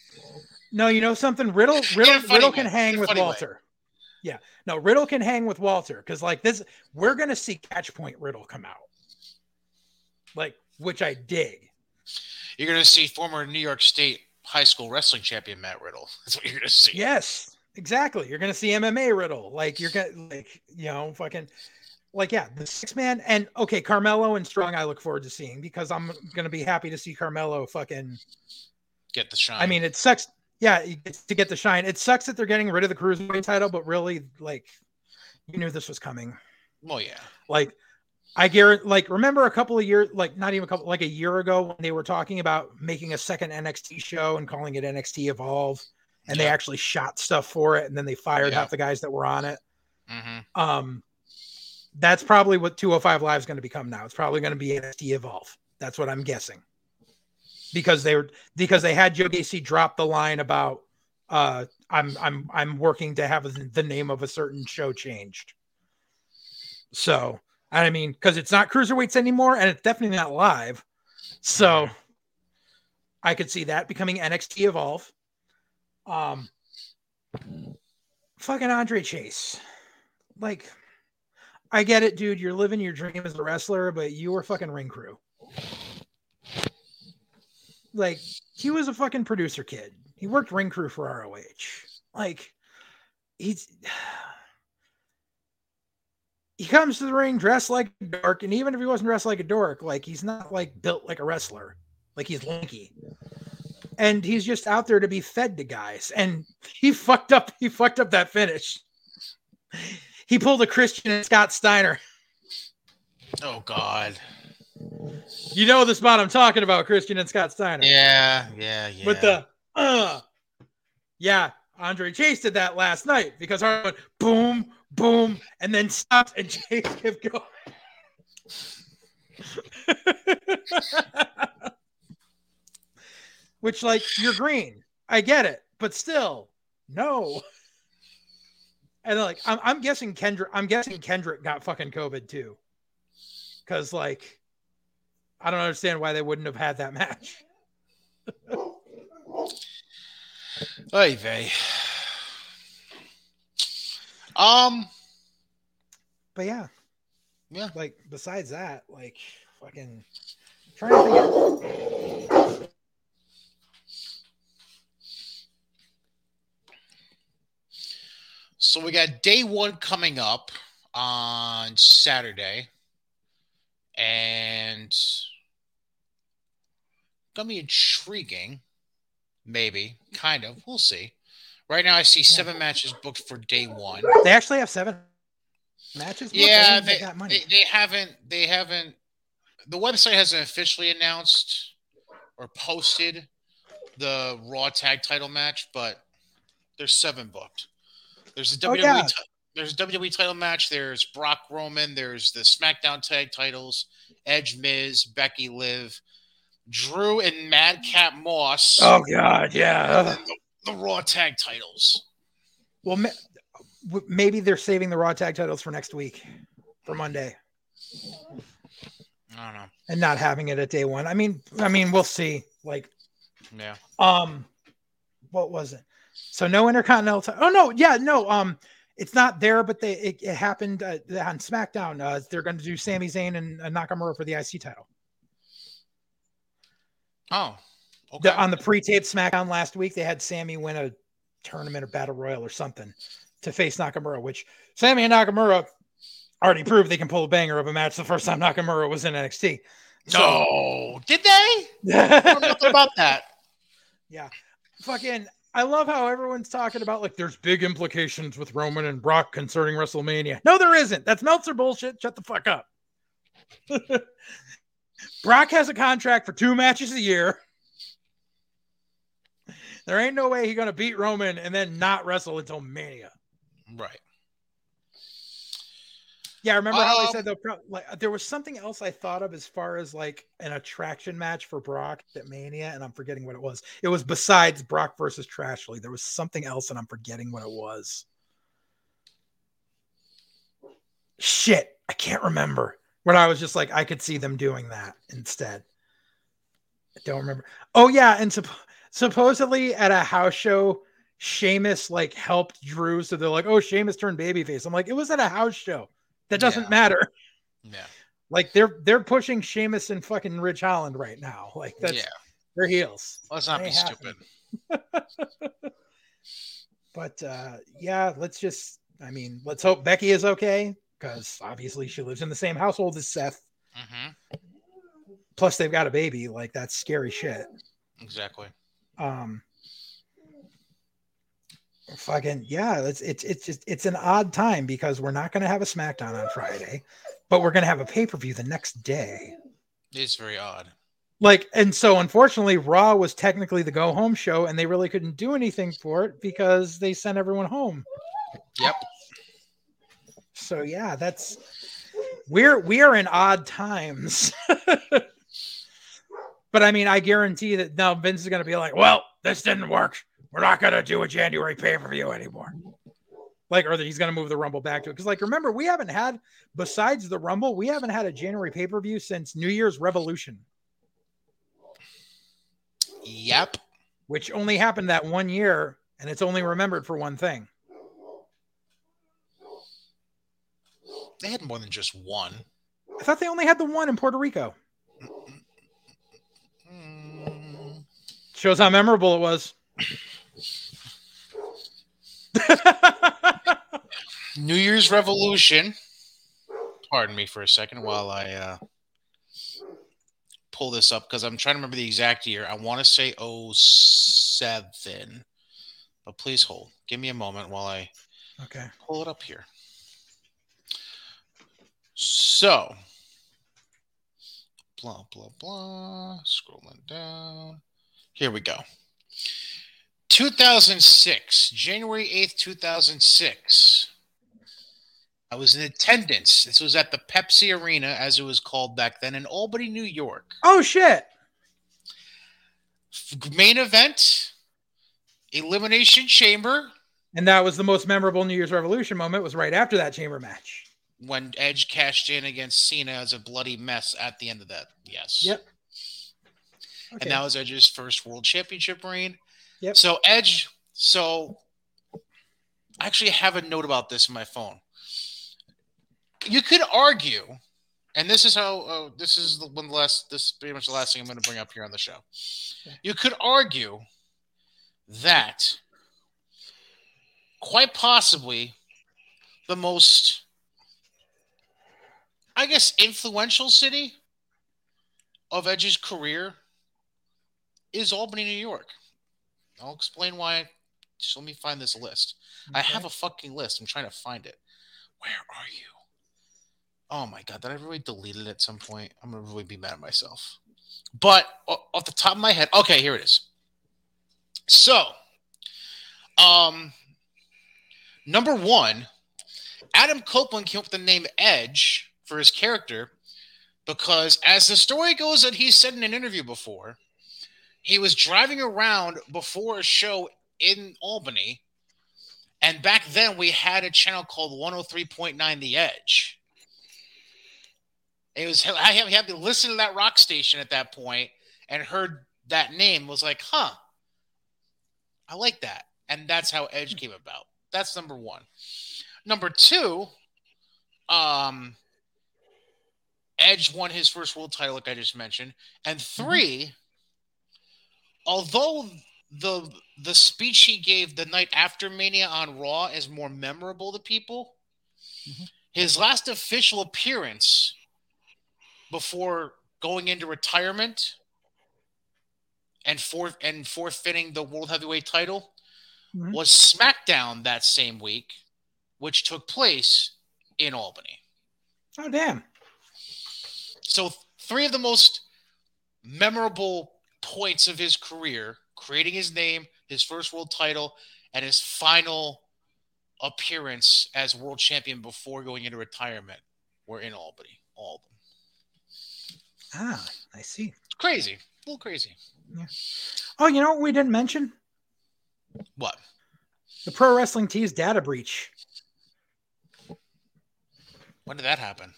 No, you know something? Riddle Riddle Riddle can hang with Walter. Way. Yeah. No, Riddle can hang with Walter because like this, we're gonna see Catch Point Riddle come out. Like, which I dig. You're gonna see former New York State high school wrestling champion Matt Riddle. That's what you're gonna see. Yes. Exactly. You're gonna see MMA Riddle. Like you're gonna like you know fucking like yeah the six man and okay Carmelo and Strong I look forward to seeing because I'm gonna be happy to see Carmelo fucking get the shine. I mean it sucks. Yeah, to get the shine. It sucks that they're getting rid of the cruiserweight title, but really like you knew this was coming. Well, yeah. Like I guarantee, like, remember a couple of years, like, not even a couple, like a year ago when they were talking about making a second NXT show and calling it NXT Evolve and yeah. they actually shot stuff for it, and then they fired yeah. half the guys that were on it. Mm-hmm. Um, that's probably what 205 Live is going to become now. It's probably going to be NXT Evolve. That's what I'm guessing. Because they were because they had Joe Gacy drop the line about uh I'm I'm I'm working to have the name of a certain show changed. So I mean, because it's not cruiserweights anymore, and it's definitely not live. So. I could see that becoming NXT Evolve. Um, fucking Andre Chase. Like, I get it, dude. You're living your dream as a wrestler, but you were fucking ring crew. Like, he was a fucking producer kid. He worked ring crew for ROH. Like, he's he comes to the ring dressed like a dork, and even if he wasn't dressed like a dork, like he's not like built like a wrestler. Like he's lanky and he's just out there to be fed to guys. And he fucked up. He fucked up that finish. He pulled a Christian and Scott Steiner. Oh God. You know the spot I'm talking about, Christian and Scott Steiner. Yeah, yeah, yeah. With the uh yeah, Andre Chase did that last night because Hardy went boom, boom, and then stopped and Chase kept going. Which, like, you're green. I get it, but still, no. And like, I'm, I'm guessing Kendrick. I'm guessing Kendrick got fucking COVID too, because like, I don't understand why they wouldn't have had that match. Oy vey. Um, But yeah, yeah. like besides that, like fucking trying to think. Of... So we got day one coming up on Saturday, and gonna be intriguing. Maybe, kind of. We'll see. Right now, I see seven matches booked for day one. They actually have seven matches. booked? Yeah, They they, got money. they, they haven't. They haven't. The website hasn't officially announced or posted the Raw Tag Title match, but there's seven booked. There's a Oh, WWE. yeah. ti- there's a WWE title match. There's Brock Roman. There's the SmackDown Tag Titles. Edge, Miz, Becky, Liv, Drew, and Madcap Moss. oh god, yeah. the, the Raw Tag Titles. Well, maybe they're saving the Raw tag titles for next week, for Monday, I don't know. and not having it at day one. I mean, I mean, we'll see. Like, Yeah. um, what was it? So no Intercontinental. ti- oh no, yeah, no. Um, it's not there, but they it, it happened uh, on SmackDown. Uh, they're going to do Sami Zayn and uh, Nakamura for the IC title. Oh. Okay. The, on the pre-taped SmackDown last week, they had Sammy win a tournament or battle royal or something to face Nakamura, which Sammy and Nakamura already proved they can pull a banger of a match the first time Nakamura was in NXT. no. Did they? I don't know about that. Yeah, fucking I love how everyone's talking about like there's big implications with Roman and Brock concerning WrestleMania. No, there isn't. That's Meltzer bullshit. Shut the fuck up. Brock has a contract for two matches a year. There ain't no way he's gonna beat Roman and then not wrestle until Mania. Right. Yeah, I remember how I Um, said though, like there was something else I thought of as far as like an attraction match for Brock at Mania, and I'm forgetting what it was. It was besides Brock versus Trashley. There was something else, and I'm forgetting what it was. Shit, I can't remember. When I was just like, I could see them doing that instead. I don't remember. Oh yeah, and supp- supposedly at a house show, Sheamus like helped Drew, so they're like, "Oh, Sheamus turned babyface." I'm like, it was at a house show. That doesn't Yeah. matter. Yeah. Like they're they're pushing Sheamus and fucking Ridge Holland right now. Like that's yeah. their heels. Let's not be have stupid. But uh yeah, let's just I mean, let's hope Becky is okay because obviously she lives in the same household as Seth. hmm Plus they've got a baby. Like that's scary shit. Exactly. Um fucking yeah, it's it's it's just it's an odd time because we're not gonna have a SmackDown on Friday, but we're gonna have a pay-per-view the next day. It's very odd. like and so unfortunately raw was technically the go home show and they really couldn't do anything for it because they sent everyone home Yep. so yeah that's we're we're in odd times but i mean i guarantee that now vince is going to be like well this didn't work we're not going to do a january pay-per-view anymore like or that he's going to move the rumble back to it because like remember we haven't had besides the rumble we haven't had a january pay-per-view since new year's revolution Yep. which only happened that one year and it's only remembered for one thing. They had more than just one. I thought they only had the one in Puerto Rico. Shows how memorable it was. New Year's Revolution. Pardon me for a second while I uh, pull this up because I'm trying to remember the exact year. I want to say 07, but please hold. Give me a moment while I okay. pull it up here. So, blah, blah, blah. Scrolling down. Here we go. 2006, January 8th, 2006. I was in attendance. This was at the Pepsi Arena, as it was called back then, in Albany, New York. Oh shit! Main event, Elimination Chamber. And that was the most memorable New Year's Revolution moment. Was right after that chamber match when Edge cashed in against Cena as a bloody mess at the end of that. Yes. Yep. Okay. And that was Edge's first World Championship reign. Yep. So Edge. So I actually have a note about this in my phone you could argue, and this is how uh, this is the one the last. This is pretty much the last thing I'm going to bring up here on the show. You could argue that quite possibly the most, I guess, influential city of Edge's career is Albany, New York. I'll explain why. Just let me find this list. Okay. I have a fucking list. I'm trying to find it. Where are you? Oh my god, did I really delete it at some point? I'm gonna really be mad at myself. But off the top of my head, okay, here it is. So, um, number one, Adam Copeland came up with the name Edge for his character because, as the story goes that he said in an interview before, he was driving around before a show in Albany, and back then we had a channel called 103.9 The Edge it was I had to listen to that rock station at that point and heard that name was like, huh, I like that. And that's how Edge came about. That's number one. Number two, um, Edge won his first world title, like I just mentioned. And 3 mm-hmm. Although the the speech he gave the night after Mania on Raw is more memorable to people, mm-hmm. his last official appearance before going into retirement and for and forfeiting the world heavyweight title mm-hmm. was SmackDown that same week, which took place in Albany. Oh damn! So three of the most memorable points of his career: creating his name, his first world title, and his final appearance as world champion before going into retirement, were in Albany. All of them. Ah, I see. Crazy. A little crazy. Yeah. Oh, you know what we didn't mention? What? The Pro Wrestling Tees data breach. When did that happen?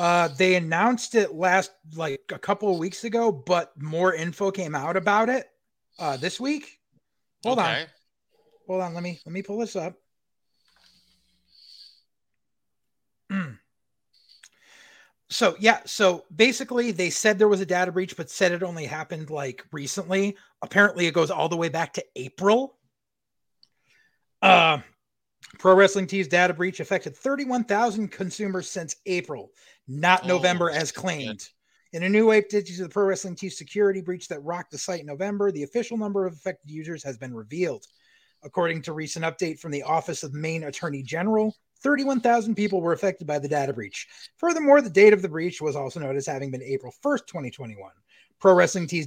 Uh, they announced it last like a couple of weeks ago, but more info came out about it uh, this week. Hold okay. on. Hold on. Let me let me pull this up. so yeah so basically they said there was a data breach but said it only happened like recently apparently it goes all the way back to april uh pro wrestling tees data breach affected 31000 consumers since april not oh, november as claimed in a new update to the pro wrestling tees security breach that rocked the site in november the official number of affected users has been revealed according to recent update from the office of maine attorney general 31,000 people were affected by the data breach. Furthermore, the date of the breach was also noted as having been April 1st, 2021. Pro Wrestling Tees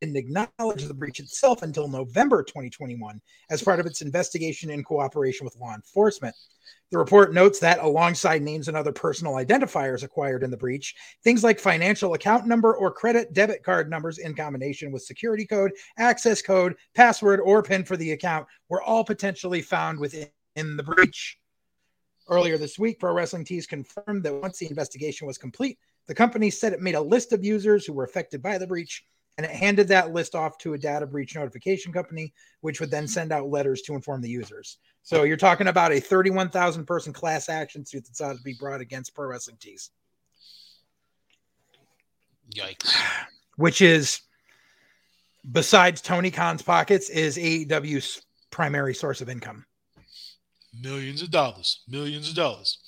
didn't acknowledge the breach itself until November 2021 as part of its investigation in cooperation with law enforcement. The report notes that alongside names and other personal identifiers acquired in the breach, things like financial account number or credit debit card numbers in combination with security code, access code, password, or PIN for the account were all potentially found within the breach. Earlier this week, Pro Wrestling Tees confirmed that once the investigation was complete, the company said it made a list of users who were affected by the breach and it handed that list off to a data breach notification company, which would then send out letters to inform the users. So you're talking about a 31,000 person class action suit that's ought to be brought against Pro Wrestling Tees. Yikes. Which is, besides Tony Khan's pockets, is AEW's primary source of income millions of dollars, millions of dollars.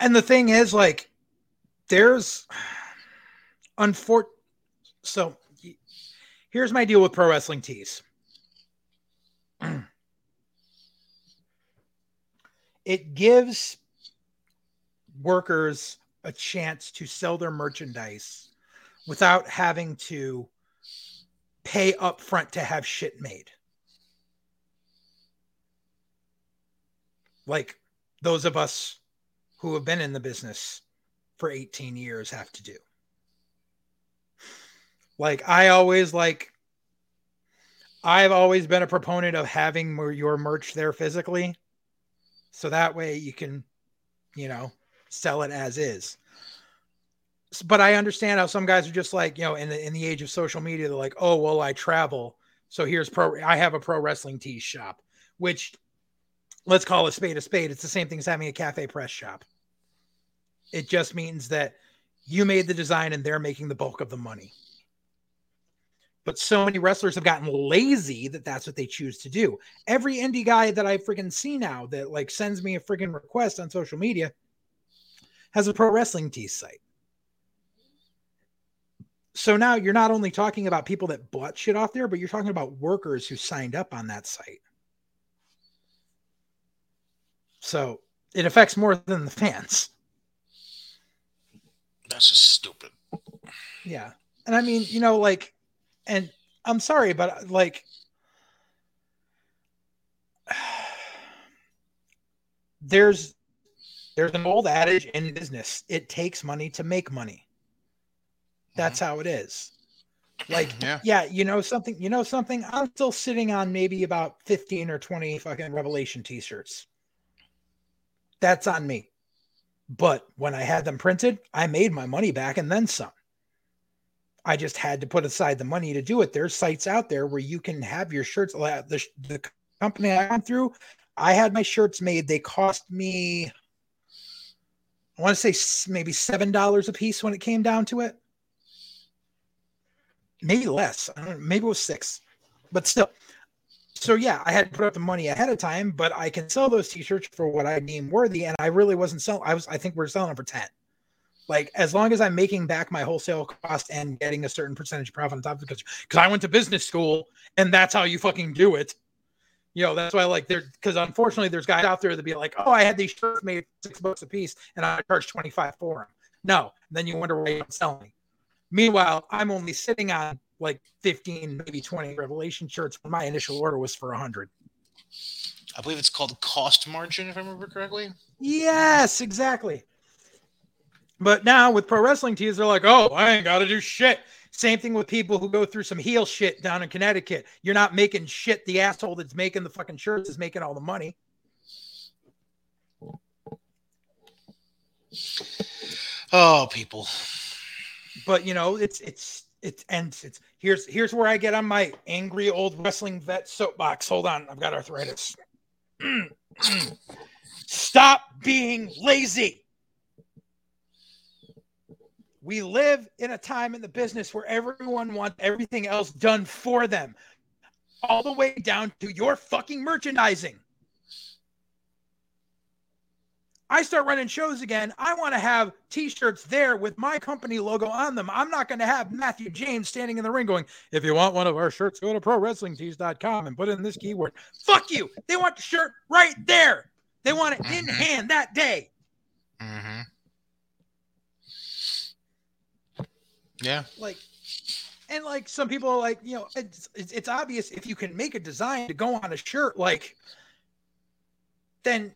And the thing is, like, there's unfor. So here's my deal with pro wrestling tees. it gives workers a chance to sell their merchandise without having to pay up front to have shit made. Like those of us who have been in the business for 18 years have to do. Like I always like I've always been a proponent of having your merch there physically. So that way you can, you know, sell it as is. But I understand how some guys are just like, you know, in the in the age of social media, they're like, oh well, I travel. So here's pro I have a pro wrestling tees shop, which let's call a spade a spade. It's the same thing as having a cafe press shop. It just means that you made the design and they're making the bulk of the money. But so many wrestlers have gotten lazy that that's what they choose to do. Every indie guy that I freaking see now that like sends me a freaking request on social media has a pro wrestling tee site. So now you're not only talking about people that bought shit off there, but you're talking about workers who signed up on that site. So it affects more than the fans. That's just stupid. Yeah. And I mean, you know, like, and I'm sorry, but like, there's there's an old adage in business it takes money to make money that's mm-hmm. how it is like yeah. yeah you know something you know something i'm still sitting on maybe about 15 or 20 fucking revelation t-shirts that's on me. But when I had them printed, I made my money back and then some. I just had to put aside the money to do it. There's sites out there where you can have your shirts. The, the company I went through, I had my shirts made. They cost me, I want to say maybe $7 a piece when it came down to it. Maybe less. Know, maybe it was six, but still, so yeah, I had to put up the money ahead of time, but I can sell those t-shirts for what I deem worthy. And I really wasn't selling. I was, I think we're selling them for 10. Like as long as I'm making back my wholesale cost and getting a certain percentage profit on top of it, because because I went to business school and that's how you fucking do it. You know, that's why like there because unfortunately there's guys out there that be like, oh, I had these shirts made six bucks a piece and I charged 25 for them. No, then you wonder why you're selling. Meanwhile, I'm only sitting on like 15, maybe 20 revelation shirts when my initial order was for 100. I believe it's called cost margin, if I remember correctly. Yes, exactly. But now with pro wrestling tees, they're like, oh, I ain't got to do shit. Same thing with people who go through some heel shit down in Connecticut. You're not making shit. The asshole that's making the fucking shirts is making all the money. Oh, people. But you know, it's it's it's and it's here's here's where I get on my angry old wrestling vet soapbox. Hold on, I've got arthritis. Stop being lazy. We live in a time in the business where everyone wants everything else done for them, all the way down to your fucking merchandising. I start running shows again, I want to have t-shirts there with my company logo on them. I'm not going to have Matthew James standing in the ring going, if you want one of our shirts, go to prowrestlingtees.com and put in this keyword. Fuck you. They want the shirt right there. They want it in mm-hmm. hand that day. Mm-hmm. Yeah. Like, and like some people are like, you know, it's, it's, it's obvious if you can make a design to go on a shirt, like, then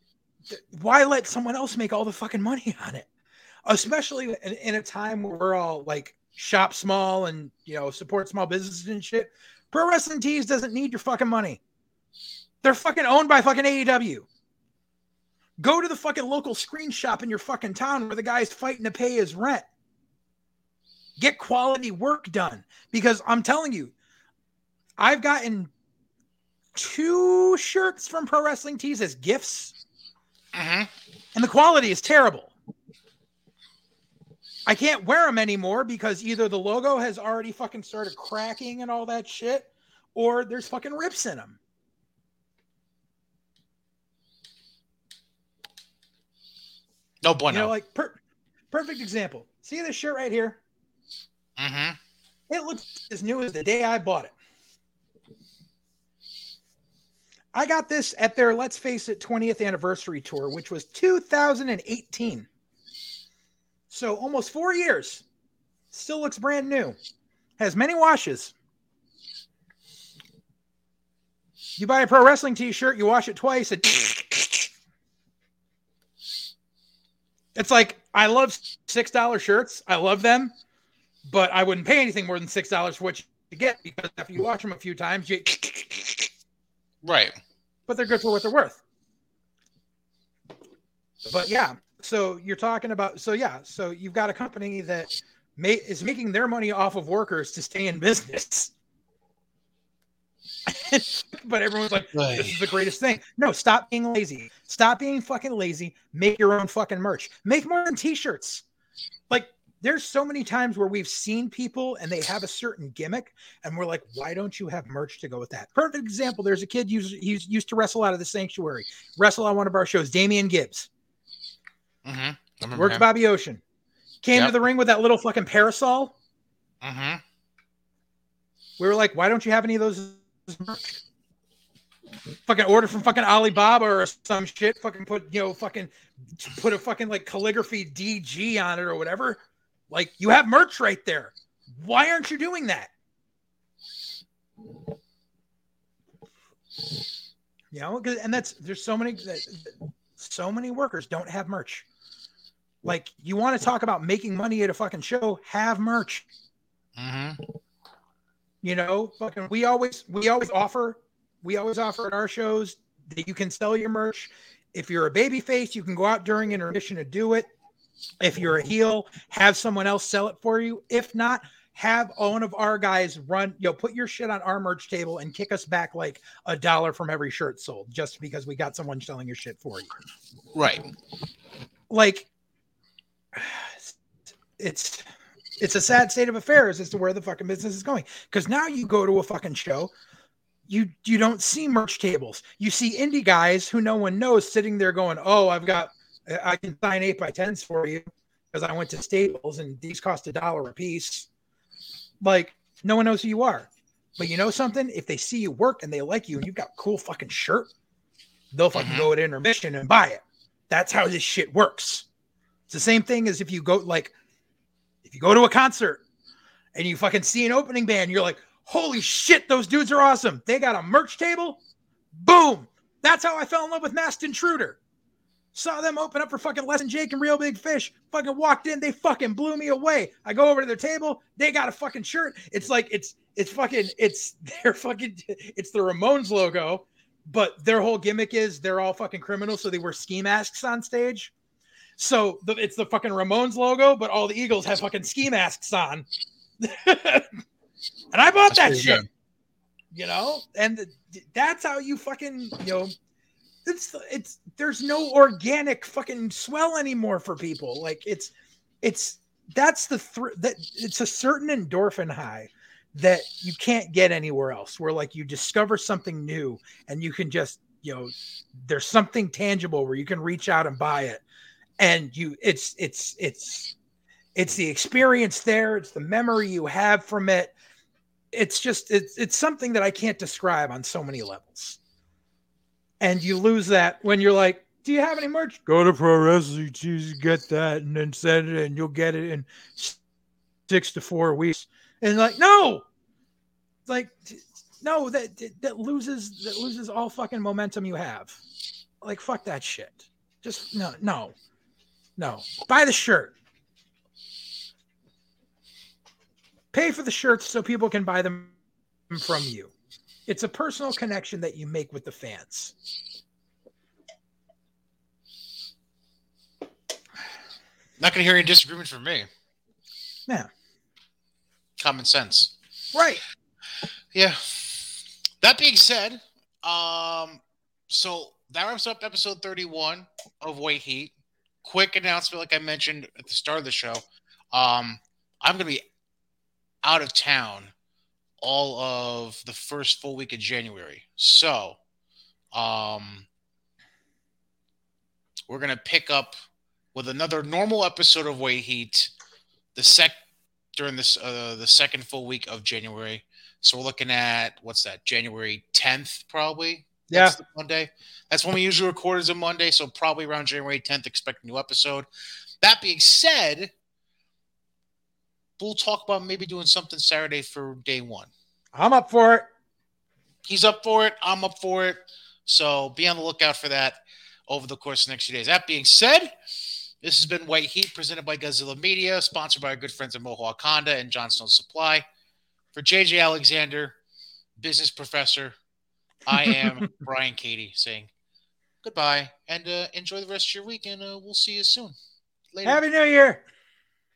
why let someone else make all the fucking money on it? Especially in, in, a time where we're all like shop small and you know support small businesses and shit. Pro Wrestling Tees doesn't need your fucking money. They're fucking owned by fucking AEW. Go to the fucking local screen shop in your fucking town where the guy's fighting to pay his rent. Get quality work done because I'm telling you, I've gotten two shirts from Pro Wrestling Tees as gifts Mm-hmm. And the quality is terrible. I can't wear them anymore because either the logo has already fucking started cracking and all that shit, or there's fucking rips in them. No bueno. You know, like per- perfect example. See this shirt right here? Mm-hmm. It looks as new as the day I bought it. I got this at their Let's Face It 20th anniversary tour, which was 2018. So almost four years. Still looks brand new. Has many washes. You buy a pro wrestling t-shirt, you wash it twice, it It's like I love six dollar shirts. I love them, but I wouldn't pay anything more than six dollars for what you get because after you wash them a few times, you right. But they're good for what they're worth. But yeah, so you're talking about so yeah, so you've got a company that may, is making their money off of workers to stay in business. but everyone's like, this is the greatest thing. No, stop being lazy. Stop being fucking lazy. Make your own fucking merch. Make more than t-shirts. There's so many times where we've seen people and they have a certain gimmick, and we're like, why don't you have merch to go with that? Perfect example. There's a kid used, used, used to wrestle out of the sanctuary, wrestle on one of our shows, Damian Gibbs. Mm-hmm. Worked Bobby Ocean. Came yep. to the ring with that little fucking parasol. Mm-hmm. We were like, why don't you have any of those fucking order from fucking Alibaba or some shit. Fucking put you know fucking put a fucking like calligraphy DG on it or whatever. Like you have merch right there. Why aren't you doing that? You know, and that's there's so many so many workers don't have merch. Like you want to talk about making money at a fucking show, have merch. Mm-hmm. You know, fucking we always we always offer we always offer at our shows that you can sell your merch. If you're a baby face, you can go out during intermission to do it. If you're a heel, have someone else sell it for you. If not, have one of our guys run, you know, put your shit on our merch table and kick us back like a dollar from every shirt sold just because we got someone selling your shit for you. Right. Like it's it's a sad state of affairs as to where the fucking business is going. Because now you go to a fucking show, you you don't see merch tables. You see indie guys who no one knows sitting there going, "Oh, I've got I can sign eight by tens for you because I went to Staples and these cost a dollar a piece." Like no one knows who you are, but you know something? If they see you work and they like you and you've got a cool fucking shirt, they'll fucking mm-hmm. go at intermission and buy it. That's how this shit works. It's the same thing as if you go like if you go to a concert and you fucking see an opening band, you're like, holy shit, those dudes are awesome. They got a merch table. Boom. That's how I fell in love with Masked Intruder. Saw them open up for fucking Less Than Jake and Reel Big Fish. Fucking walked in, they fucking blew me away. I go over to their table, they got a fucking shirt. It's like it's it's fucking it's their fucking it's the Ramones logo, but their whole gimmick is they're all fucking criminals, so they wear ski masks on stage. So the, it's the fucking Ramones logo, but all the Eagles have fucking ski masks on. and I bought that's that shit. Good. You know, and that's how you fucking you know. It's it's there's no organic fucking swell anymore for people. Like it's it's that's the th- that it's a certain endorphin high that you can't get anywhere else. Where like you discover something new and you can just you know there's something tangible where you can reach out and buy it and you it's it's it's it's the experience there it's the memory you have from it it's just it's it's something that i can't describe on so many levels and you lose that when you're like do you have any merch? Go to pro wrestling choose get that and then send it and you'll get it in six to four weeks. And like no! Like no that that loses that loses all fucking momentum you have. Like fuck that shit. Just no no no, buy the shirt. Pay for the shirts so people can buy them from you. It's a personal connection that you make with the fans. Not going to hear any disagreement from me. Yeah. Common sense. Right. Yeah. That being said, um, so that wraps up episode 31 of White Heat quick announcement, like I mentioned at the start of the show. Um, I'm going to be out of town all of the first full week of January. So, um, we're going to pick up with another normal episode of White Heat the sec during this uh, the second full week of January. So we're looking at what's that? January 10th probably. Yeah. That's Monday. That's when we usually record as a Monday. So probably around January 10th, expect a new episode. That being said, we'll talk about maybe doing something Saturday for day one. I'm up for it. He's up for it. I'm up for it. So be on the lookout for that over the course of the next few days. That being said, this has been White Heat presented by Godzilla Media, sponsored by our good friends at Mohawk Honda and Johnstone Supply. For JJ Alexander, business professor, I am Brian Katie saying goodbye and uh, enjoy the rest of your week, and uh, we'll see you soon. Later. Happy New Year.